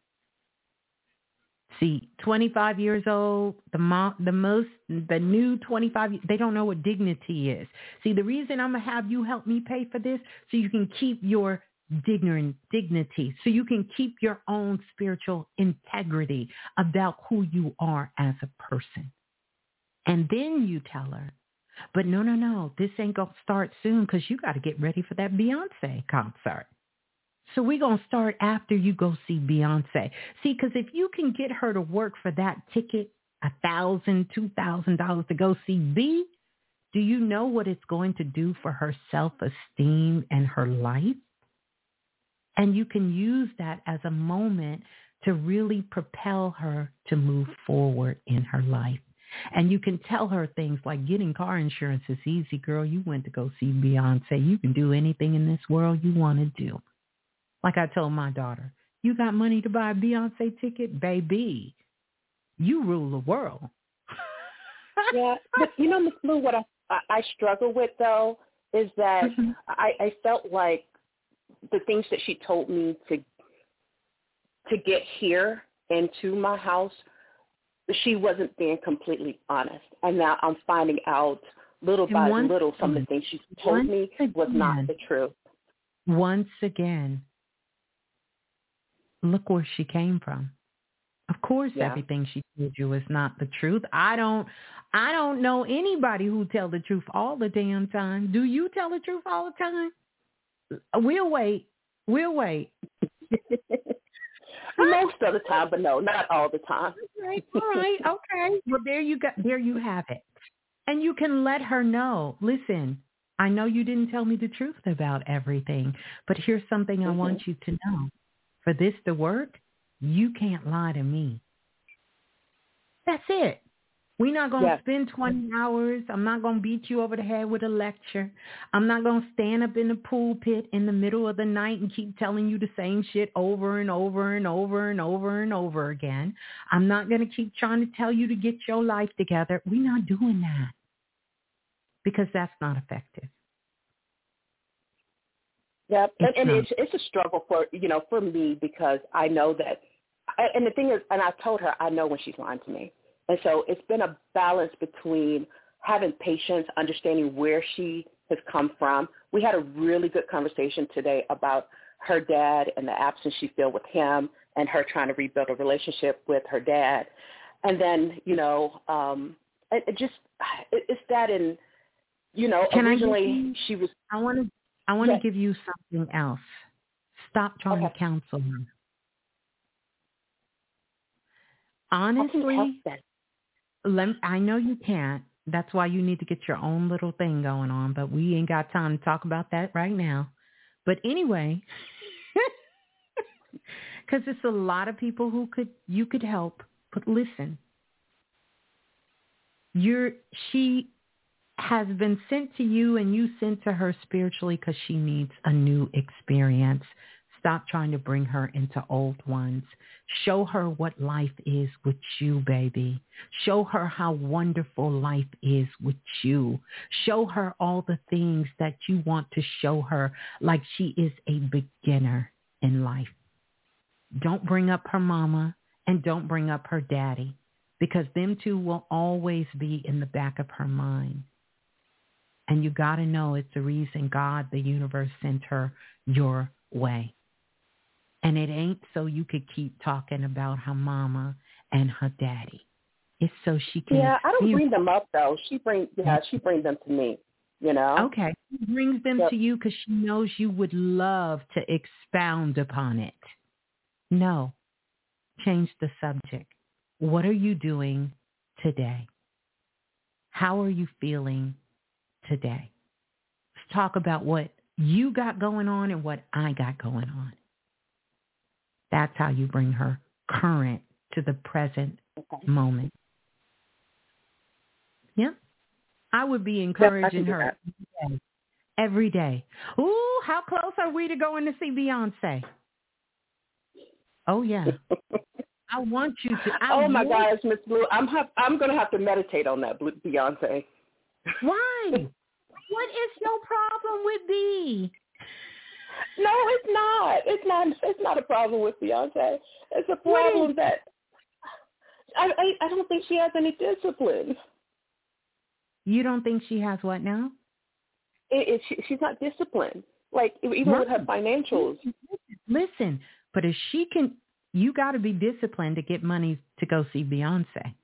S1: See, 25 years old, the mo- the most, the new 25, they don't know what dignity is. See, the reason I'm gonna have you help me pay for this, so you can keep your dignity, so you can keep your own spiritual integrity about who you are as a person. And then you tell her, but no, no, no, this ain't gonna start soon because you got to get ready for that Beyonce concert. So we're going to start after you go see Beyonce. See, because if you can get her to work for that ticket, a thousand, two thousand dollars to go see B, do you know what it's going to do for her self-esteem and her life? And you can use that as a moment to really propel her to move forward in her life. And you can tell her things like getting car insurance is easy, girl. You went to go see Beyonce. You can do anything in this world you want to do. Like I told my daughter, you got money to buy a Beyonce ticket? Baby, you rule the world. [LAUGHS]
S9: yeah, but you know, Miss Blue, what I, I struggle with though is that mm-hmm. I, I felt like the things that she told me to to get here into my house, she wasn't being completely honest. And now I'm finding out little and by little some of the things she told me again, was not the truth.
S1: Once again, look where she came from. Of course yeah. everything she told you is not the truth. I don't I don't know anybody who tell the truth all the damn time. Do you tell the truth all the time? We'll wait. We'll wait. [LAUGHS]
S9: Most of the time, but no, not all the time.
S1: Right, all right, okay. Well, there you go. There you have it. And you can let her know. Listen, I know you didn't tell me the truth about everything, but here's something mm-hmm. I want you to know for this to work, you can't lie to me. That's it. We're not going to yes. spend 20 hours. I'm not going to beat you over the head with a lecture. I'm not going to stand up in the pulpit in the middle of the night and keep telling you the same shit over and over and over and over and over again. I'm not going to keep trying to tell you to get your life together. We're not doing that because that's not effective.
S9: Yeah, and, and it's it's a struggle for you know for me because I know that, and the thing is, and I told her I know when she's lying to me, and so it's been a balance between having patience, understanding where she has come from. We had a really good conversation today about her dad and the absence she felt with him, and her trying to rebuild a relationship with her dad, and then you know, um, it, it just it, it's that in you know
S1: Can
S9: originally she was.
S1: I want to I want yes. to give you something else. Stop trying okay. to counsel her. Honestly, let, I know you can't. That's why you need to get your own little thing going on, but we ain't got time to talk about that right now. But anyway, [LAUGHS] because it's a lot of people who could you could help. But listen, you're she has been sent to you and you sent to her spiritually because she needs a new experience. Stop trying to bring her into old ones. Show her what life is with you, baby. Show her how wonderful life is with you. Show her all the things that you want to show her like she is a beginner in life. Don't bring up her mama and don't bring up her daddy because them two will always be in the back of her mind. And you got to know it's the reason God, the universe, sent her your way. And it ain't so you could keep talking about her mama and her daddy. It's so she can.
S9: Yeah, I don't bring them up though. She brings. Yeah, she brings them to me. You know.
S1: Okay, she brings them yep. to you because she knows you would love to expound upon it. No, change the subject. What are you doing today? How are you feeling today. Let's talk about what you got going on and what I got going on. That's how you bring her current to the present moment. Yeah. I would be encouraging her every day. every day. Ooh, how close are we to going to see Beyonce? Oh yeah. [LAUGHS] I want you to. I
S9: oh my gosh, Miss Blue, I'm ha- I'm gonna have to meditate on that Beyonce.
S1: Why? [LAUGHS] What is your problem with B?
S9: No, it's not. It's not. It's not a problem with Beyonce. It's a problem that I, I I don't think she has any discipline.
S1: You don't think she has what now?
S9: It, it, she, she's not disciplined. Like even with her financials.
S1: Listen, but if she can, you got to be disciplined to get money to go see Beyonce.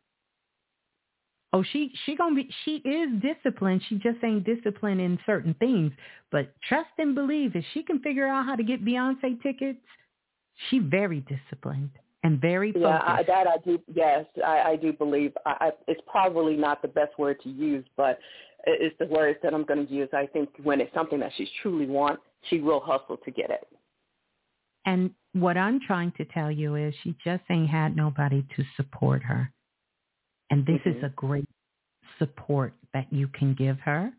S1: Oh, she she gonna be she is disciplined. She just ain't disciplined in certain things. But trust and believe if she can figure out how to get Beyonce tickets, she very disciplined and very focused.
S9: Yeah, I, that I do. Yes, I, I do believe. I, I, it's probably not the best word to use, but it's the words that I'm going to use. I think when it's something that she truly wants, she will hustle to get it.
S1: And what I'm trying to tell you is she just ain't had nobody to support her. And this mm-hmm. is a great support that you can give her.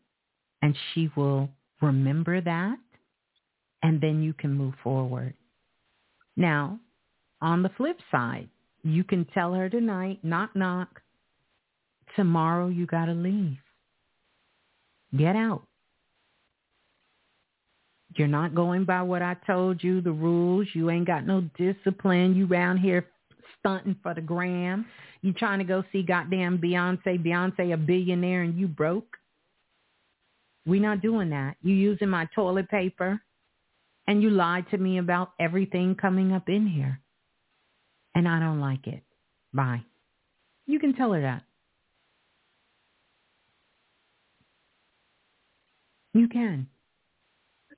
S1: And she will remember that. And then you can move forward. Now, on the flip side, you can tell her tonight, knock, knock, tomorrow you got to leave. Get out. You're not going by what I told you, the rules. You ain't got no discipline. You around here stunting for the gram. You trying to go see goddamn Beyonce, Beyonce a billionaire and you broke. We not doing that. You using my toilet paper and you lied to me about everything coming up in here. And I don't like it. Bye. You can tell her that. You can.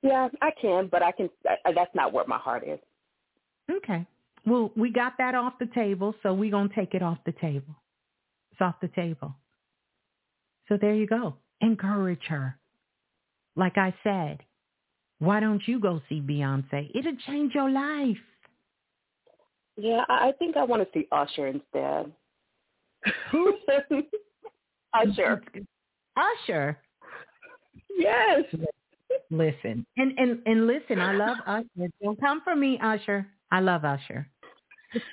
S9: Yeah, I can, but I can. I, that's not where my heart is.
S1: Okay. Well, we got that off the table, so we're going to take it off the table. It's off the table. So there you go. Encourage her. Like I said, why don't you go see Beyonce? It'll change your life.
S9: Yeah, I think I want to see Usher instead.
S1: Who? [LAUGHS]
S9: Usher.
S1: Usher.
S9: Yes.
S1: Listen. And and and listen, I love Usher. Don't come for me, Usher. I love Usher. [LAUGHS]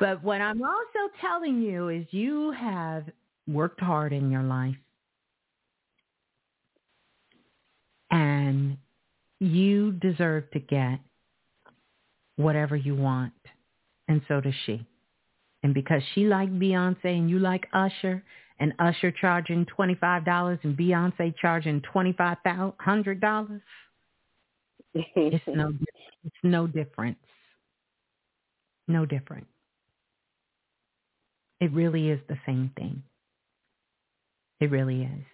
S1: but what I'm also telling you is you have worked hard in your life. And you deserve to get whatever you want. And so does she. And because she liked Beyonce and you like Usher, and Usher charging $25 and Beyonce charging $2,500, it's no, [LAUGHS] it's no difference. No different. It really is the same thing. It really is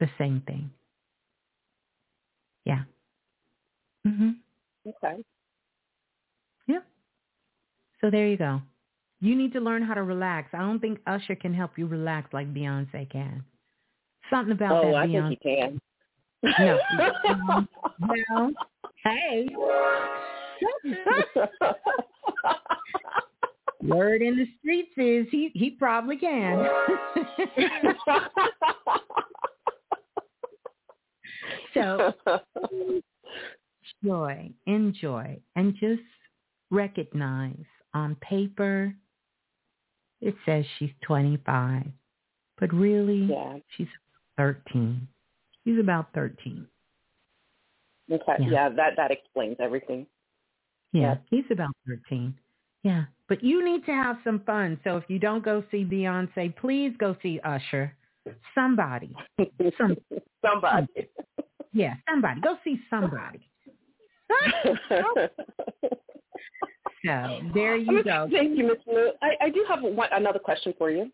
S1: the same thing. Yeah. Mhm.
S9: Okay.
S1: Yeah. So there you go. You need to learn how to relax. I don't think Usher can help you relax like Beyonce can. Something about
S9: oh,
S1: that
S9: I
S1: Beyonce.
S9: think he can.
S1: No. no. [LAUGHS] Hey. Word in the streets is he he probably can. [LAUGHS] so enjoy, enjoy, and just recognize on paper it says she's 25, but really
S9: yeah.
S1: she's 13. She's about 13.
S9: Okay. Yeah. yeah, that that explains everything.
S1: Yeah, yeah, he's about 13. Yeah, but you need to have some fun. So if you don't go see Beyonce, please go see Usher. Somebody.
S9: Some, [LAUGHS] somebody.
S1: Yeah, somebody. Go see somebody. [LAUGHS] so there you go. [LAUGHS]
S9: Thank you, Ms. Blue. I, I do have one, another question for you.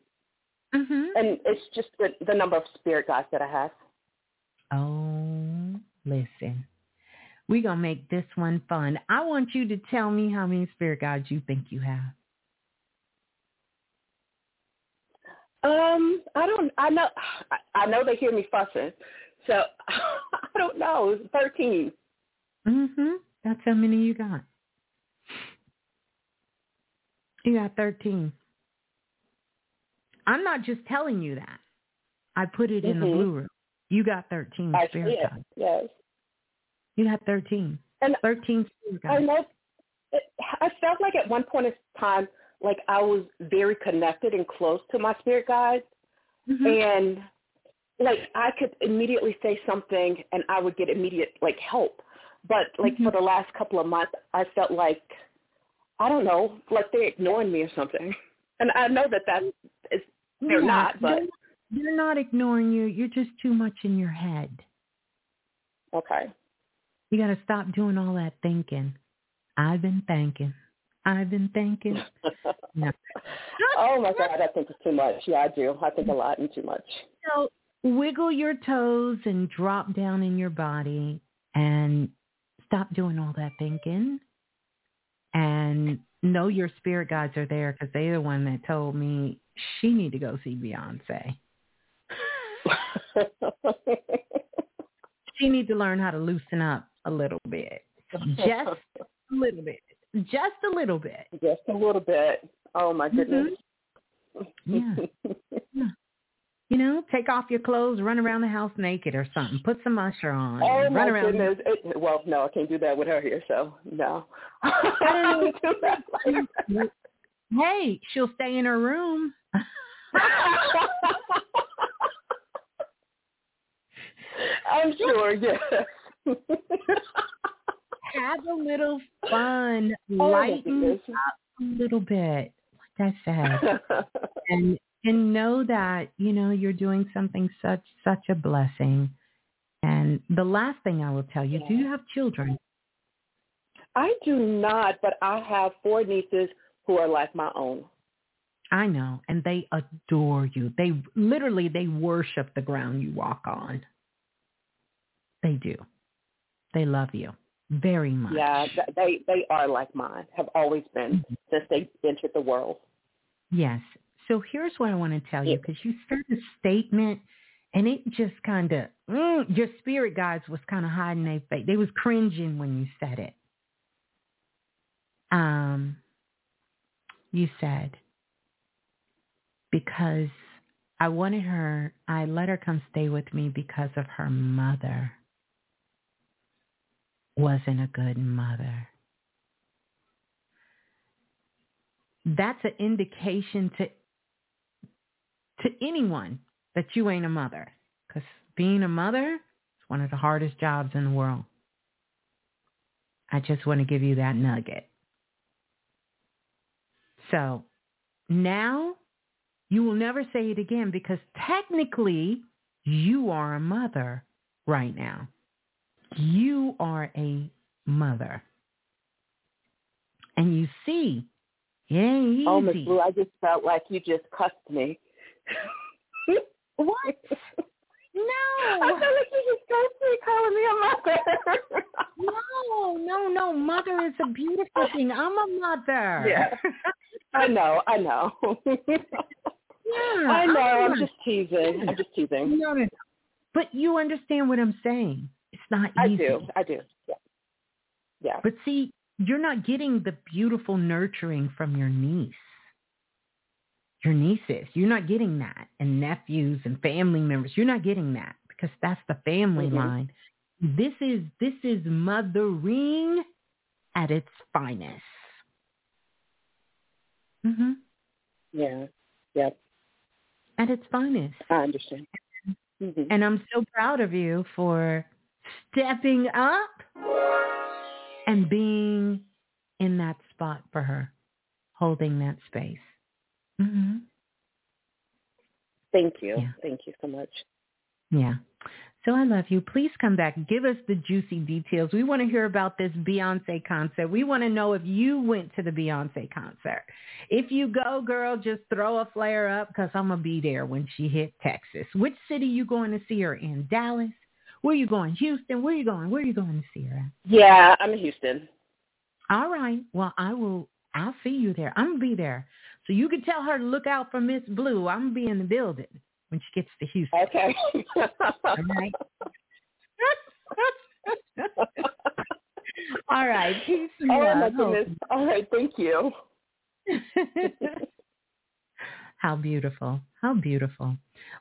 S1: Mm-hmm.
S9: And it's just the, the number of spirit guides that I have.
S1: Oh, listen. We're going to make this one fun. I want you to tell me how many spirit guides you think you have.
S9: Um, I don't. I know. I know they hear me fussing, so [LAUGHS] I don't know. It's thirteen.
S1: Mhm. That's how many you got. You got thirteen. I'm not just telling you that. I put it in
S9: mm-hmm.
S1: the blue room. You got 13
S9: I
S1: spirit guides.
S9: Yes.
S1: You got 13.
S9: And
S1: 13 spirit guides.
S9: I know. It, I felt like at one point in time, like I was very connected and close to my spirit guides,
S1: mm-hmm.
S9: and like I could immediately say something and I would get immediate like help. But like mm-hmm. for the last couple of months, I felt like I don't know, like they're ignoring me or something. And I know that that is they're yeah, not, but
S1: they're, not ignoring you. You're just too much in your head.
S9: Okay.
S1: You got to stop doing all that thinking. I've been thinking. I've been thinking. [LAUGHS]
S9: no. oh my God, I think it's too much. Yeah, I do. I think a lot and too much.
S1: So wiggle your toes and drop down in your body and stop doing all that thinking. And know your spirit guides are there because they're the one that told me she need to go see Beyonce. She needs to learn how to loosen up a little bit. Just a little bit. Just a little bit.
S9: Just a little bit. Oh my goodness.
S1: Mm-hmm. Yeah. yeah. You know, take off your clothes, run around the house naked or something. Put some Usher on.
S9: Oh
S1: run
S9: my
S1: around
S9: goodness! It, well, no, I can't do that with her here, so no. I [LAUGHS] do
S1: that hey, she'll stay in her room. [LAUGHS]
S9: I'm [LAUGHS] sure, yes.
S1: Have a little fun, [LAUGHS] oh, lighten up a little bit, like I said, [LAUGHS] and and know that you know you're doing something such such a blessing. And the last thing I will tell you: Do you have children?
S9: I do not, but I have four nieces who are like my own.
S1: I know, and they adore you. They literally they worship the ground you walk on. They do. They love you very much.
S9: Yeah, they they are like mine. Have always been mm-hmm. since they entered the world.
S1: Yes. So here's what I want to tell you because you started a statement and it just kind of mm, your spirit guides was kind of hiding their face. They was cringing when you said it. Um, you said because I wanted her, I let her come stay with me because of her mother wasn't a good mother. That's an indication to to anyone that you ain't a mother because being a mother is one of the hardest jobs in the world. I just want to give you that nugget. So now you will never say it again because technically you are a mother right now. You are a mother. And you see, it ain't easy.
S9: Oh, Miss Blue, I just felt like you just cussed me.
S1: what? [LAUGHS] No.
S9: I feel like you just cussed me calling me a mother.
S1: no, no, no. Mother is a beautiful thing. I'm a mother.
S9: Yeah. I know, I know.
S1: yeah,
S9: I know. I'm, I'm just teasing. I'm just teasing.
S1: No, no, no. But you understand what I'm saying. Not easy.
S9: I do. I do. Yeah. Yeah.
S1: But see, you're not getting the beautiful nurturing from your niece. Your nieces. You're not getting that. And nephews and family members. You're not getting that because that's the family mm-hmm. line. This is this is mothering at its finest. Mhm.
S9: Yeah. Yep.
S1: At its finest.
S9: I understand.
S1: Mm-hmm. And I'm so proud of you for stepping up and being in that spot for her, holding that space. Mm-hmm.
S9: Thank you. Yeah. Thank you so much.
S1: Yeah. So I love you. Please come back. Give us the juicy details. We want to hear about this Beyonce concert. We want to know if you went to the Beyonce concert. If you go, girl, just throw a flare up because I'm going to be there when she hit Texas. Which city you going to see her in? Dallas? Where you going? Houston? Where you going? Where are you going to see?
S9: Yeah, I'm in Houston.
S1: All right. Well, I will. I'll see you there. I'm gonna be there, so you can tell her to look out for Miss Blue. I'm gonna be in the building when she gets to Houston.
S9: Okay.
S1: All right. [LAUGHS] All right. Peace
S9: oh my goodness. All right. Thank you. [LAUGHS]
S1: How beautiful. How beautiful.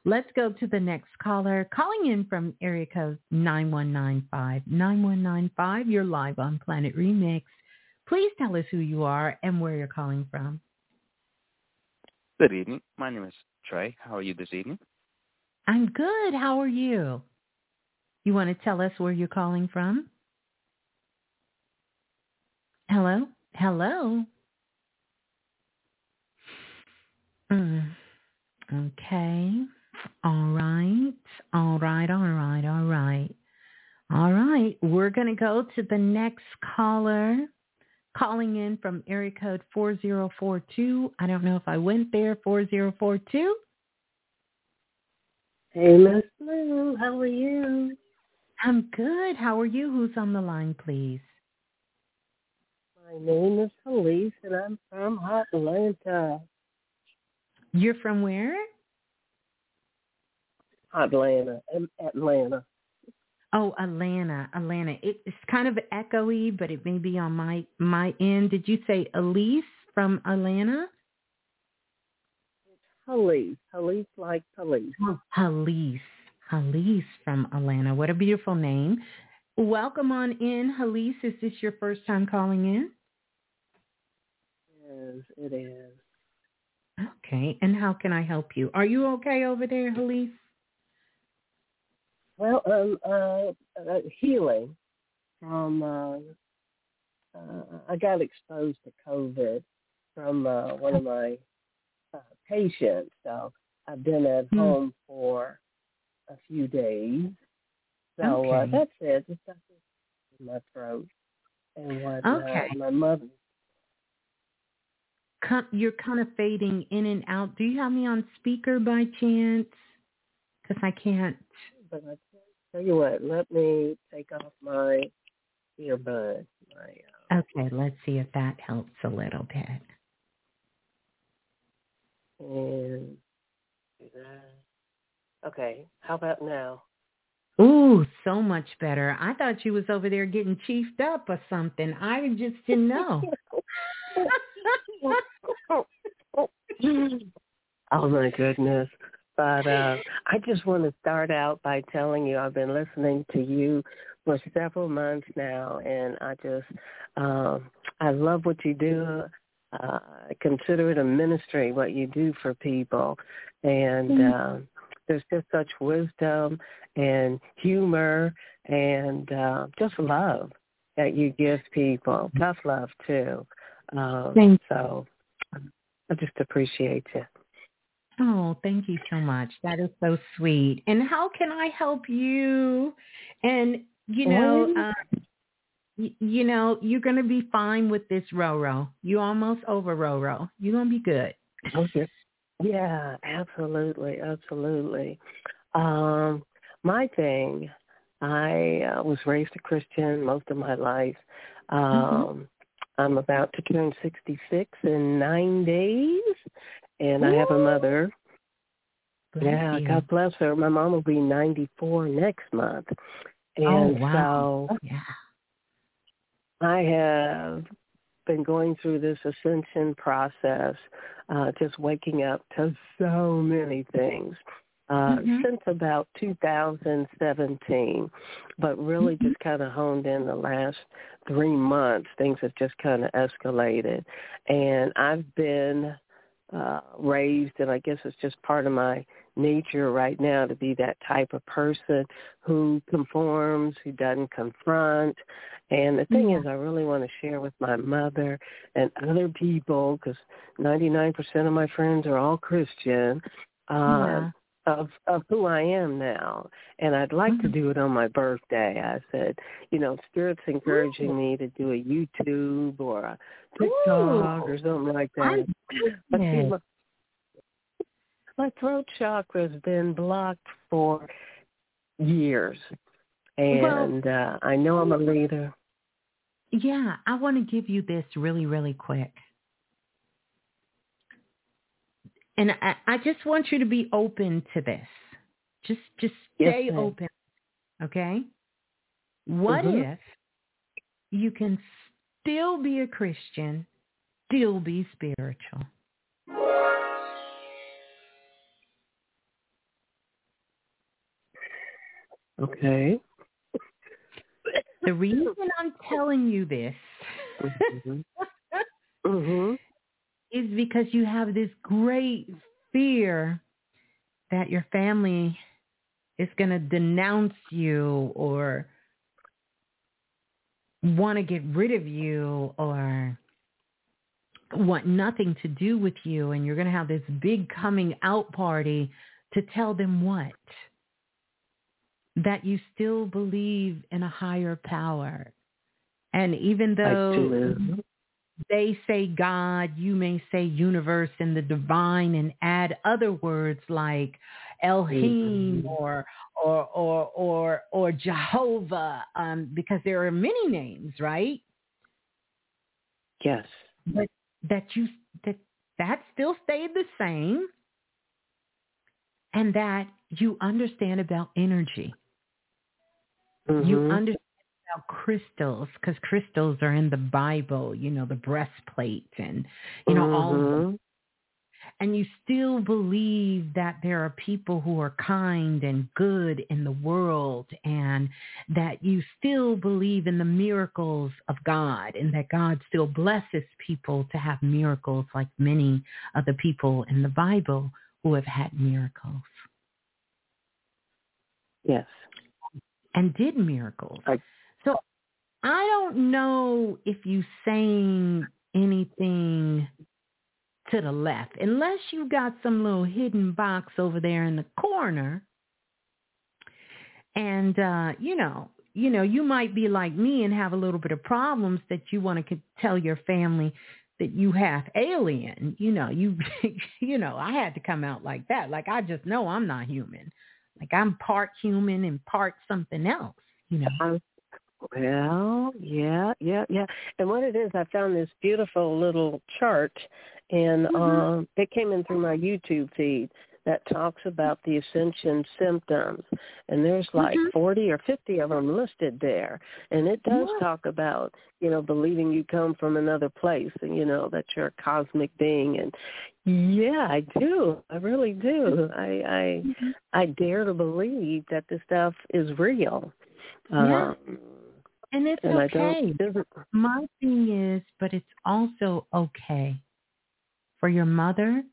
S1: Let's go to the next caller. Calling in from area code 9195. 9195, you're live on Planet Remix. Please tell us who you are and where you're calling from.
S10: Good evening. My name is Trey. How are you this evening?
S1: I'm good. How are you? You want to tell us where you're calling from? Hello? Hello? Mm. Okay. All right. All right. All right. All right. All right. We're going to go to the next caller calling in from area code 4042. I don't know if I went there. 4042.
S10: Hey, Miss Blue. How are you?
S1: I'm good. How are you? Who's on the line, please?
S10: My name is Elise, and I'm from Atlanta.
S1: You're from where?
S10: Atlanta. Atlanta.
S1: Oh, Atlanta, Atlanta. It, it's kind of echoey, but it may be on my my end. Did you say Elise from Atlanta?
S10: Halise. Halise like police.
S1: Oh, Halise. Halise from Atlanta. What a beautiful name. Welcome on in, Halise. Is this your first time calling in?
S10: Yes, it is.
S1: Okay. And how can I help you? Are you okay over there, Halise?
S10: Well, um, uh, uh, healing from, uh, uh, I got exposed to COVID from uh, one of my uh, patients. So I've been at mm. home for a few days. So uh, okay. uh, that's it. Just in my throat and what
S1: okay.
S10: uh, my mother.
S1: You're kind of fading in and out. Do you have me on speaker by chance? Because I can't.
S10: But I tell you what, let me take off my earbud. My,
S1: uh, okay, let's see if that helps a little bit.
S10: And. Okay, how about now?
S1: Ooh, so much better. I thought you was over there getting chiefed up or something. I just didn't know. [LAUGHS]
S10: oh my goodness. But uh, I just want to start out by telling you I've been listening to you for several months now, and I just um, I love what you do. Uh, I consider it a ministry what you do for people, and mm-hmm. uh, there's just such wisdom and humor and uh, just love that you give people. Tough love too. Um, so I just appreciate you.
S1: Oh, thank you so much. That is so sweet. And how can I help you? And you know, uh, y- you know, you're gonna be fine with this Roro. You almost over Roro. You're gonna be good.
S10: Okay. Yeah, absolutely, absolutely. Um, my thing, I uh, was raised a Christian most of my life. Mm-hmm. Um. I'm about to turn 66 in nine days, and Ooh. I have a mother.
S1: Bless
S10: yeah,
S1: you.
S10: God bless her. My mom will be 94 next month. And
S1: oh, wow.
S10: so
S1: oh, yeah.
S10: I have been going through this ascension process, uh, just waking up to so many things. Uh, mm-hmm. since about 2017, but really mm-hmm. just kind of honed in the last three months. Things have just kind of escalated, and I've been uh, raised, and I guess it's just part of my nature right now to be that type of person who conforms, who doesn't confront. And the thing yeah. is, I really want to share with my mother and other people, because 99% of my friends are all Christian, uh, yeah. Of of who I am now. And I'd like mm-hmm. to do it on my birthday. I said, you know, Spirit's encouraging Ooh. me to do a YouTube or a TikTok
S1: Ooh.
S10: or something like that. But see, my, my throat chakra has been blocked for years. And well, uh, I know I'm a leader.
S1: Yeah, I want to give you this really, really quick. And I, I just want you to be open to this. Just just stay
S10: yes,
S1: open. Okay? What mm-hmm. if you can still be a Christian, still be spiritual?
S10: Okay.
S1: The reason I'm telling you this
S10: mm-hmm. mm-hmm. [LAUGHS]
S1: is because you have this great fear that your family is going to denounce you or want to get rid of you or want nothing to do with you and you're going to have this big coming out party to tell them what? That you still believe in a higher power. And even though they say God, you may say universe and the divine and add other words like Elohim mm-hmm. or or or or or Jehovah, um, because there are many names, right?
S10: Yes.
S1: But that you that that still stayed the same and that you understand about energy. Mm-hmm. You understand about crystals because crystals are in the Bible, you know, the breastplate and, you know, mm-hmm. all of them. Mm-hmm. And you still believe that there are people who are kind and good in the world and that you still believe in the miracles of God and that God still blesses people to have miracles like many of the people in the Bible who have had miracles.
S10: Yes.
S1: And did miracles.
S10: I,
S1: I don't know if you saying anything to the left, unless you got some little hidden box over there in the corner. And uh, you know, you know, you might be like me and have a little bit of problems that you want to tell your family that you have alien. You know, you [LAUGHS] you know, I had to come out like that. Like I just know I'm not human. Like I'm part human and part something else, you know.
S10: Well, yeah, yeah, yeah. And what it is, I found this beautiful little chart, and mm-hmm. um, it came in through my YouTube feed that talks about the ascension symptoms and there's like mm-hmm. 40 or 50 of them listed there and it does yeah. talk about you know believing you come from another place and you know that you're a cosmic being and yeah i do i really do i i mm-hmm. i dare to believe that this stuff is real
S1: yeah. Um, and it's and okay. My thing is, but it's also okay for your mother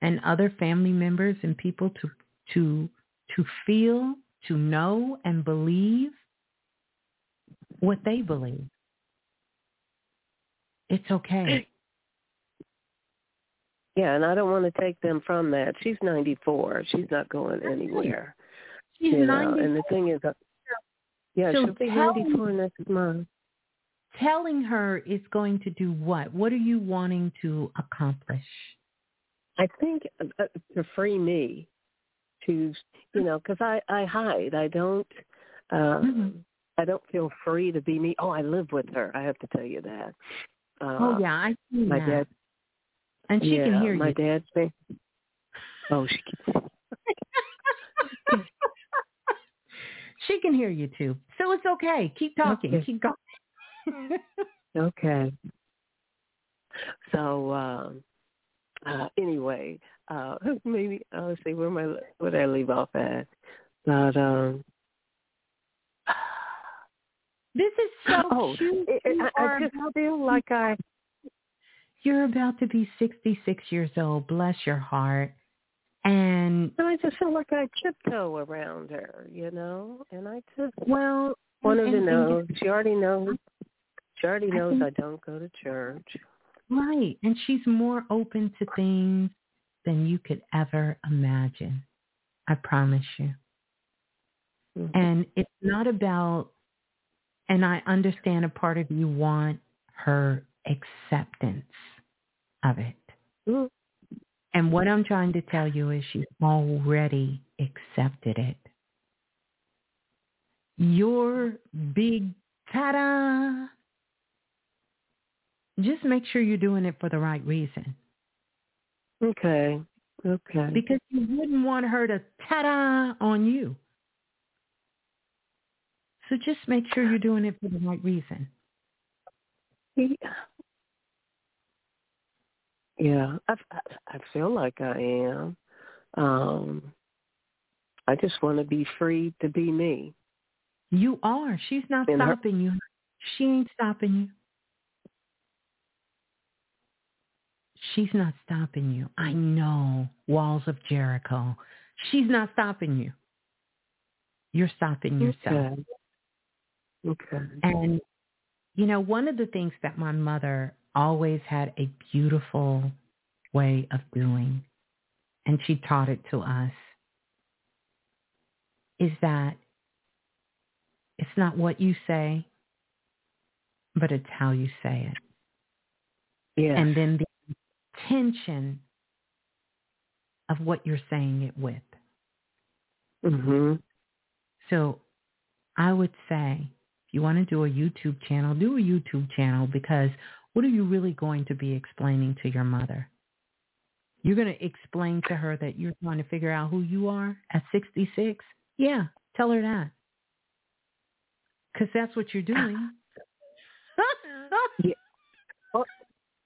S1: and other family members and people to to to feel, to know and believe what they believe. It's okay. [CLEARS THROAT]
S10: Yeah, and I don't want to take them from that. She's 94. She's not going anywhere.
S1: She's
S10: you
S1: know, 94.
S10: and the thing is, uh, yeah, so she'll be 94 next month.
S1: Telling her is going to do what? What are you wanting to accomplish?
S10: I think uh, uh, to free me to, you know, because I I hide. I don't. Um, mm-hmm. I don't feel free to be me. Oh, I live with her. I have to tell you that. Uh,
S1: oh yeah, I see
S10: my
S1: that.
S10: dad.
S1: And she
S10: yeah,
S1: can hear you.
S10: My dad say, "Oh, she can."
S1: She can hear you too, so it's okay. Keep talking.
S10: Okay.
S1: Keep going. [LAUGHS]
S10: okay. So, um, uh, anyway, uh, [LAUGHS] maybe I'll say where my where did I leave off at? But um, [SIGHS]
S1: this is so
S10: oh,
S1: cute.
S10: It, I, I just feel like I.
S1: You're about to be 66 years old. Bless your heart. And
S10: I just feel like I tiptoe around her, you know, and I just
S1: well
S10: wanted
S1: and,
S10: to
S1: and,
S10: know. She already knows. She already knows
S1: I, think,
S10: I don't go to church.
S1: Right. And she's more open to things than you could ever imagine. I promise you. Mm-hmm. And it's not about, and I understand a part of you want her acceptance of it.
S10: Mm-hmm.
S1: And what I'm trying to tell you is she's already accepted it. Your big ta-da just make sure you're doing it for the right reason.
S10: Okay. Okay.
S1: Because you wouldn't want her to ta-da on you. So just make sure you're doing it for the right reason.
S10: Yeah. Yeah, I, I feel like I am. Um, I just want to be free to be me.
S1: You are. She's not In stopping her- you. She ain't stopping you. She's not stopping you. I know walls of Jericho. She's not stopping you. You're stopping yourself.
S10: Okay. okay.
S1: And, you know, one of the things that my mother always had a beautiful way of doing, and she taught it to us, is that it's not what you say, but it's how you say it.
S10: Yes.
S1: And then the intention of what you're saying it with.
S10: Mm-hmm.
S1: So I would say if you want to do a YouTube channel, do a YouTube channel because what are you really going to be explaining to your mother? You're going to explain to her that you're trying to figure out who you are at 66? Yeah, tell her that. Because that's what you're doing. [LAUGHS] [LAUGHS]
S10: yeah. Well,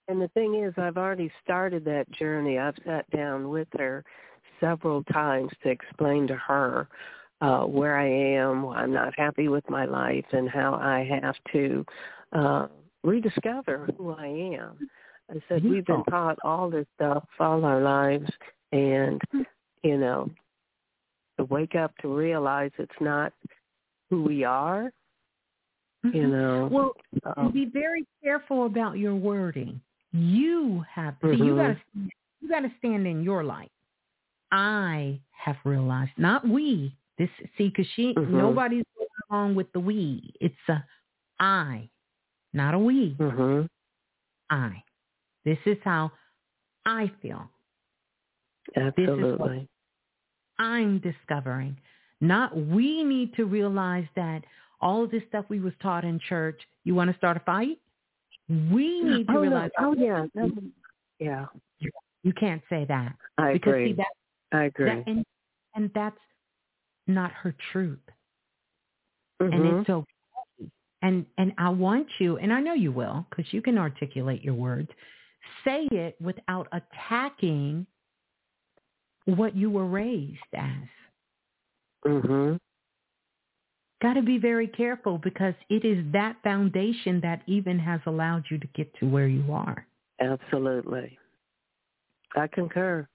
S10: and the thing is, I've already started that journey. I've sat down with her several times to explain to her uh, where I am, why I'm not happy with my life, and how I have to uh, rediscover who I am. I said we've been taught all this stuff all our lives, and you know, to wake up to realize it's not who we are.
S1: Mm-hmm.
S10: You know,
S1: well,
S10: um,
S1: be very careful about your wording. You have mm-hmm. see, you got to you got to stand in your light. I have realized, not we. This see, because she
S10: mm-hmm.
S1: nobody's going along with the we. It's a I, not a we.
S10: Mm-hmm.
S1: I. This is how I feel.
S10: Absolutely.
S1: I'm discovering. Not we need to realize that all of this stuff we was taught in church, you want to start a fight? We need to
S10: oh,
S1: realize.
S10: No. Oh yeah, [LAUGHS] no. yeah.
S1: You can't say that.
S10: I
S1: because,
S10: agree.
S1: See, that,
S10: I agree.
S1: That, and, and that's not her truth.
S10: Mm-hmm.
S1: And it's okay. And and I want you, and I know you will, because you can articulate your words. Say it without attacking what you were raised as.
S10: Mhm.
S1: Got to be very careful because it is that foundation that even has allowed you to get to where you are.
S10: Absolutely. I concur.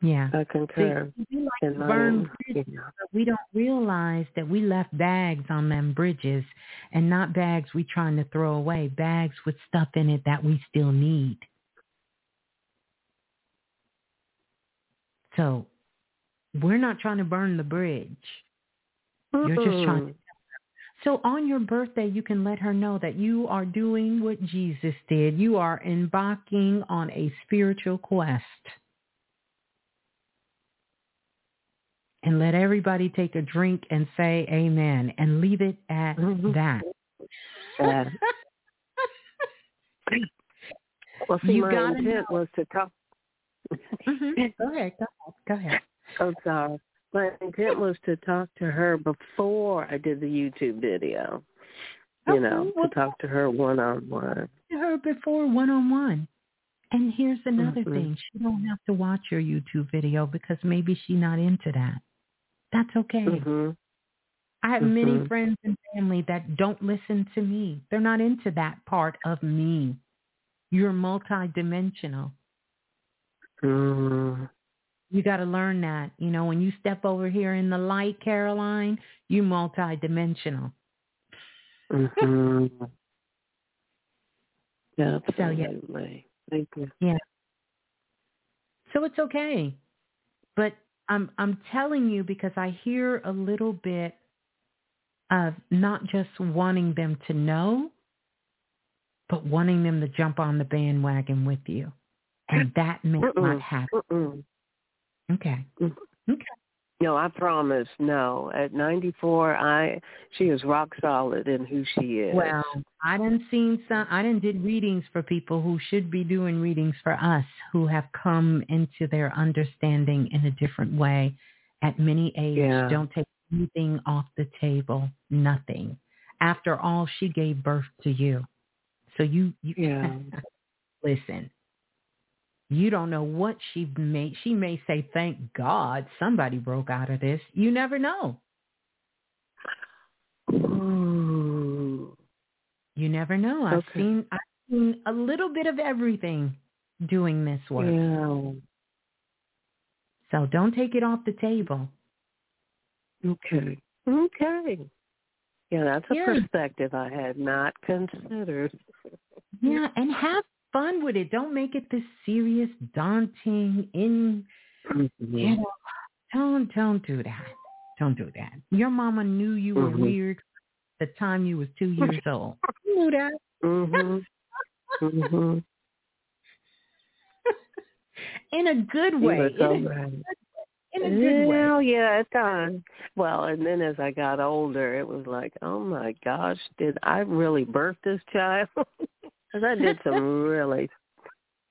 S1: Yeah.
S10: I concur.
S1: See, we like to burn bridges, but we don't realize that we left bags on them bridges and not bags we trying to throw away, bags with stuff in it that we still need. So we're not trying to burn the bridge. You're just trying to so on your birthday, you can let her know that you are doing what Jesus did. You are embarking on a spiritual quest. And let everybody take a drink and say amen and leave it at
S10: mm-hmm.
S1: that.
S10: Yeah. [LAUGHS] well, see,
S1: you
S10: my intent
S1: know.
S10: was to talk.
S1: mm-hmm. Go ahead. Go ahead.
S10: I'm sorry. My intent was to talk to her before I did the YouTube video. You
S1: okay,
S10: know,
S1: well,
S10: to talk to her one on one.
S1: Her before one on one. And here's another
S10: mm-hmm.
S1: thing. She don't have to watch your YouTube video because maybe she's not into that. That's okay.
S10: Mm-hmm.
S1: I have
S10: mm-hmm.
S1: many friends and family that don't listen to me. They're not into that part of me. You're multidimensional.
S10: Mm.
S1: You got to learn that. You know, when you step over here in the light, Caroline, you multidimensional.
S10: Mm-hmm. yeah, [LAUGHS]
S1: So, yeah.
S10: absolutely. Thank you.
S1: Yeah. So it's okay. But I'm I'm telling you because I hear a little bit of not just wanting them to know, but wanting them to jump on the bandwagon with you. And that may
S10: Mm-mm.
S1: not happen.
S10: Mm-mm.
S1: Okay. Mm. Okay.
S10: No, I promise. No, at 94, I she is rock solid in who she is.
S1: Well, I didn't seen some. I didn't did readings for people who should be doing readings for us, who have come into their understanding in a different way at many ages.
S10: Yeah.
S1: Don't take anything off the table. Nothing. After all, she gave birth to you, so you you
S10: Yeah. [LAUGHS]
S1: listen. You don't know what she may. She may say, "Thank God somebody broke out of this." You never know.
S10: Ooh.
S1: You never know. I've
S10: Okay.
S1: seen I've seen a little bit of everything doing this work.
S10: Yeah.
S1: So don't take it off the table.
S10: Okay. Okay. Yeah, that's a
S1: Yeah.
S10: perspective I had not considered. [LAUGHS]
S1: Yeah, and have fun with it. Don't make it this serious, daunting, in you know. Don't don't do that. Don't do that. Your mama knew you were
S10: Mhm.
S1: weird the time you was two years old. [LAUGHS] You knew that. [LAUGHS]
S10: Mhm. Mhm.
S1: In a good way. in, a, in a good way.
S10: Well, yeah, at times. Well, and then as I got older, it was like, oh my gosh, did I really birth this child? [LAUGHS] Because I did some really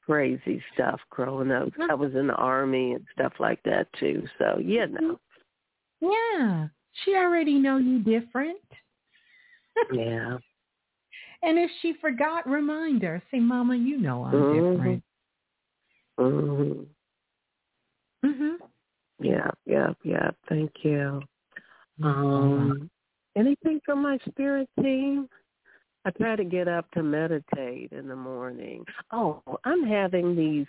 S10: crazy stuff growing up. I was in the army and stuff like that too. So you know,
S1: Yeah. She already know you different.
S10: yeah. [LAUGHS]
S1: And if she forgot, remind her. Say, Mama, you know I'm
S10: Mhm.
S1: different.
S10: Mhm.
S1: Mhm.
S10: Yeah, yeah, yeah. Thank you.
S1: Mm-hmm.
S10: Um, anything from my spirit team? I try to get up to meditate in the morning. Oh, I'm having these.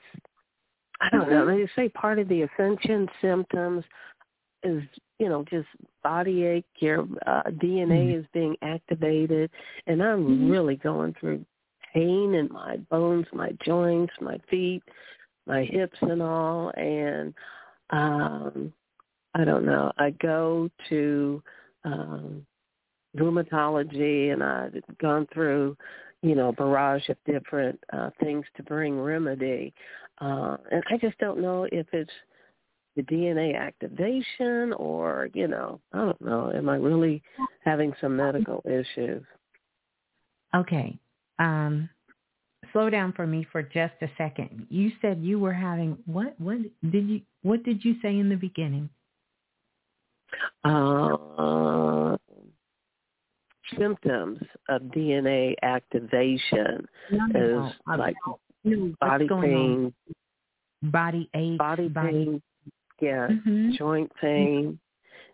S10: I don't know. They say part of the ascension symptoms is, you know, just body ache. Your uh, DNA is being activated, and I'm really going through pain in my bones, my joints, my feet, my hips, and all. And um I don't know. I go to um rheumatology and I've gone through, you know, a barrage of different uh things to bring remedy. Uh and I just don't know if it's the DNA activation or, you know, I don't know. Am I really having some medical issues?
S1: Okay. Um, slow down for me for just a second. You said you were having what? What did you? What did you say in the beginning?
S10: Uh symptoms of DNA activation
S1: No,
S10: is like
S1: No,
S10: body pain,
S1: on? Body ache.
S10: body pain, yeah,
S1: Mhm.
S10: joint pain,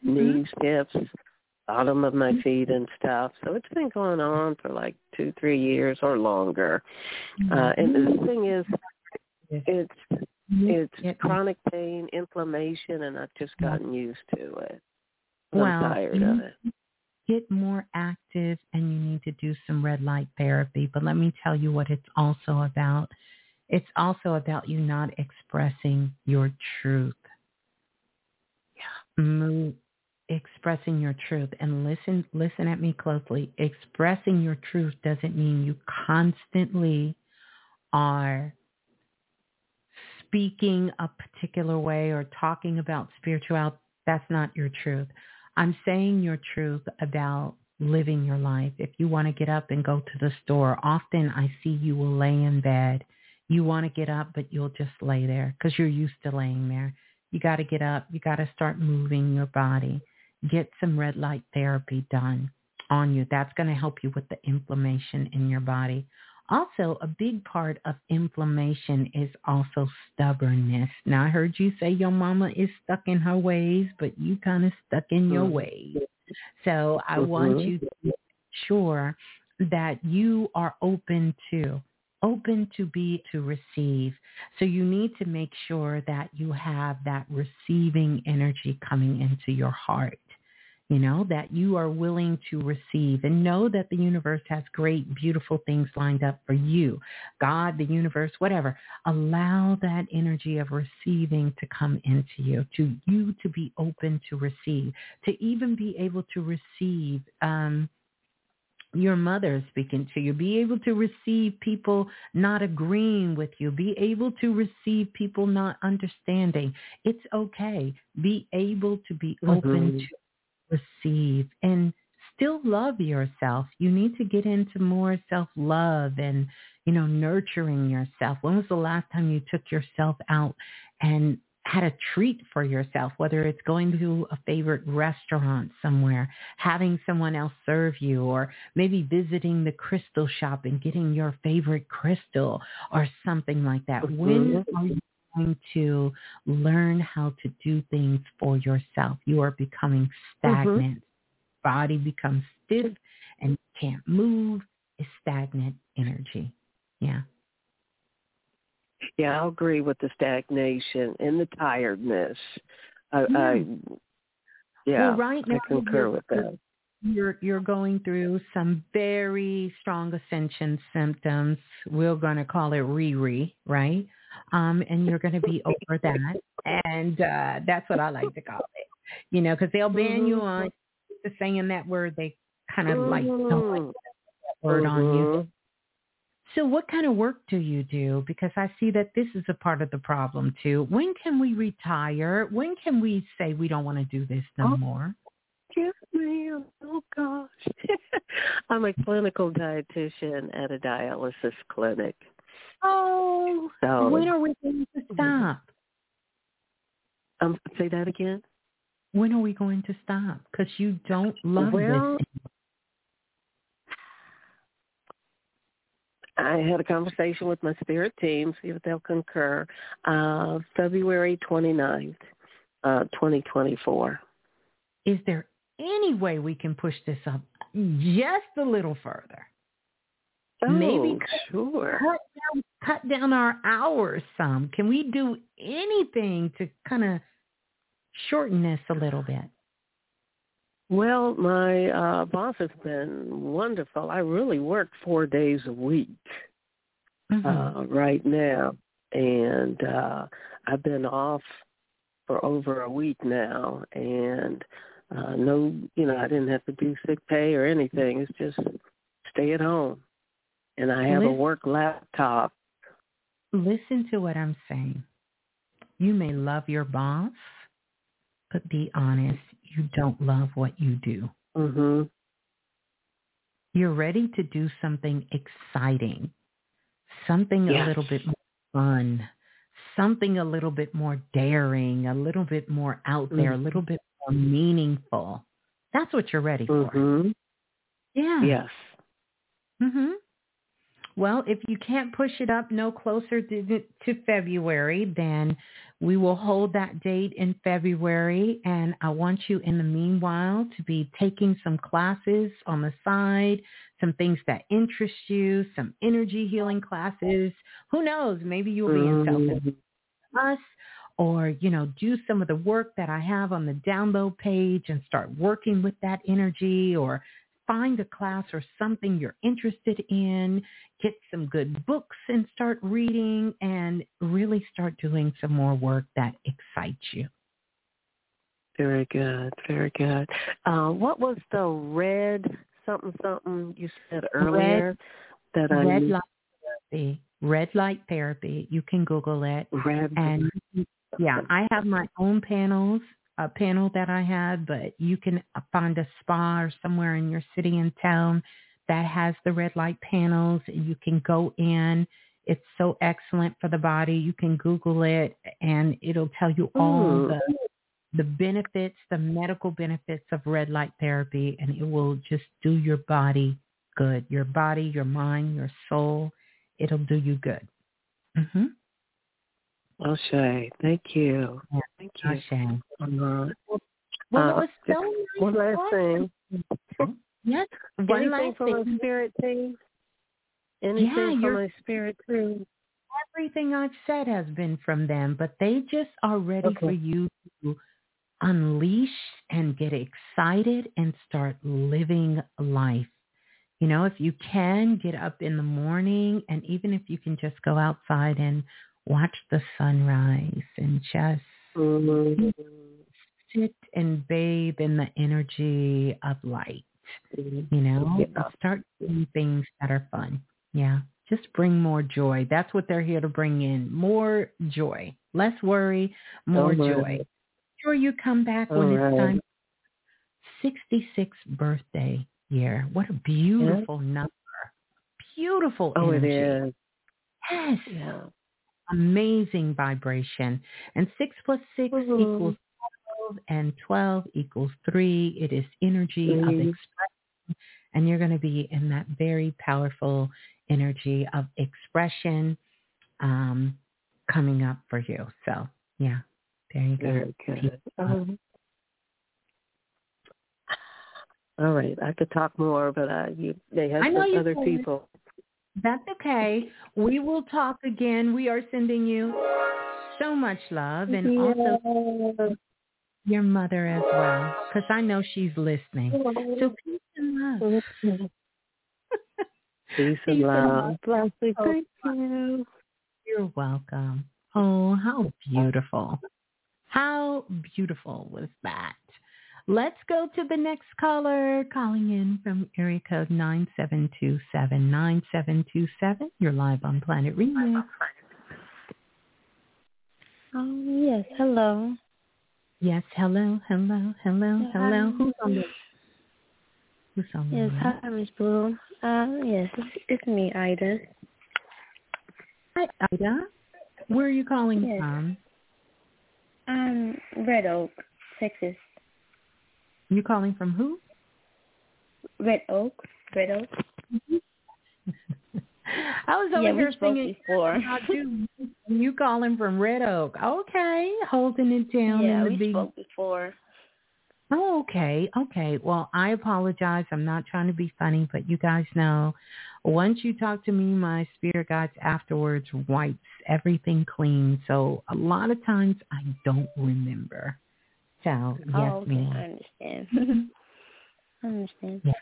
S1: Mhm.
S10: knees, hips, bottom of my feet and stuff. So it's been going on for like two, three years or longer. Uh, and the thing is, it's it's chronic pain, inflammation, and I've just gotten used to it. I'm
S1: Well,
S10: tired of it.
S1: Get more active and you need to do some red light therapy. But let me tell you what it's also about. It's also about you not expressing your truth. Move, expressing your truth and listen listen at me closely. Expressing your truth doesn't mean you constantly are speaking a particular way or talking about spirituality. That's not your truth. I'm saying your truth about living your life. If you want to get up and go to the store, often I see you will lay in bed. You want to get up, but you'll just lay there because you're used to laying there. You got to get up. You got to start moving your body. Get some red light therapy done on you. That's going to help you with the inflammation in your body. Also, a big part of inflammation is also stubbornness. Now, I heard you say your mama is stuck in her ways, but you kind of stuck in your
S10: Mhm.
S1: ways. So I want
S10: Mhm.
S1: you to make sure that you are open to open to be to receive. So you need to make sure that you have that receiving energy coming into your heart. You know, that you are willing to receive and know that the universe has great, beautiful things lined up for you. God, the universe, whatever. Allow that energy of receiving to come into you, to you to be open to receive, to even be able to receive um, your mother speaking to you. Be able to receive people not agreeing with you. Be able to receive people not understanding. It's okay. Be able to be open
S10: Mhm.
S1: to receive and still love yourself. You need to get into more self-love and, you know, nurturing yourself. When was the last time you took yourself out and had a treat for yourself, whether it's going to a favorite restaurant somewhere, having someone else serve you, or maybe visiting the crystal shop and getting your favorite crystal or something like that. When
S10: Mhm.
S1: are you going to learn how to do things for yourself? You are becoming mm-hmm. stagnant. Body becomes stiff and can't move. It's stagnant energy. Yeah.
S10: Yeah, I'll agree with the stagnation and the tiredness. I,
S1: Yeah.
S10: I Yeah,
S1: well, right now
S10: I concur with that.
S1: You're you're going through some very strong ascension symptoms. We're going to call it Riri, right? Um, and you're going to be over that, and uh, that's what I like to call it. You know, because they'll ban mm-hmm. you on the saying that word. They kind of like don't like mm-hmm. that word mm-hmm. on you. Mm-hmm. So what kind of work do you do? Because I see that this is a part of the problem too. When can we retire? When can we say we don't want to do this no oh, more?
S10: Yes, ma'am. Oh gosh. [LAUGHS] I'm a clinical dietitian at a dialysis clinic.
S1: Oh, so, when are we going to stop?
S10: Um, say that again.
S1: When are we going to stop? Because you don't love
S10: well,
S1: this.
S10: I had a conversation with my spirit team, see if they'll concur. Uh, February 29th, uh, 2024.
S1: Is there any way we can push this up just a little further?
S10: Oh,
S1: Maybe cut,
S10: sure.
S1: Cut down, cut down our hours some. Can we do anything to kind of shorten this a little bit?
S10: Well, my uh, boss has been wonderful. I really work four days a week mm-hmm. uh, right now, and uh, I've been off for over a week now, and uh, no, you know, I didn't have to do sick pay or anything. It's just stay at home, and I have
S1: listen,
S10: a work laptop.
S1: Listen to what I'm saying. You may love your boss, but be honest, you don't love what you do.
S10: Mm-hmm.
S1: You're ready to do something exciting, something yes. a little bit more fun, something a little bit more daring, a little bit more out there, mm-hmm. a little bit more meaningful. That's what you're ready for.
S10: Mm-hmm.
S1: Yeah.
S10: Yes.
S1: Mhm. Well, if you can't push it up no closer to, to February, then we will hold that date in February. And I want you in the meanwhile to be taking some classes on the side, some things that interest you, some energy healing classes. Who knows? Maybe you'll be in mm-hmm. self with us or, you know, do some of the work that I have on the download page and start working with that energy or find a class or something you're interested in, get some good books and start reading and really start doing some more work that excites you.
S10: Very good, very good. Uh, what was the red something something you said earlier
S1: red,
S10: that I
S1: red light therapy? Red light therapy. You can Google it.
S10: Red.
S1: And yeah, I have my own panels a panel that I had, but you can find a spa or somewhere in your city and town that has the red light panels. You can go in. It's so excellent for the body. You can Google it and it'll tell you all the the benefits, the medical benefits of red light therapy, and it will just do your body good. Your body, your mind, your soul. It'll do you good. Mm-hmm.
S10: O'Shea, thank you.
S1: Yeah,
S10: thank
S1: you. O'Shea.
S10: Uh,
S1: well, it was so nice
S10: one last thing.
S1: Yes, [LAUGHS] one
S10: Anything
S1: last
S10: from
S1: thing.
S10: my spirit team? Anything
S1: yeah,
S10: from my spirit team?
S1: Everything I've said has been from them, but they just are ready
S10: okay.
S1: for you to unleash and get excited and start living life. You know, if you can get up in the morning and even if you can just go outside and watch the sunrise and just
S10: mm-hmm.
S1: sit and bathe in the energy of light. You know,
S10: yeah.
S1: start doing things that are fun. Yeah. Just bring more joy. That's what they're here to bring in. More joy. Less worry, more
S10: oh,
S1: joy. Sure you come back
S10: All
S1: when
S10: right.
S1: it's time. 66th birthday year. What a beautiful
S10: yeah.
S1: number. Beautiful
S10: oh,
S1: energy.
S10: it is.
S1: Yes.
S10: Yeah
S1: amazing vibration. And 6 plus 6
S10: mm-hmm.
S1: equals 12 and 12 equals 3. It is energy
S10: mm-hmm.
S1: of expression. And you're going to be in that very powerful energy of expression um, coming up for you. So, yeah, there you go.
S10: Very good. Um, all right, I could talk more, but uh, you, they have some other people.
S1: That's okay. We will talk again. We are sending you so much love and
S10: yeah.
S1: also your mother as well, because I know she's listening. So peace and love. [LAUGHS]
S10: peace and love. Blessing. Oh, thank you.
S1: You're welcome. Oh, how beautiful. How beautiful was that? Let's go to the next caller calling in from area code 9727. 9727. You're live on Planet Remix.
S11: Oh, yes. Hello.
S1: Yes. Hello. Hello. Hello. Hello. Who's on the Who's on
S11: Yes. Hi, Miss Blue. Uh, yes, it's, it's me, Ida.
S1: Hi, Ida. Where are you calling
S11: yes.
S1: from?
S11: Um, Red Oak, Texas.
S1: You calling from who?
S11: Red Oak. Red Oak. Mm-hmm. [LAUGHS]
S1: I was over
S11: yeah,
S1: here
S11: singing
S1: before. [LAUGHS] you. calling from Red Oak? Okay, holding it down.
S11: Yeah,
S1: in the
S11: we
S1: big...
S11: spoke before.
S1: Oh, okay, okay. Well, I apologize. I'm not trying to be funny, but you guys know, once you talk to me, my spirit guides afterwards wipes everything clean. So a lot of times I don't remember. So yes,
S11: oh, okay.
S1: ma'am.
S11: I understand. [LAUGHS] I understand.
S1: Yeah.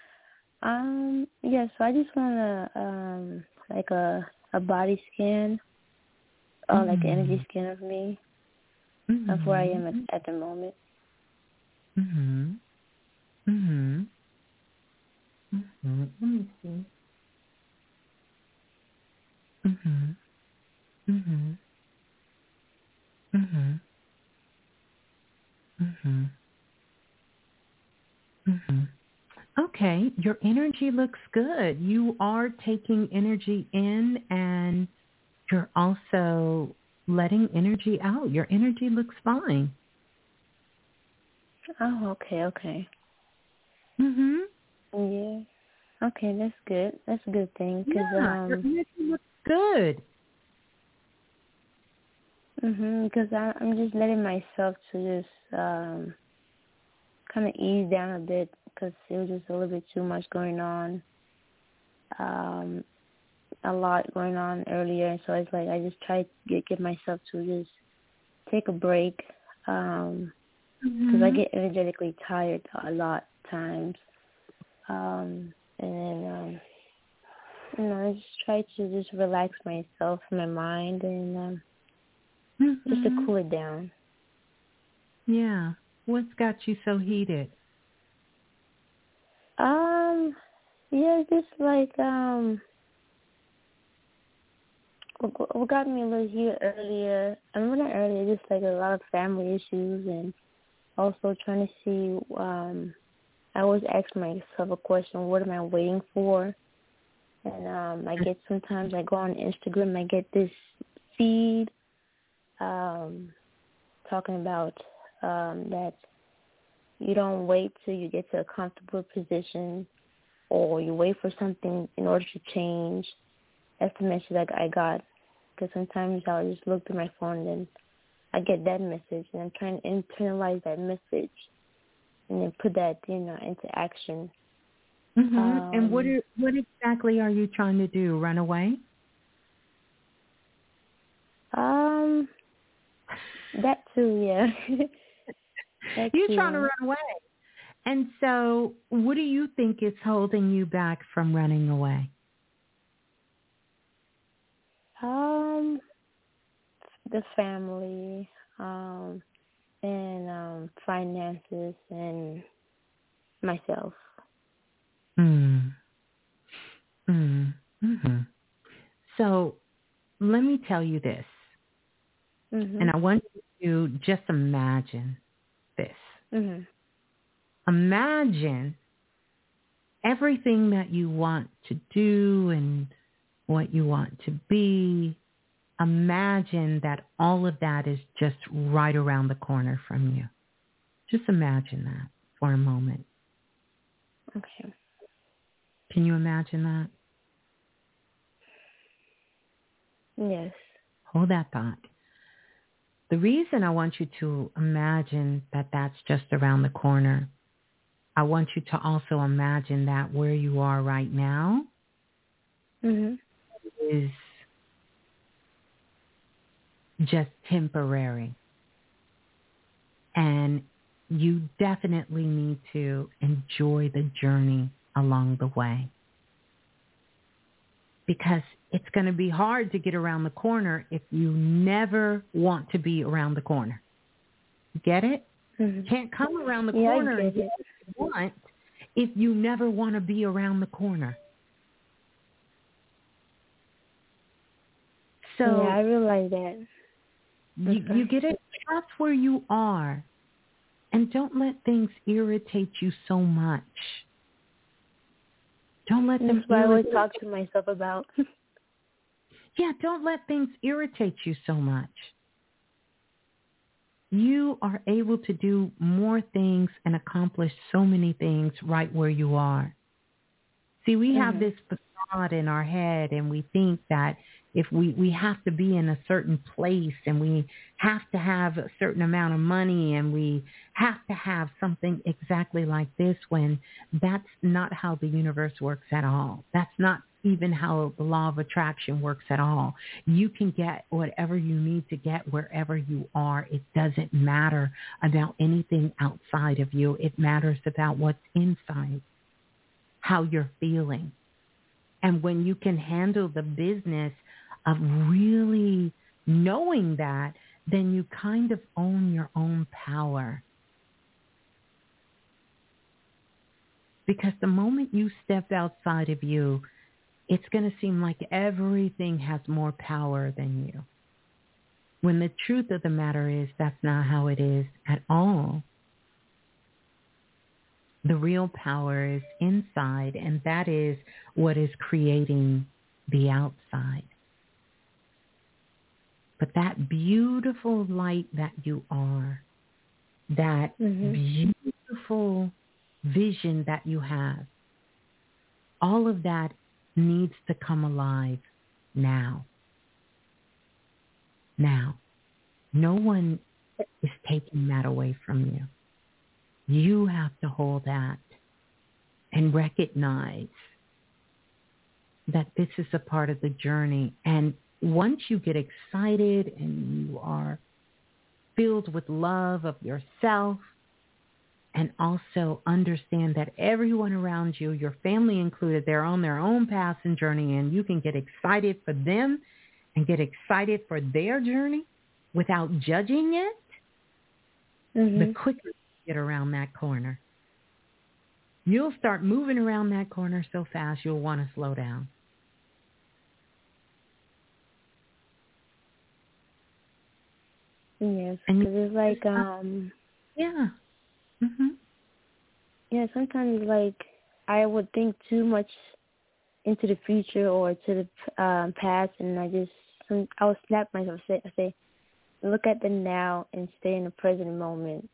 S11: Um, yeah, so I just want to, um, like a, a body scan, or
S1: mm-hmm.
S11: like an energy scan of me,
S1: mm-hmm.
S11: of where I am at, at the moment.
S1: Mhm. Mhm. Mhm. Let me see. Mhm. Mhm. Mhm. Mhm. Mhm. Okay, your energy looks good. You are taking energy in and you're also letting energy out. Your energy looks fine.
S11: Oh, okay, okay.
S1: Mhm.
S11: Yeah. Okay, that's good. That's a good thing because
S1: yeah,
S11: um,
S1: your energy looks good.
S11: Mhm. Because I'm just letting myself to just um kind of ease down a bit because it was just a little bit too much going on. Um, a lot going on earlier, so it's like I just try to get get myself to just take a break. Um, because
S1: mm-hmm.
S11: I get energetically tired a lot times. Um, and then, um, you know, I just try to just relax myself, my mind, and um,
S1: mm-hmm.
S11: just to cool it down.
S1: Yeah. What's got you so heated?
S11: Um, yeah, just like um, what got me a little heated earlier. I mean, not earlier, just like a lot of family issues and also trying to see um I always ask myself a question, what am I waiting for? And um I get sometimes I go on Instagram I get this feed um talking about um that you don't wait till you get to a comfortable position or you wait for something in order to change. That's the message that I got. Because sometimes I'll just look through my phone and I get that message and I'm trying to internalize that message and then put that, you know, into action.
S1: Mm-hmm.
S11: Um,
S1: and what are, what exactly are you trying to do? Run away?
S11: Um, that too, yeah. [LAUGHS] that
S1: You're
S11: too.
S1: trying to run away. And so what do you think is holding you back from running away?
S11: Um, the family, um, and um, finances and myself.
S1: Mm. Mm. Mm-hmm. So let me tell you this,
S11: mm-hmm.
S1: and I want you to just imagine this.
S11: Mm-hmm.
S1: Imagine everything that you want to do and what you want to be imagine that all of that is just right around the corner from you. Just imagine that for a moment.
S11: Okay.
S1: Can you imagine that?
S11: Yes.
S1: Hold that thought. The reason I want you to imagine that that's just around the corner, I want you to also imagine that where you are right now
S11: mm-hmm.
S1: is just temporary. And you definitely need to enjoy the journey along the way. Because it's going to be hard to get around the corner if you never want to be around the corner. Get it?
S11: Mm-hmm.
S1: Can't come around the
S11: yeah,
S1: corner
S11: I
S1: and
S11: get
S1: get what you want if you never want to be around the corner. So
S11: yeah, I realize that.
S1: you, you get it? That's where you are. And don't let things irritate you so much. Don't let them
S11: That's what I always talk to myself about. [LAUGHS]
S1: Yeah, don't let things irritate you so much. You are able to do more things and accomplish so many things right where you are. See, we have
S11: Mhm.
S1: this facade in our head and we think that if we, we have to be in a certain place and we have to have a certain amount of money and we have to have something exactly like this when that's not how the universe works at all. That's not even how the law of attraction works at all. You can get whatever you need to get wherever you are. It doesn't matter about anything outside of you. It matters about what's inside, how you're feeling. And when you can handle the business of really knowing that, then you kind of own your own power. Because the moment you step outside of you, it's going to seem like everything has more power than you. When the truth of the matter is that's not how it is at all. The real power is inside, and that is what is creating the outside. But that beautiful light that you are, that
S11: Mhm.
S1: beautiful vision that you have, all of that needs to come alive now. Now. No one is taking that away from you. You have to hold that and recognize that this is a part of the journey. And once you get excited and you are filled with love of yourself and also understand that everyone around you, your family included, they're on their own path and journey and you can get excited for them and get excited for their journey without judging it,
S11: Mm-hmm.
S1: the quicker you get around that corner. You'll start moving around that corner so fast you'll want to slow down.
S11: Yes, because it's like um
S1: Yeah. Mhm.
S11: yeah sometimes like I would think too much into the future or to the um, past, and I just some I would snap myself say I say look at the now and stay in the present moment.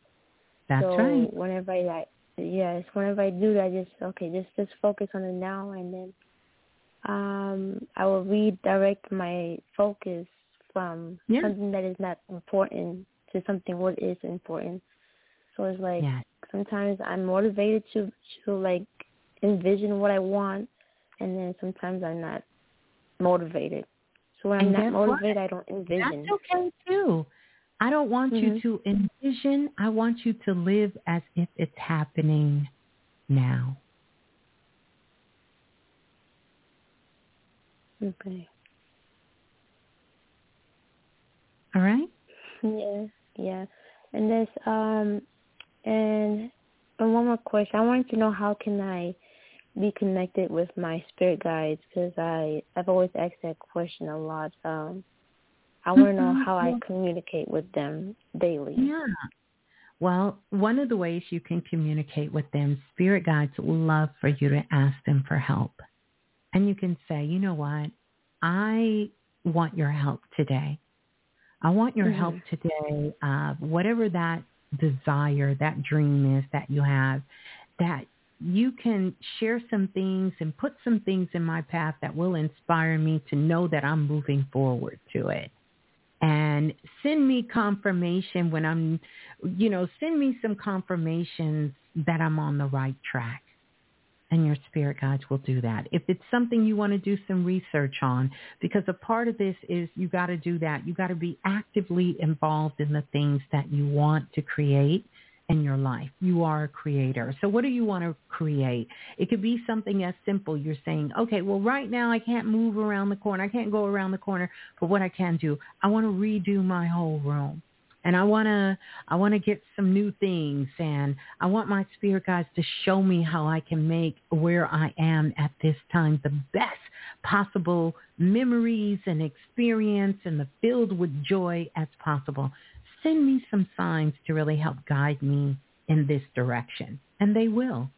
S1: That's
S11: so
S1: right.
S11: whenever I like yes whenever I do that, I just okay just just focus on the now and then um I will redirect my focus from
S1: Yeah.
S11: something that is not important to something what is important. So it's like
S1: Yeah.
S11: sometimes I'm motivated to to like envision what I want, and then sometimes I'm not motivated. So when I'm not
S1: guess what?
S11: motivated, I don't envision.
S1: That's okay too. I don't want you
S11: Mhm.
S1: to envision. I want you to live as if it's happening now.
S11: Okay.
S1: All right?
S11: Yeah, yeah. And there's um, and and one more question. I wanted to know how can I be connected with my spirit guides because I I've always asked that question a lot. Um, I want to know
S1: Mhm.
S11: how I communicate with them daily.
S1: Yeah. Well, one of the ways you can communicate with them, spirit guides love for you to ask them for help. And you can say, you know what? I want your help today. I want your help today. Uh, whatever that desire, that dream is that you have, that you can share some things and put some things in my path that will inspire me to know that I'm moving forward to it. And send me confirmation when I'm, you know, send me some confirmations that I'm on the right track. And your spirit guides will do that. If it's something you want to do some research on, because a part of this is you got to do that. You got to be actively involved in the things that you want to create in your life. You are a creator. So what do you want to create? It could be something as simple. You're saying, okay, well, right now I can't move around the corner. I can't go around the corner. But what I can do, I want to redo my whole room. And I want to, I want to get some new things and I want my spirit guides to show me how I can make where I am at this time the best possible memories and experience and the filled with joy as possible send me some signs to really help guide me in this direction. And they will.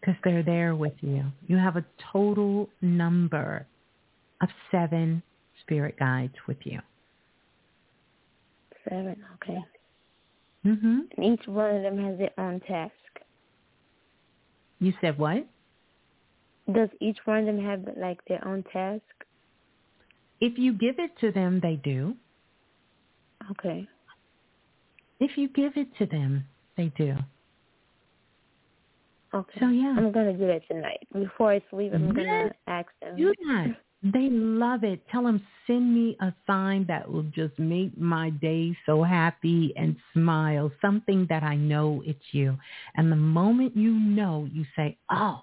S1: Because they're there with you. You have a total number of seven spirit guides with you.
S11: Seven, okay.
S1: Mm-hmm.
S11: And each one of them has their own task.
S1: You said what?
S11: Does each one of them have like their own task?
S1: If you give it to them, they do.
S11: Okay.
S1: If you give it to them, they do.
S11: Okay.
S1: So yeah,
S11: I'm gonna do that tonight before I sleep. I'm
S1: yes.
S11: gonna ask them.
S1: Do that. They love it. Tell them send me a sign that will just make my day so happy and smile. Something that I know it's you. And the moment you know, you say, "Oh,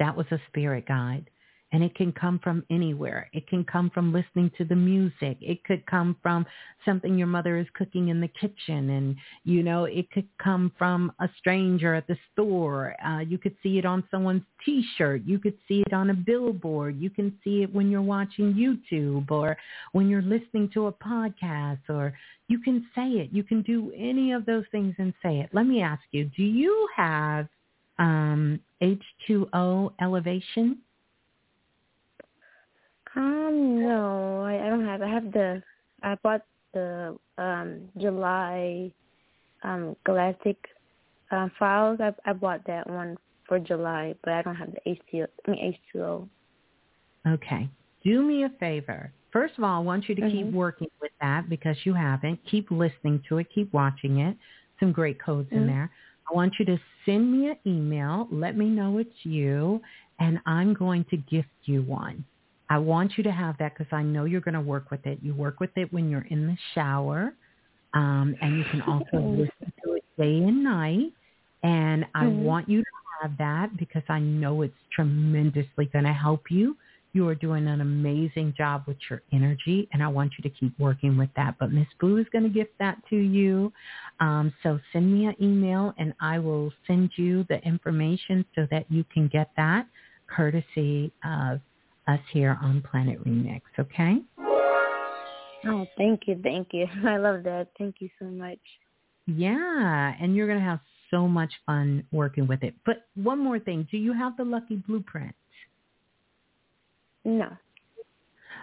S1: that was a spirit guide." And it can come from anywhere. It can come from listening to the music. It could come from something your mother is cooking in the kitchen. And, you know, it could come from a stranger at the store. Uh, you could see it on someone's T-shirt. You could see it on a billboard. You can see it when you're watching YouTube or when you're listening to a podcast or you can say it. You can do any of those things and say it. Let me ask you, do you have um, H2O elevation?
S11: Um, no, I, I don't have. I have the. I bought the um July um Galactic uh, files. I I bought that one for July, but I don't have the H2O. I mean H2O.
S1: Okay. Do me a favor. First of all, I want you to
S11: mm-hmm.
S1: keep working with that because you haven't. Keep listening to it. Keep watching it. Some great codes
S11: mm-hmm.
S1: in there. I want you to send me an email. Let me know it's you, and I'm going to gift you one. I want you to have that because I know you're going to work with it. You work with it when you're in the shower, um, and you can also [LAUGHS] listen to it day and night. And I
S11: mm-hmm.
S1: want you to have that because I know it's tremendously going to help you. You are doing an amazing job with your energy, and I want you to keep working with that. But Miss Blue is going to gift that to you. Um, so send me an email, and I will send you the information so that you can get that courtesy of us here on Planet Remix, okay?
S11: Oh, thank you, thank you. [LAUGHS] I love that. Thank you so much.
S1: Yeah, and you're going to have so much fun working with it. But one more thing, do you have the Lucky Blueprint?
S11: No.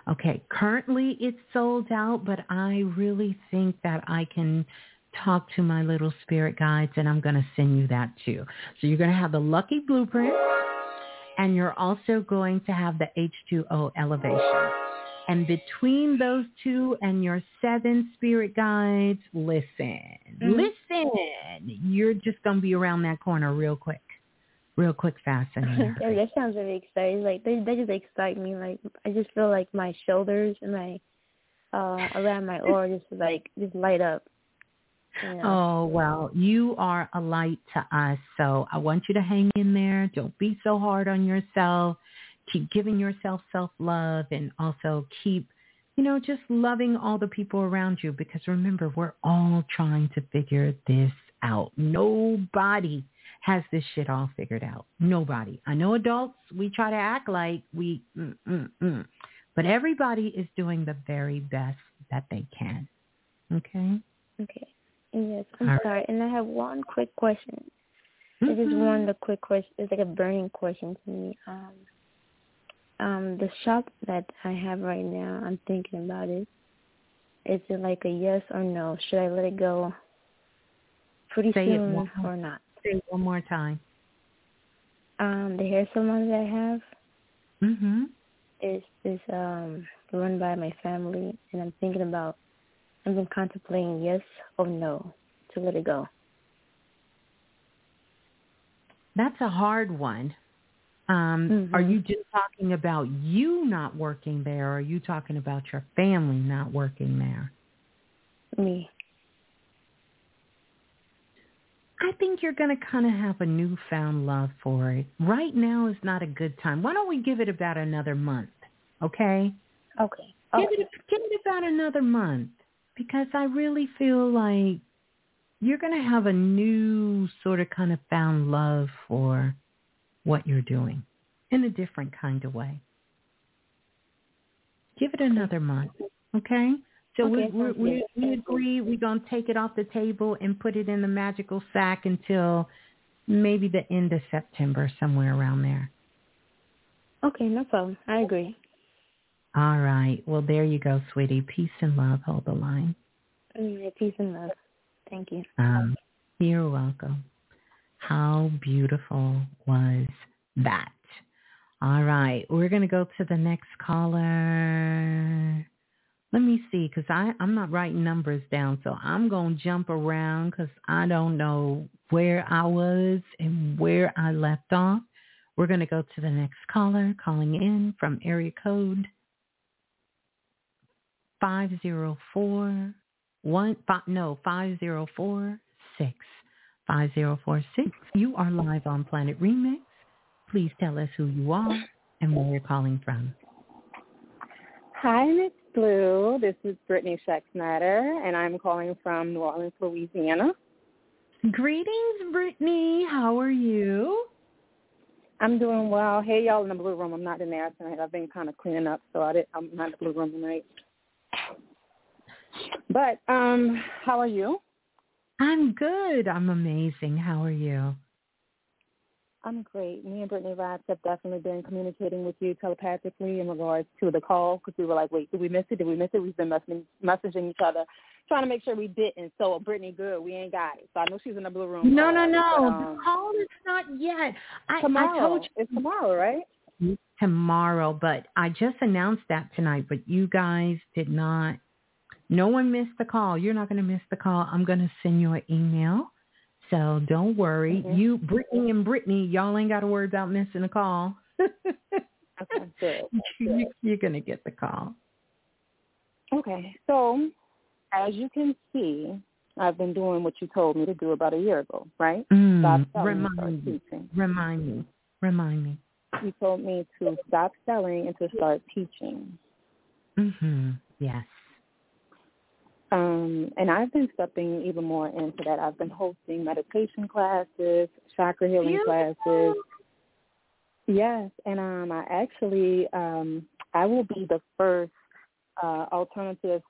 S1: Okay, currently it's sold out, but I really think that I can talk to my little spirit guides and I'm going to send you that too. So you're going to have the Lucky Blueprint and you're also going to have the H2O elevation. And between those two and your seven spirit guides, listen, mm-hmm. listen. You're just going to be around that corner real quick, real quick, fast. And [LAUGHS]
S11: yeah, that sounds really exciting. Like they, they just excite me. Like I just feel like my shoulders and my uh around my [LAUGHS] aura just like just light up.
S1: Yeah. Oh, well, you are a light to us. So I want you to hang in there. Don't be so hard on yourself. Keep giving yourself self-love and also keep, you know, just loving all the people around you because remember, we're all trying to figure this out. Nobody has this shit all figured out. Nobody. I know adults, we try to act like we, mm, mm, mm. but everybody is doing the very best that they can. Okay?
S11: Okay. Yes, I'm All sorry. Right. And I have one quick question. Mm-hmm. It's just one the quick question. It's like a burning question to me. Um, um, the shop that I have right now, I'm thinking about it. Is it like a yes or no? Should I let it go pretty
S1: Say
S11: soon or not?
S1: Say it one more time.
S11: Um, the hair salon that I have
S1: mm-hmm.
S11: is is um run by my family, and I'm thinking about I've been contemplating yes or no to let it go.
S1: That's a hard one. Um,
S11: mm-hmm.
S1: Are you just talking about you not working there, or are you talking about your family not working there?
S11: Me.
S1: I think you're going to kind of have a newfound love for it. Right now is not a good time. Why don't we give it about another month? Okay.
S11: Okay.
S1: Give it give it about another month because I really feel like you're going to have a new sort of kind of found love for what you're doing in a different kind of way. Give it another month, okay? So
S11: okay,
S1: we, we, we, we agree we're going to take it off the table and put it in the magical sack until maybe the end of September, somewhere around there.
S11: Okay, no problem. I agree.
S1: All right. Well, there you go, sweetie. Peace and love. Hold the line.
S11: Right, peace and love. Thank you.
S1: Um, you're welcome. How beautiful was that? All right. We're going to go to the next caller. Let me see, because I'm not writing numbers down, so I'm going to jump around because I don't know where I was and where I left off. We're going to go to the next caller calling in from area code 504 one five, no 5046 5046. You are live on Planet Remix. Please tell us who you are and where you're calling from.
S12: Hi, Miss Blue. This is Brittany Schexnayder, and I'm calling from New Orleans, Louisiana.
S1: Greetings, Brittany. How are you?
S12: I'm doing well. Hey, y'all in the blue room. I'm not in there tonight. I've been kind of cleaning up, so I did, I'm not in the blue room tonight. But um, how are you?
S1: I'm good. I'm amazing. How are you?
S12: I'm great. Me and Brittany Rats have definitely been communicating with you telepathically in regards to the call because we were like, wait, did we miss it? Did we miss it? We've been messaging, messaging each other, trying to make sure we didn't. So Brittany, good. We ain't got it. So I know she's in the blue room.
S1: No, no, no.
S12: But, um,
S1: the call is not yet. I,
S12: tomorrow.
S1: I told you
S12: it's tomorrow, right?
S1: Tomorrow, but I just announced that tonight. But you guys did not. No one missed the call. You're not going to miss the call. I'm going to send you an email so don't worry.
S12: Mm-hmm.
S1: You, Brittany and Brittany, y'all ain't got to worry about missing a call.
S12: okay, good. [LAUGHS]
S1: You, you're going to get the call.
S12: Okay. So as you can see, I've been doing what you told me to do about a year ago, right?
S1: Mm, remind me. Remind me. Remind me.
S12: You told me to stop selling and to start teaching.
S1: Mhm. Yes.
S12: Um, and I've been stepping even more into that. I've been hosting meditation classes, chakra healing
S1: Beautiful.
S12: classes. Yes, and um, I actually um, I will be the first uh, alternative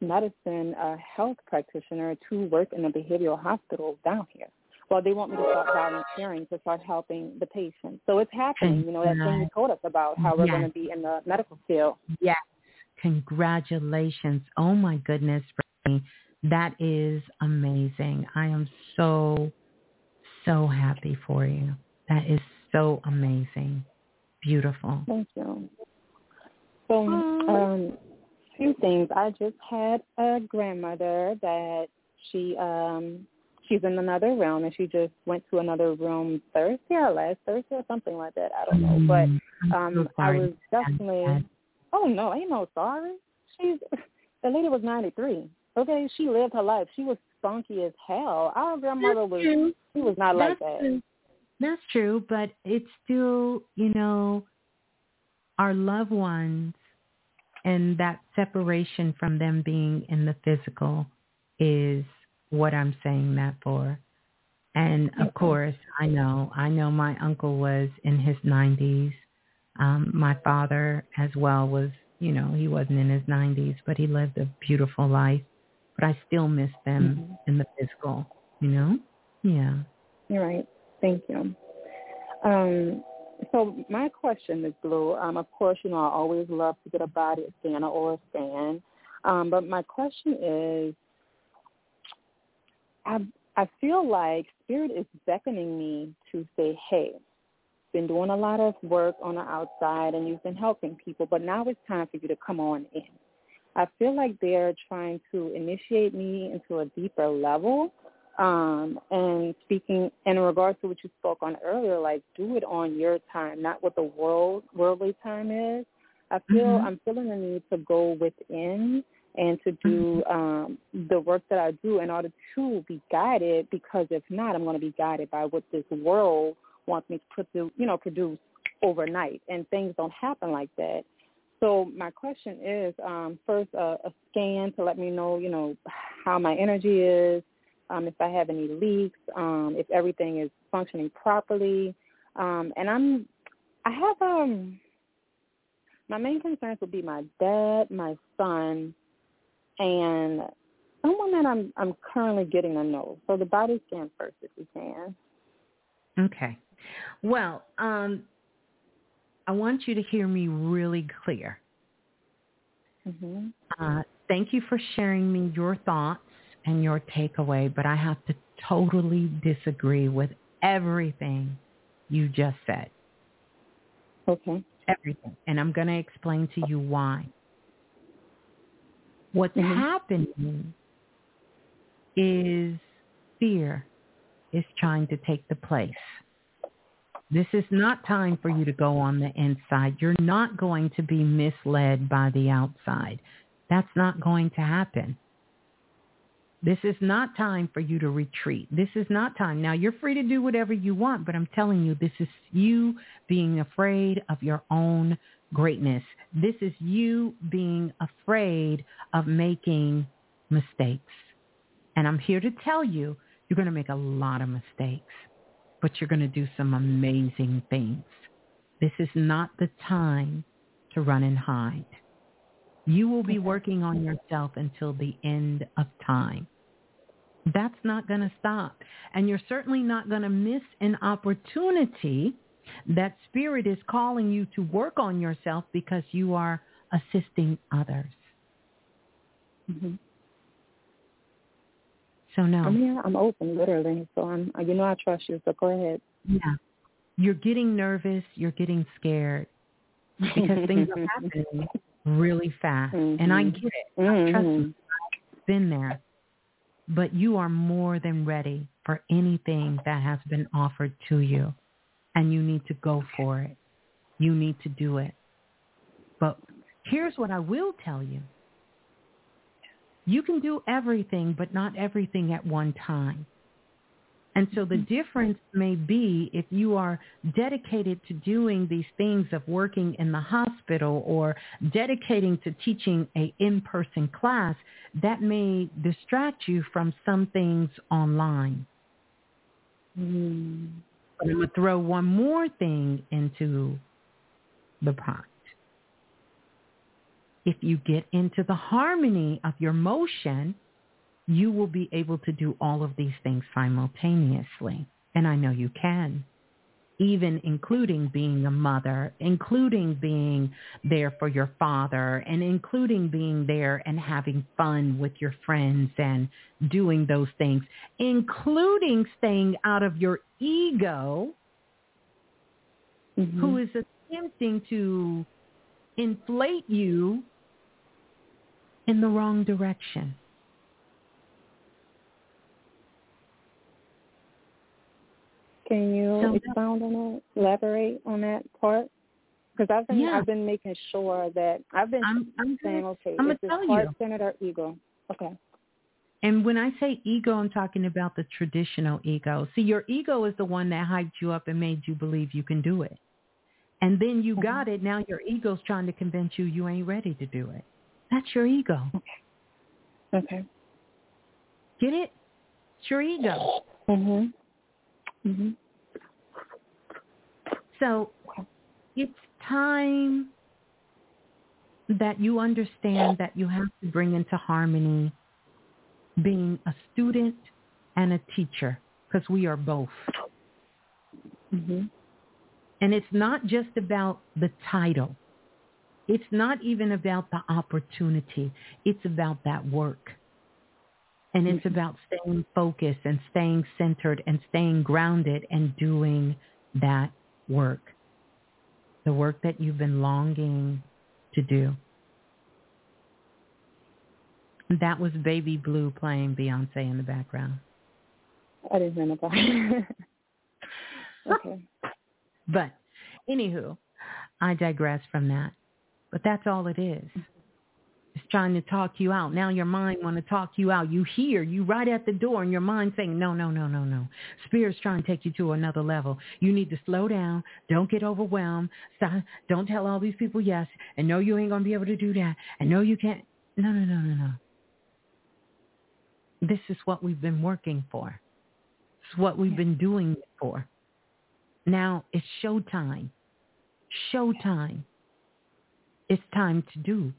S12: medicine uh, health practitioner to work in a behavioral hospital down here. Well, they want me to start volunteering to start helping the patients. So it's happening. You know that thing you told us about how we're
S1: Yes.
S12: going to be in the medical field.
S1: Yes. Congratulations. Oh my goodness, Brittany. That is amazing. I am so, so happy for you. That is so amazing. Beautiful.
S12: Thank you. So, um, few things. I just had a grandmother that she um she's in another realm and she just went to another room Thursday or last Thursday or something like that. I don't know. But
S1: Mm,
S12: um
S1: so
S12: I was definitely oh no, I ain't no sorry. She's [LAUGHS] the lady was ninety three. Okay, she lived her life. She was spunky as hell. Our grandmother
S1: That's
S12: was
S1: true.
S12: she was not like that.
S1: true. That's true, but it's still, you know, our loved ones and that separation from them being in the physical is what I'm saying that for. And of course, I know, I know my uncle was in his 90s. Um, my father as well was, you know, he wasn't in his 90s, but he lived a beautiful life. But I still miss them in the physical, you know? Yeah.
S12: You're right. Thank you. Um, so my question is Blue. Um, of course, you know I always love to get a body scan or a scan. Um, but my question is, I I feel like Spirit is beckoning me to say, "Hey, been doing a lot of work on the outside, and you've been helping people, but now it's time for you to come on in." I feel like they're trying to initiate me into a deeper level. Um, and speaking in regards to what you spoke on earlier, like do it on your time, not what the world worldly time is. I feel
S1: Mhm.
S12: I'm feeling the need to go within and to do um, the work that I do in order to be guided. Because if not, I'm going to be guided by what this world wants me to produce, you know, produce overnight, and things don't happen like that. So my question is, um, first, uh, a scan to let me know, you know, how my energy is, um, if I have any leaks, um, if everything is functioning properly, um, and I'm, I have um, my main concerns would be my dad, my son, and someone that I'm I'm currently getting to know. So the body scan first, if you can.
S1: Okay. Well, um, I want you to hear me really clear.
S12: Mm-hmm.
S1: Uh, thank you for sharing me your thoughts and your takeaway, but I have to totally disagree with everything you just said.
S12: Okay.
S1: Everything. And I'm going to explain to you why. What's mm-hmm. happening is fear is trying to take the place. This is not time for you to go on the inside. You're not going to be misled by the outside. That's not going to happen. This is not time for you to retreat. This is not time. Now, you're free to do whatever you want, but I'm telling you, this is you being afraid of your own greatness. This is you being afraid of making mistakes. And I'm here to tell you, you're going to make a lot of mistakes but you're going to do some amazing things. This is not the time to run and hide. You will be working on yourself until the end of time. That's not going to stop. And you're certainly not going to miss an opportunity that spirit is calling you to work on yourself because you are assisting others.
S12: Mm-hmm.
S1: So no.
S12: I'm here. I'm open, literally. So I'm. You know, I trust you. So go ahead.
S1: Yeah. You're getting nervous. You're getting scared because things are happening really fast,
S12: mm-hmm.
S1: and I get it.
S12: Mm-hmm.
S1: Trust me. I've been there. But you are more than ready for anything that has been offered to you, and you need to go for it. You need to do it. But here's what I will tell you. You can do everything, but not everything at one time. And so the difference may be if you are dedicated to doing these things of working in the hospital or dedicating to teaching a in-person class, that may distract you from some things online.
S12: Mm.
S1: But I'm going to throw one more thing into the pot if you get into the harmony of your motion, you will be able to do all of these things simultaneously. And I know you can, even including being a mother, including being there for your father, and including being there and having fun with your friends and doing those things, including staying out of your ego,
S12: mm-hmm.
S1: who is attempting to inflate you in the wrong direction.
S12: Can you so, expound on that? Elaborate on that part? Because I've been
S1: yeah.
S12: I've been making sure that I've been
S1: I'm, I'm
S12: saying, okay,
S1: I'm
S12: is this heart centered or ego? Okay.
S1: And when I say ego, I'm talking about the traditional ego. See, your ego is the one that hyped you up and made you believe you can do it. And then you got it. Now your ego's trying to convince you you ain't ready to do it. That's your ego.
S12: Okay.
S1: Get it? It's your ego.
S12: Mhm. Mhm.
S1: So it's time that you understand that you have to bring into harmony being a student and a teacher because we are both.
S12: Mhm.
S1: And it's not just about the title. It's not even about the opportunity. It's about that work. And it's mm-hmm. about staying focused and staying centered and staying grounded and doing that work. The work that you've been longing to do. That was Baby Blue playing Beyonce in the background.
S12: I didn't know that. [LAUGHS] okay. [LAUGHS]
S1: But anywho, I digress from that. But that's all it is. Trying to talk you out. Now your mind want to talk you out. You hear you right at the door and your mind saying, no, no, no, no, no. Spirit's trying to take you to another level. You need to slow down. Don't get overwhelmed. Stop. Don't tell all these people yes. And no, you ain't going to be able to do that. And no, you can't. No, no, no, no, no. This is what we've been working for. It's what we've been doing for. Now it's showtime. Showtime. It's time to do.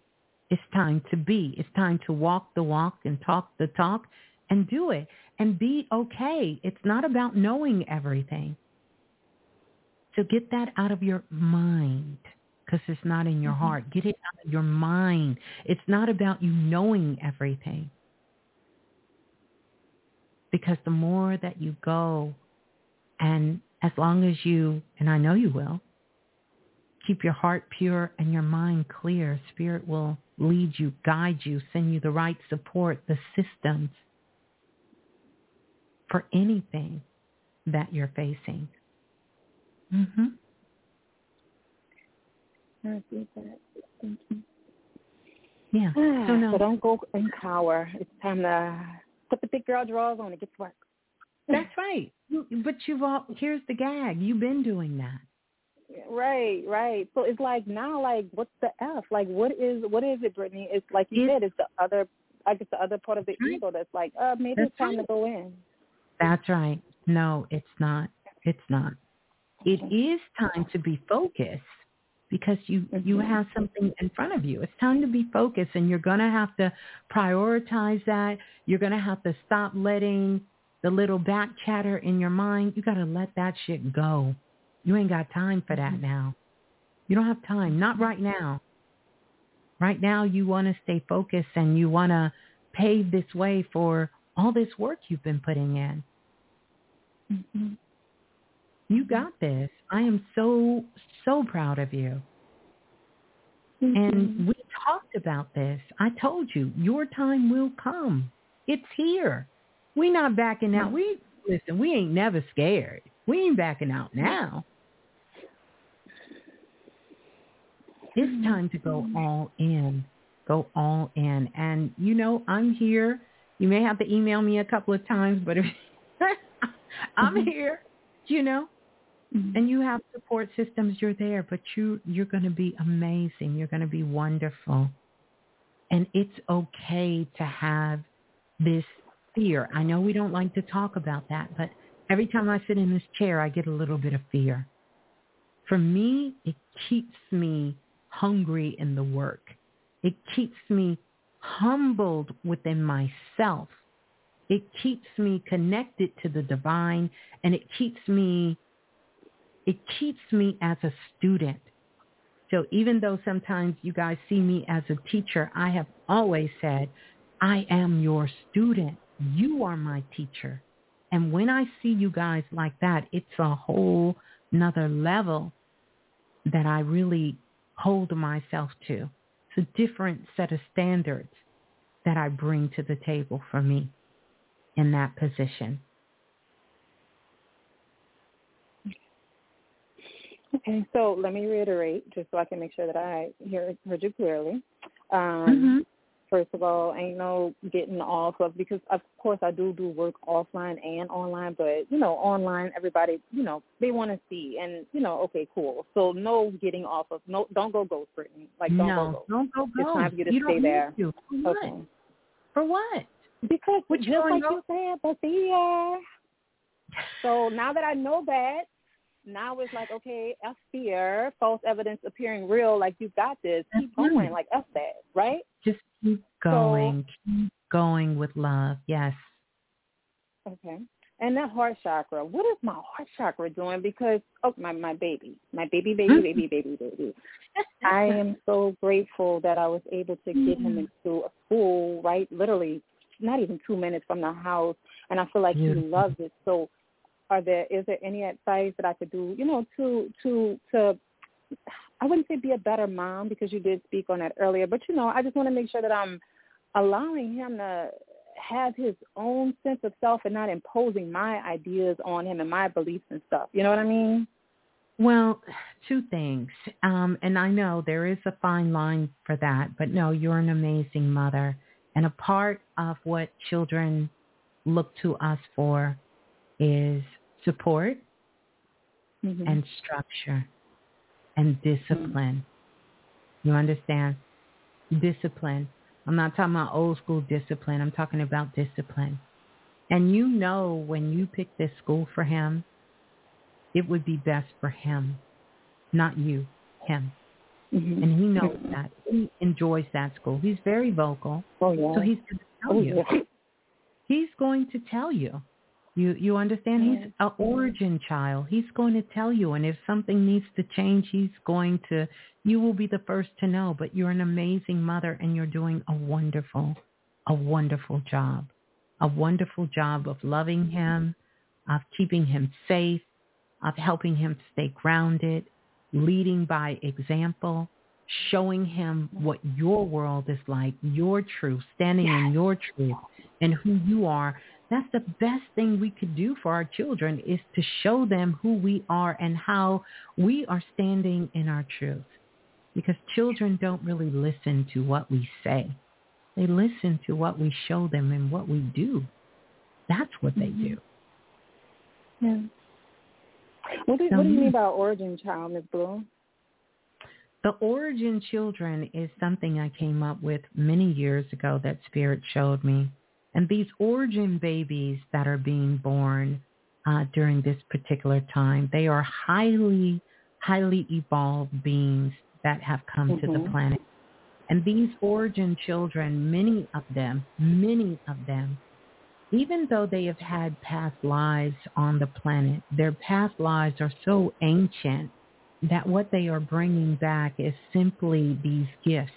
S1: It's time to be. It's time to walk the walk and talk the talk and do it and be okay. It's not about knowing everything. So get that out of your mind because it's not in your mm-hmm. heart. Get it out of your mind. It's not about you knowing everything. Because the more that you go and as long as you, and I know you will, keep your heart pure and your mind clear, Spirit will lead you, guide you, send you the right support, the systems for anything that you're facing. Mm-hmm.
S12: I see that. Thank you.
S1: Yeah. [SIGHS] so, no.
S12: so don't go in cower. It's time to put the big girl drawers on and get to work.
S1: That's right. But you've all here's the gag. You've been doing that.
S12: Right, right. So it's like now, like, what's the F? Like, what is what is it, Brittany? It's like you said, it's the other, I guess, the other part of the right. ego that's like, uh, maybe that's it's time right. to go in.
S1: That's right. No, it's not. It's not. It is time to be focused because you mm-hmm. you have something in front of you. It's time to be focused, and you're gonna have to prioritize that. You're gonna have to stop letting the little back chatter in your mind. You gotta let that shit go. You ain't got time for that mm-hmm. now. You don't have time. Not right now. Right now you want to stay focused and you want to pave this way for all this work you've been putting in. Mm-hmm. You got this. I am so, so proud of you. Mm-hmm. And we talked about this. I told you, your time will come. It's here. We not backing out. We listen, we ain't never scared. We ain't backing out now. It's time to go all in. Go all in. And you know, I'm here. You may have to email me a couple of times, but if [LAUGHS] I'm mm-hmm. here, you know. Mm-hmm. And you have support systems, you're there, but you you're going to be amazing. You're going to be wonderful. And it's okay to have this fear. I know we don't like to talk about that, but every time I sit in this chair, I get a little bit of fear. For me, it keeps me hungry in the work. It keeps me humbled within myself. It keeps me connected to the divine and it keeps me it keeps me as a student. So even though sometimes you guys see me as a teacher, I have always said, I am your student. You are my teacher. And when I see you guys like that, it's a whole another level that I really hold myself to. It's a different set of standards that I bring to the table for me in that position.
S12: Okay, so let me reiterate just so I can make sure that I hear, heard you clearly. Um, mm-hmm first of all, ain't no getting off of because of course I do do work offline and online, but you know online everybody you know they want to see and you know okay cool. So no getting off of no don't go ghost Brittany like don't
S1: no,
S12: go ghost.
S1: Don't go ghost.
S12: It's time for you to
S1: you
S12: stay there.
S1: To. For what?
S12: Okay.
S1: For what?
S12: Because
S1: what
S12: just like you said, but yeah. So now that I know that, now it's like, okay, F fear, false evidence appearing real, like you got this. Keep going, like F that, right?
S1: Just keep going. So, keep going with love. Yes.
S12: Okay. And that heart chakra, what is my heart chakra doing? Because oh my my baby. My baby, baby, mm-hmm. baby, baby, baby. I am so grateful that I was able to get him mm-hmm. into a school, right? Literally not even two minutes from the house and I feel like Beautiful. he loves it. So are there is there any advice that I could do, you know, to to to I wouldn't say be a better mom because you did speak on that earlier, but you know, I just want to make sure that I'm allowing him to have his own sense of self and not imposing my ideas on him and my beliefs and stuff. You know what I mean?
S1: Well, two things. Um, and I know there is a fine line for that, but no, you're an amazing mother. And a part of what children look to us for is support
S12: mm-hmm.
S1: and structure and discipline. Mm-hmm. You understand? Discipline. I'm not talking about old school discipline. I'm talking about discipline. And you know when you pick this school for him, it would be best for him, not you, him.
S12: Mm-hmm.
S1: And he knows that. He enjoys that school. He's very vocal.
S12: Oh, yeah.
S1: So he's going to tell
S12: oh,
S1: you.
S12: Yeah.
S1: He's going to tell you. You you understand?
S12: Yeah.
S1: He's an origin child. He's going to tell you. And if something needs to change, he's going to, you will be the first to know. But you're an amazing mother and you're doing a wonderful, a wonderful job. A wonderful job of loving him, of keeping him safe, of helping him stay grounded, leading by example, showing him what your world is like, your truth, standing yes. in your truth and who you are. That's the best thing we could do for our children is to show them who we are and how we are standing in our truth. Because children don't really listen to what we say. They listen to what we show them and what we do. That's what they do.
S12: Yeah. What do, what do you mean by origin child, Ms. Blue?
S1: The origin children is something I came up with many years ago that Spirit showed me. And these origin babies that are being born uh, during this particular time, they are highly, highly evolved beings that have come
S12: mm-hmm.
S1: to the planet. And these origin children, many of them, many of them even though they have had past lives on the planet, their past lives are so ancient that what they are bringing back is simply these gifts.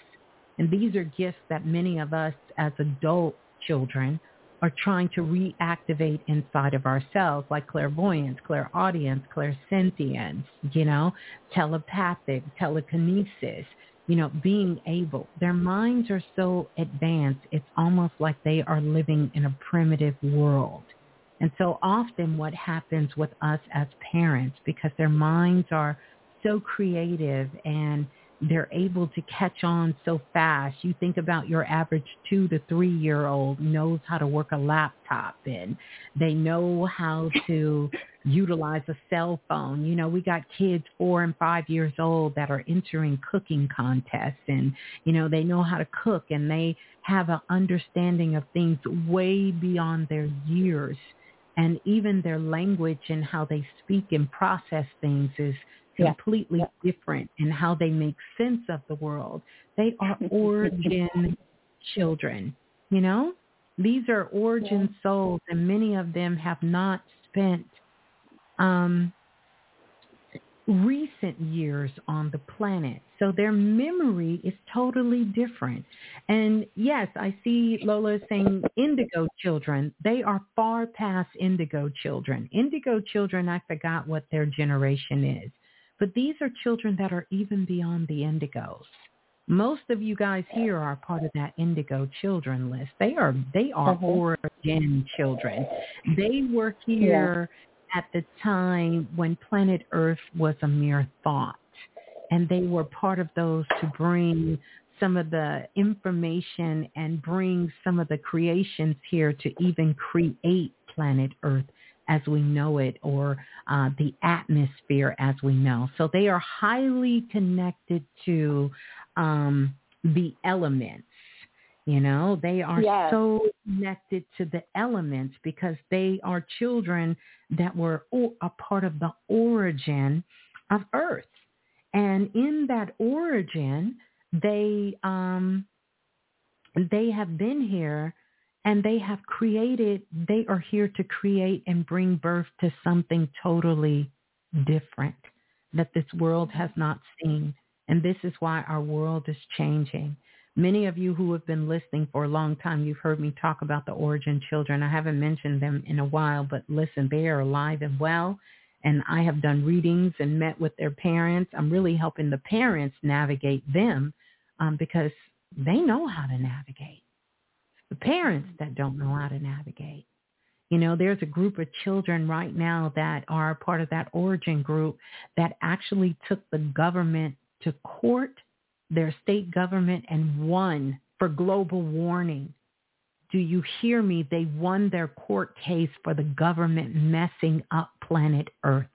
S1: And these are gifts that many of us as adult children are trying to reactivate inside of ourselves, like clairvoyance, clairaudience, clairsentience, you know, telepathic, telekinesis, you know, being able. Their minds are so advanced, it's almost like they are living in a primitive world. And so often what happens with us as parents, because their minds are so creative and they're able to catch on so fast. You think about your average two to three year old knows how to work a laptop and they know how to utilize a cell phone. You know, we got kids four and five years old that are entering cooking contests and, you know, they know how to cook and they have an understanding of things way beyond their years. And even their language and how they speak and process things is completely
S12: yeah.
S1: Different in how they make sense of the world. They are [LAUGHS] origin children, you know? These are origin yeah. souls and many of them have not spent um, recent years on the planet. So their memory is totally different. And yes, I see Lola saying indigo children. They are far past indigo children. Indigo children, I forgot what their generation is. But these are children that are even beyond the indigos. Most of you guys here are part of that indigo children list. They are they are
S12: mm-hmm.
S1: origin children. They were here yeah. at the time when planet Earth was a mere thought. And they were part of those to bring some of the information and bring some of the creations here to even create planet Earth as we know it or uh, the atmosphere as we know. So they are highly connected to um, the elements. You know, they are
S12: yes.
S1: so connected to the elements because they are children that were a part of the origin of Earth. And in that origin, they um, they have been here and they have created, they are here to create and bring birth to something totally different that this world has not seen. And this is why our world is changing. Many of you who have been listening for a long time, you've heard me talk about the origin children. I haven't mentioned them in a while, but listen, they are alive and well. And I have done readings and met with their parents. I'm really helping the parents navigate them um, because they know how to navigate the parents that don't know how to navigate. You know, there's a group of children right now that are part of that origin group that actually took the government to court, their state government, and won for global warming. Do you hear me? They won their court case for the government messing up planet Earth.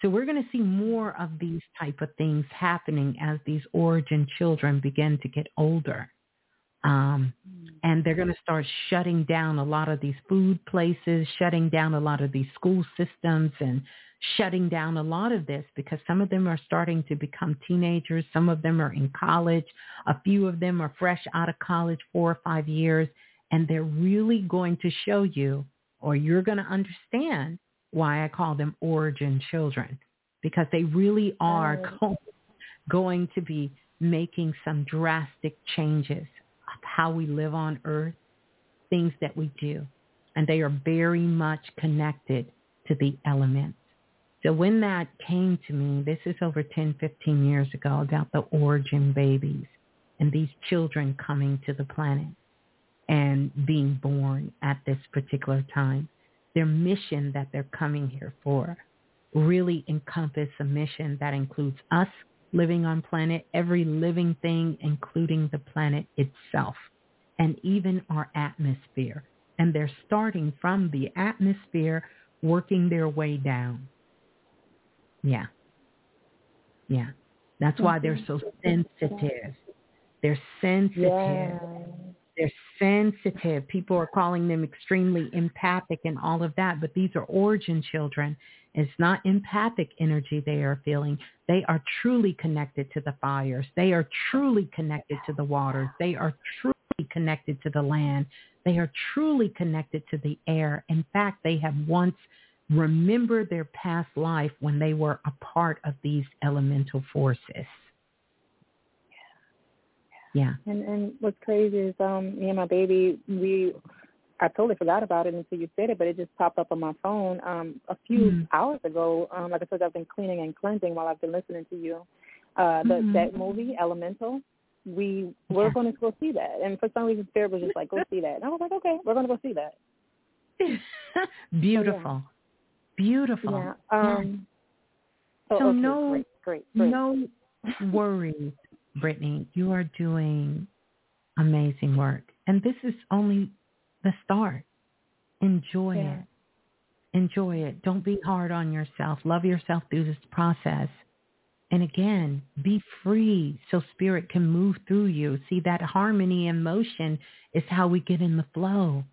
S1: So we're going to see more of these type of things happening as these origin children begin to get older. Um, and they're going to start shutting down a lot of these food places, shutting down a lot of these school systems and shutting down a lot of this because some of them are starting to become teenagers. Some of them are in college. A few of them are fresh out of college, four or five years. And they're really going to show you or you're going to understand why I call them origin children because they really are [LAUGHS] going to be making some drastic changes of how we live on earth, things that we do. And they are very much connected to the elements. So when that came to me, this is over 10, 15 years ago, about the origin babies and these children coming to the planet and being born at this particular time their mission that they're coming here for really encompass a mission that includes us living on planet, every living thing, including the planet itself, and even our atmosphere. And they're starting from the atmosphere, working their way down. Yeah. Yeah. That's why they're mm-hmm. so sensitive. They're sensitive. Yeah. They're sensitive. People are calling them extremely empathic and all of that, but these are origin children. It's not empathic energy they are feeling. They are truly connected to the fires. They are truly connected to the waters. They are truly connected to the land. They are truly connected to the air. In fact, they have once remembered their past life when they were a part of these elemental forces. Yeah.
S12: And and what's crazy is um me and my baby we I totally forgot about it until you said it, but it just popped up on my phone um a few mm-hmm. hours ago. Um like I said I've been cleaning and cleansing while I've been listening to you. Uh the mm-hmm. that movie Elemental we we're yeah. going to go see that, and for some reason Spirit was just like, "Go see that," and I was like, "Okay, we're going to go see that."
S1: Beautiful, [LAUGHS] so, yeah. beautiful.
S12: Yeah. Um,
S1: so,
S12: so okay,
S1: no,
S12: great, great, great.
S1: no worries Brittany. You are doing amazing work. And this is only the start. Enjoy yeah. it. Enjoy it. Don't be hard on yourself. Love yourself through this process. And again, be free so spirit can move through you. See, that harmony and motion is how we get in the flow.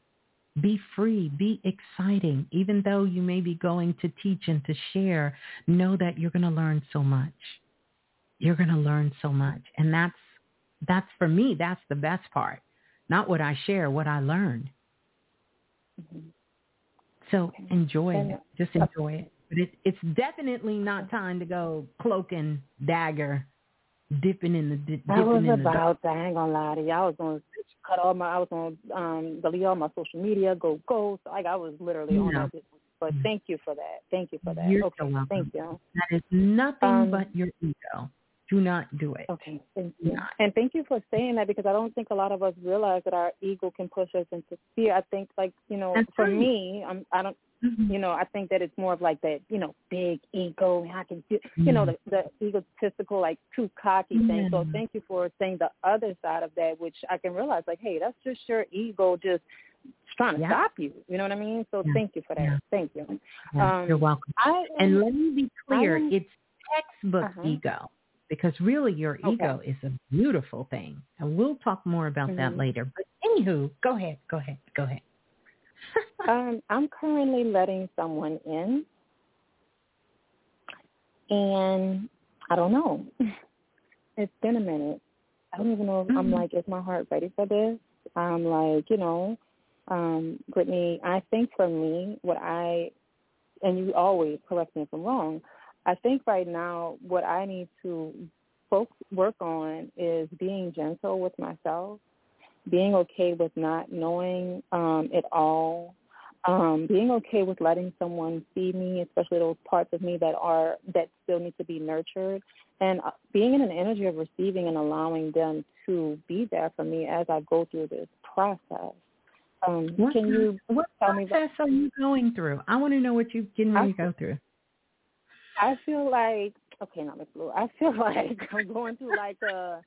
S1: Be free, be exciting. Even though you may be going to teach and to share, know that you're going to learn so much you're going to learn so much. And that's, that's for me, that's the best part. Not what I share, what I learned. Mm-hmm. So enjoy it. Just enjoy it. But it, it's definitely not time to go cloak and dagger, dipping in the dipping
S12: I was about to. I ain't gonna lie to you. I was gonna cut all my. I was gonna um, delete all my social media, go ghost. Like I was literally on that. But thank you for that. Thank you for that.
S1: You're
S12: okay.
S1: so.
S12: Thank you.
S1: That is nothing
S12: um,
S1: but your ego. Do not do it.
S12: Okay, thank you. And thank you for saying that because I don't think a lot of us realize that our ego can push us into fear. I think like, you know,
S1: That's
S12: for
S1: right.
S12: me, I'm I don't
S1: mm-hmm.
S12: you know, I think that it's more of like that, you know, big ego and I can do you know,
S1: Mm-hmm.
S12: the the egotistical, like too cocky thing. So thank you for saying the other side of that, which I can realize like, hey, that's just your ego just trying to
S1: Yeah.
S12: stop you. You know what I mean? So
S1: Yeah.
S12: thank you for that.
S1: Yeah.
S12: Thank you. Um,
S1: You're welcome.
S12: I
S1: and let me be clear,
S12: I
S1: it's textbook
S12: Uh-huh.
S1: ego because really your
S12: Okay.
S1: ego is a beautiful thing. And we'll talk more about that
S12: Mhm.
S1: later. But anywho, go ahead, go ahead, go ahead. [LAUGHS] [LAUGHS]
S12: um, I'm currently letting someone in, and I don't know. [LAUGHS] It's been a minute. I don't even know if I'm
S1: Mhm.
S12: like, is my heart ready for this? I'm like, you know, um, Brittany, I think for me, what I, and you always correct me if I'm wrong, I think right now what I need to focus, work on is being gentle with myself, being okay with not knowing um, it all, um, being okay with letting someone see me, especially those parts of me that are that still need to be nurtured, and uh, being in an energy of receiving and allowing them to be there for me as I go through this process. Um,
S1: what
S12: can you
S1: what
S12: tell
S1: process
S12: me
S1: are you going through? I want to know what you're getting ready to go through.
S12: I feel like okay, not Miss Blue. I feel [LAUGHS] like I'm going through like a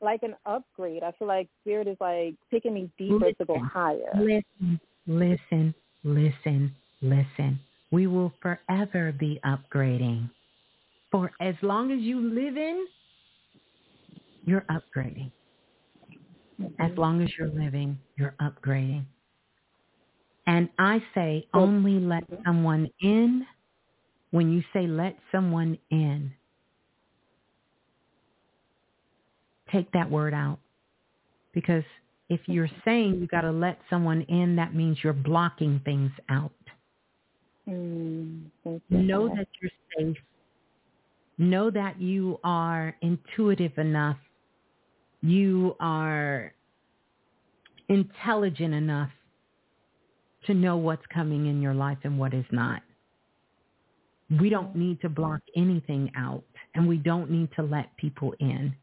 S12: like an upgrade. I feel like spirit is like taking me deeper
S1: listen,
S12: to go higher.
S1: Listen, listen, listen, listen. We will forever be upgrading. For as long as you live in, you're upgrading. Mm-hmm. As long as you're living, you're upgrading. And I say only let someone in when you say let someone in. Take that word out. Because if you're saying you got to let someone in, that means you're blocking things out.
S12: Mm,
S1: know that you're safe. Know that you are intuitive enough. You are intelligent enough to know what's coming in your life and what is not. We don't need to block anything out and we don't need to let people in.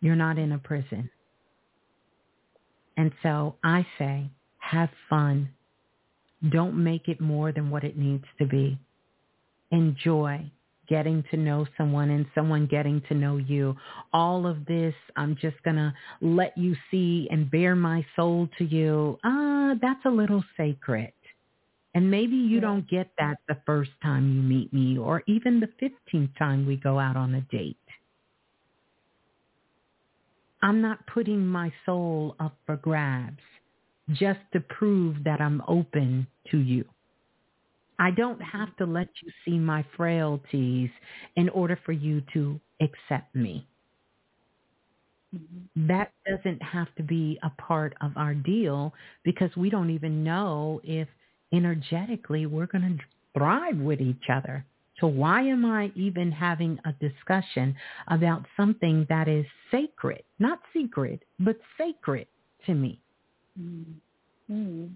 S1: You're not in a prison. And so I say, have fun. Don't make it more than what it needs to be. Enjoy getting to know someone and someone getting to know you. All of this, I'm just going to let you see and bare my soul to you. Ah, that's a little sacred. And maybe you don't get that the first time you meet me or even the 15th time we go out on a date. I'm not putting my soul up for grabs just to prove that I'm open to you. I don't have to let you see my frailties in order for you to accept me. Mm-hmm. That doesn't have to be a part of our deal because we don't even know if energetically we're going to thrive with each other. So why am I even having a discussion about something that is sacred, not secret, but sacred to me?
S12: Mm-hmm.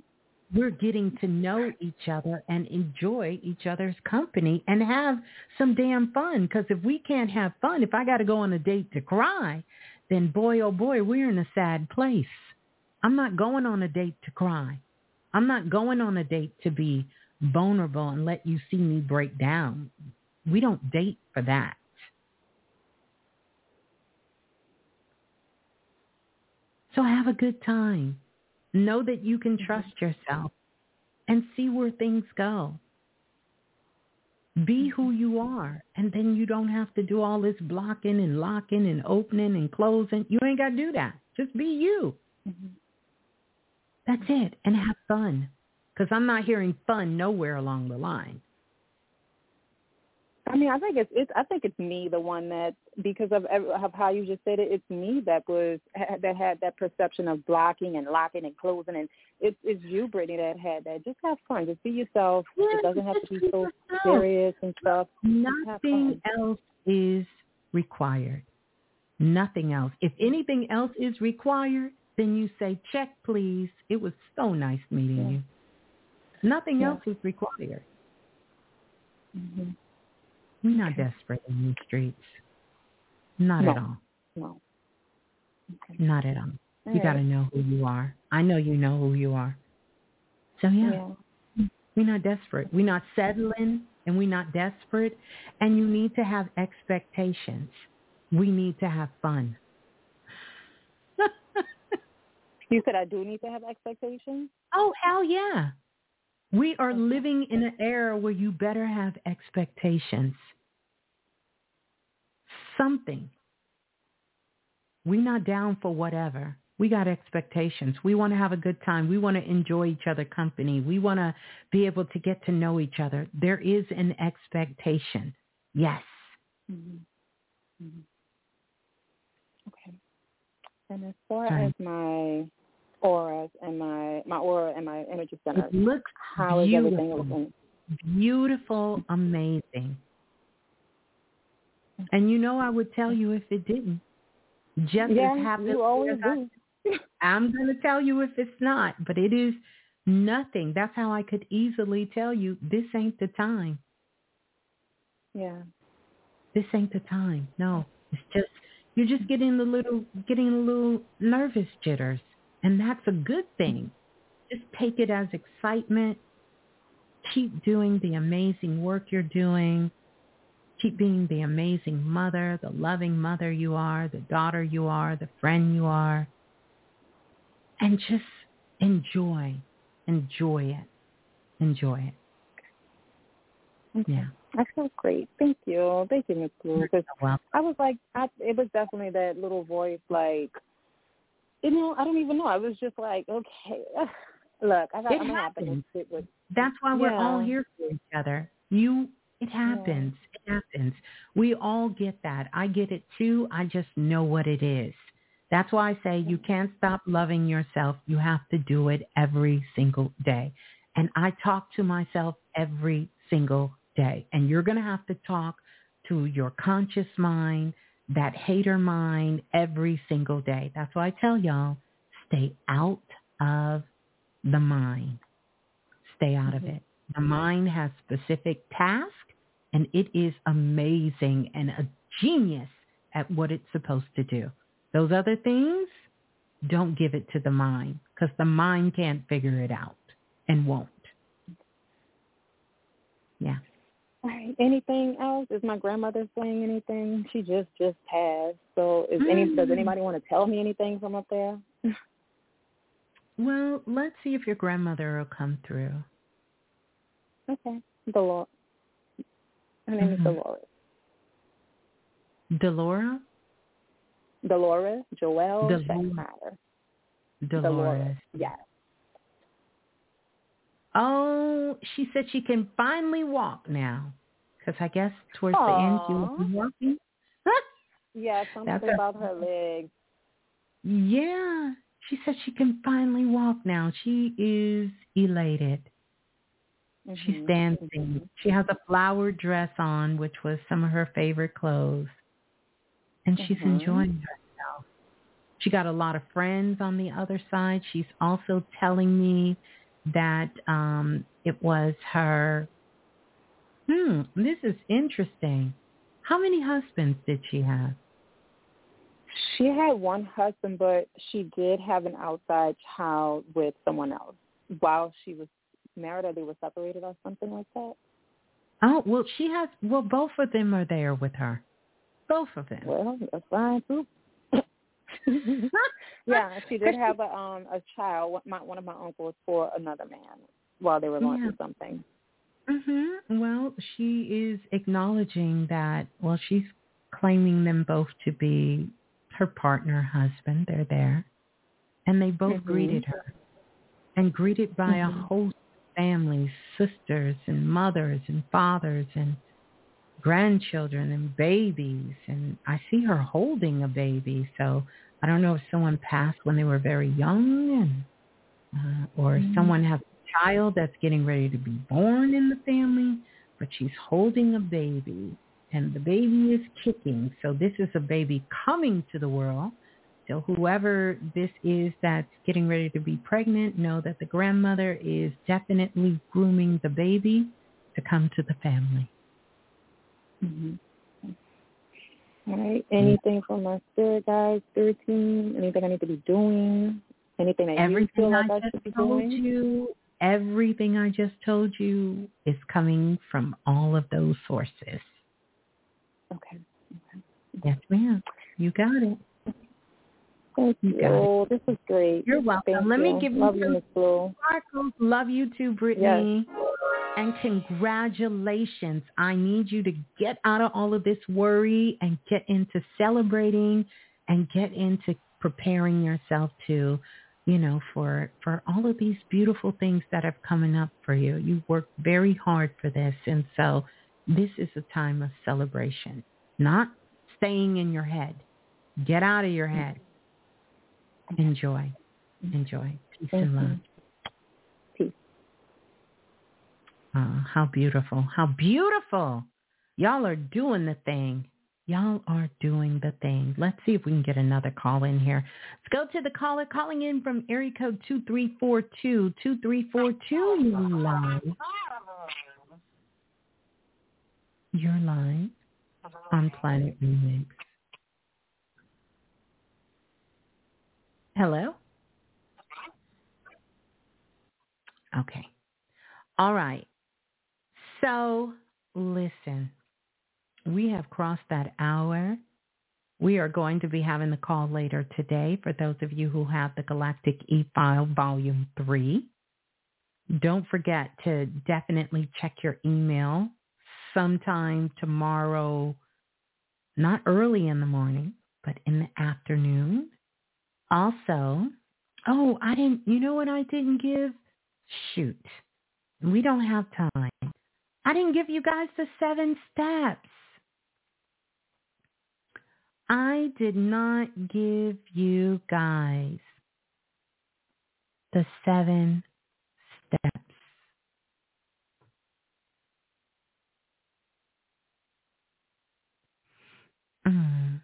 S1: We're getting to know each other and enjoy each other's company and have some damn fun. Because if we can't have fun, if I got to go on a date to cry, then boy, oh boy, we're in a sad place. I'm not going on a date to cry. I'm not going on a date to be vulnerable and let you see me break down. We don't date for that. So have a good time. Know that you can trust yourself and see where things go. Be who you are, and then you don't have to do all this blocking and locking and opening and closing. You ain't got to do that. Just be you. Mm-hmm. That's it, and have fun because I'm not hearing fun nowhere along the line.
S12: I mean, I think it's it's I think it's me the one that because of of how you just said it, it's me that was that had that perception of blocking and locking and closing, and it's it's you, Brittany, that had that. Just have fun, just be yourself.
S1: Yeah,
S12: it doesn't have to be so serious and stuff.
S1: Nothing else is required. Nothing else. If anything else is required, then you say, check, please. It was so nice meeting yeah. you. Nothing yeah. else is required.
S12: Mm-hmm.
S1: We're not desperate in these streets. Not
S12: no.
S1: at all.
S12: No. Okay.
S1: Not at all.
S12: all
S1: you
S12: right.
S1: got to know who you are. I know you know who you are. So yeah,
S12: yeah.
S1: we're not desperate. We're not settling and we're not desperate. And you need to have expectations. We need to have fun.
S12: You said I do need to have expectations?
S1: Oh, hell yeah. We are living in an era where you better have expectations. Something. We're not down for whatever. We got expectations. We want to have a good time. We want to enjoy each other company. We want to be able to get to know each other. There is an expectation. Yes.
S12: Mm-hmm. Mm-hmm. And as far Sorry. as my auras and my my aura and my energy center.
S1: It looks
S12: How is
S1: beautiful.
S12: everything looking?
S1: Beautiful, amazing. Mm-hmm. And you know I would tell you if it didn't. Just
S12: yeah,
S1: as happy
S12: you always do.
S1: I'm going to tell you if it's not, but it is nothing. That's how I could easily tell you this ain't the time.
S12: Yeah.
S1: This ain't the time. No, it's just you're just getting a little getting a little nervous jitters. And that's a good thing just take it as excitement. Keep doing the amazing work you're doing. Keep being the amazing mother, the loving mother you are, the daughter you are, the friend you are. And just enjoy, enjoy it, enjoy it.
S12: Okay.
S1: Yeah.
S12: I feel great. Thank you. Thank you, Miss Blue. I was like, I, it was definitely that little voice, like, you know, I don't even know. I was just like, okay, [SIGHS] look, I got,
S1: it
S12: I'm
S1: happens.
S12: sit with.
S1: That's why we're
S12: Yeah.
S1: all here for each other. You, it happens. It happens. We all get that. I get it too. I just know what it is. That's why I say you can't stop loving yourself. You have to do it every single day. And I talk to myself every single day. And you're going to have to talk to your conscious mind, that hater mind every single day. That's why I tell y'all, stay out of the mind. Stay out of mm-hmm. it. The mind has specific tasks and it is amazing and a genius at what it's supposed to do. Those other things, don't give it to the mind because the mind can't figure it out and won't. Yeah.
S12: All right. Anything else? Is my grandmother saying anything? She just just passed. So, is any does
S1: Mm.
S12: anybody want to tell me anything from up there? [LAUGHS]
S1: Well, let's see if your grandmother will come through.
S12: Okay. Dolores. Her name is
S1: Mhm.
S12: Dolores.
S1: Delora?
S12: Dolores. Joelle.
S1: Dolores.
S12: doesn't matter.
S1: Dolores.
S12: Yes.
S1: Oh, she said she can finally walk now. Because I guess towards the end she will be walking. [LAUGHS]
S12: Yeah. Something
S1: That's a-
S12: her legs.
S1: Yeah. She said she can finally walk now. She is elated. She's
S12: Mhm.
S1: dancing. She has a flower dress on, which was some of her favorite clothes. And she's
S12: Mhm.
S1: enjoying herself. She got a lot of friends on the other side. She's also telling me that um it was her Hmm, this is interesting. How many husbands did she have?
S12: She had one husband, but she did have an outside child with someone else while she was married, or they were separated, or something like that.
S1: Oh, well, she has, well, both of them are there with her. Both of them.
S12: Well, that's fine too. [LAUGHS] yeah, she did have a um a child. one- My one of my uncles for another man while they were going
S1: Yeah.
S12: through something.
S1: Mhm. Well, she is acknowledging that. Well, she's claiming them both to be her partner, husband. They're there, and they both
S12: Mhm.
S1: greeted her, and greeted by a
S12: Mhm.
S1: host of families, sisters and mothers and fathers and grandchildren and babies. And I see her holding a baby, so I don't know if someone passed when they were very young, and uh, or
S12: Mhm.
S1: someone has a child that's getting ready to be born in the family, but she's holding a baby and the baby is kicking. So this is a baby coming to the world. So whoever this is that's getting ready to be pregnant, know that the grandmother is definitely grooming the baby to come to the family.
S12: Mm-hmm. All right. Mm-hmm. Anything from my spirit guides, spirit team? Anything I need to be doing? Anything that you
S1: Everything
S12: feel like
S1: I
S12: I should
S1: just
S12: be
S1: told
S12: doing?
S1: you, everything I just told you is coming from all of those sources.
S12: Okay.
S1: Yes, ma'am. You got it.
S12: Thank
S1: You
S12: you.
S1: got it.
S12: This is great.
S1: You're welcome.
S12: Thank
S1: Let
S12: you.
S1: me give you
S12: Love you,
S1: some sparkles. Love you too, Brittany. Yes. And congratulations. I need you to get out of all of this worry and get into celebrating and get into preparing yourself to, you know, for for all of these beautiful things that have coming up for you. You worked very hard for this and so this is a time of celebration, not staying in your head. Get out of your mm. head. Enjoy. Enjoy. Peace
S12: Thank
S1: and
S12: you.
S1: love.
S12: Peace.
S1: Oh, how beautiful. How beautiful. Y'all are doing the thing. Y'all are doing the thing. Let's see if we can get another call in here. Let's go to the caller calling in from area code 2342. 2342, you're live. You're live on Planet Remix. Hello? Okay. All right. So listen, we have crossed that hour. We are going to be having the call later today for those of you who have the Galactic E-File Volume 3. Don't forget to definitely check your email sometime tomorrow, not early in the morning, but in the afternoon. Also, oh, I didn't, you know what I didn't give? Shoot. We don't have time. I didn't give you guys the seven steps. I did not give you guys the seven steps. Mm.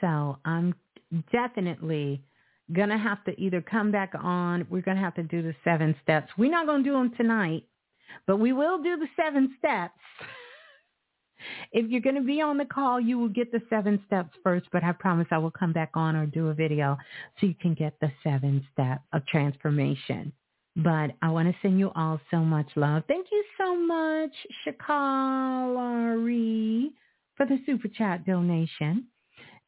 S1: So I'm definitely going to have to either come back on. We're going to have to do the seven steps. We're not going to do them tonight, but we will do the seven steps. [LAUGHS] if you're going to be on the call, you will get the seven steps first, but I promise I will come back on or do a video so you can get the seven steps of transformation. But I want to send you all so much love. Thank you so much, Shakalari, for the super chat donation.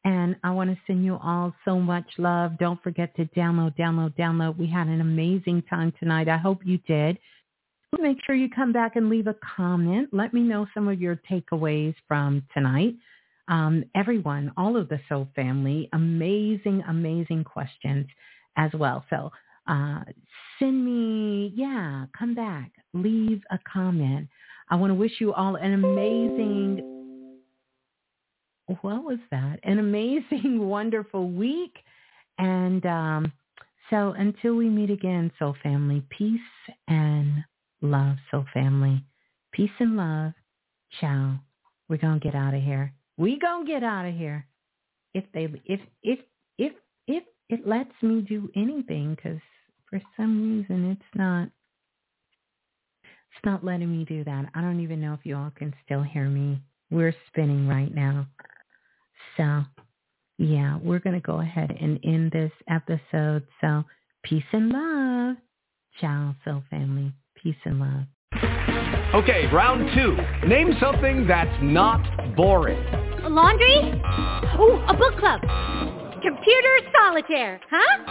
S1: And I want to send you all so much love. Don't forget to download, download, download. We had an amazing time tonight. I hope you did. Make sure you come back and leave a comment. Let me know some of your takeaways from tonight. Um, everyone, all of the Soul family, amazing, amazing questions as well. So uh, send me, yeah, come back, leave a comment. I want to wish you all an amazing what was that? An amazing, [LAUGHS] wonderful week. And um, so until we meet again, Soul Family, peace and love, Soul Family. Peace and love. Ciao. We're going to get out of here. We going to get out of here. If they, if, if, if, if it lets me do anything, because for some reason it's not, it's not letting me do that. I don't even know if you all can still hear me. We're spinning right now. So, yeah, we're going to go ahead and end this episode. So, peace and love. Ciao, Soul Family. Peace and love.
S13: Okay, round two. Name something that's not boring.
S14: A laundry? Ooh, a book club. Computer solitaire, huh?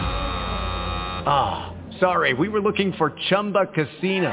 S13: Ah, oh, sorry. We were looking for Chumba Casino.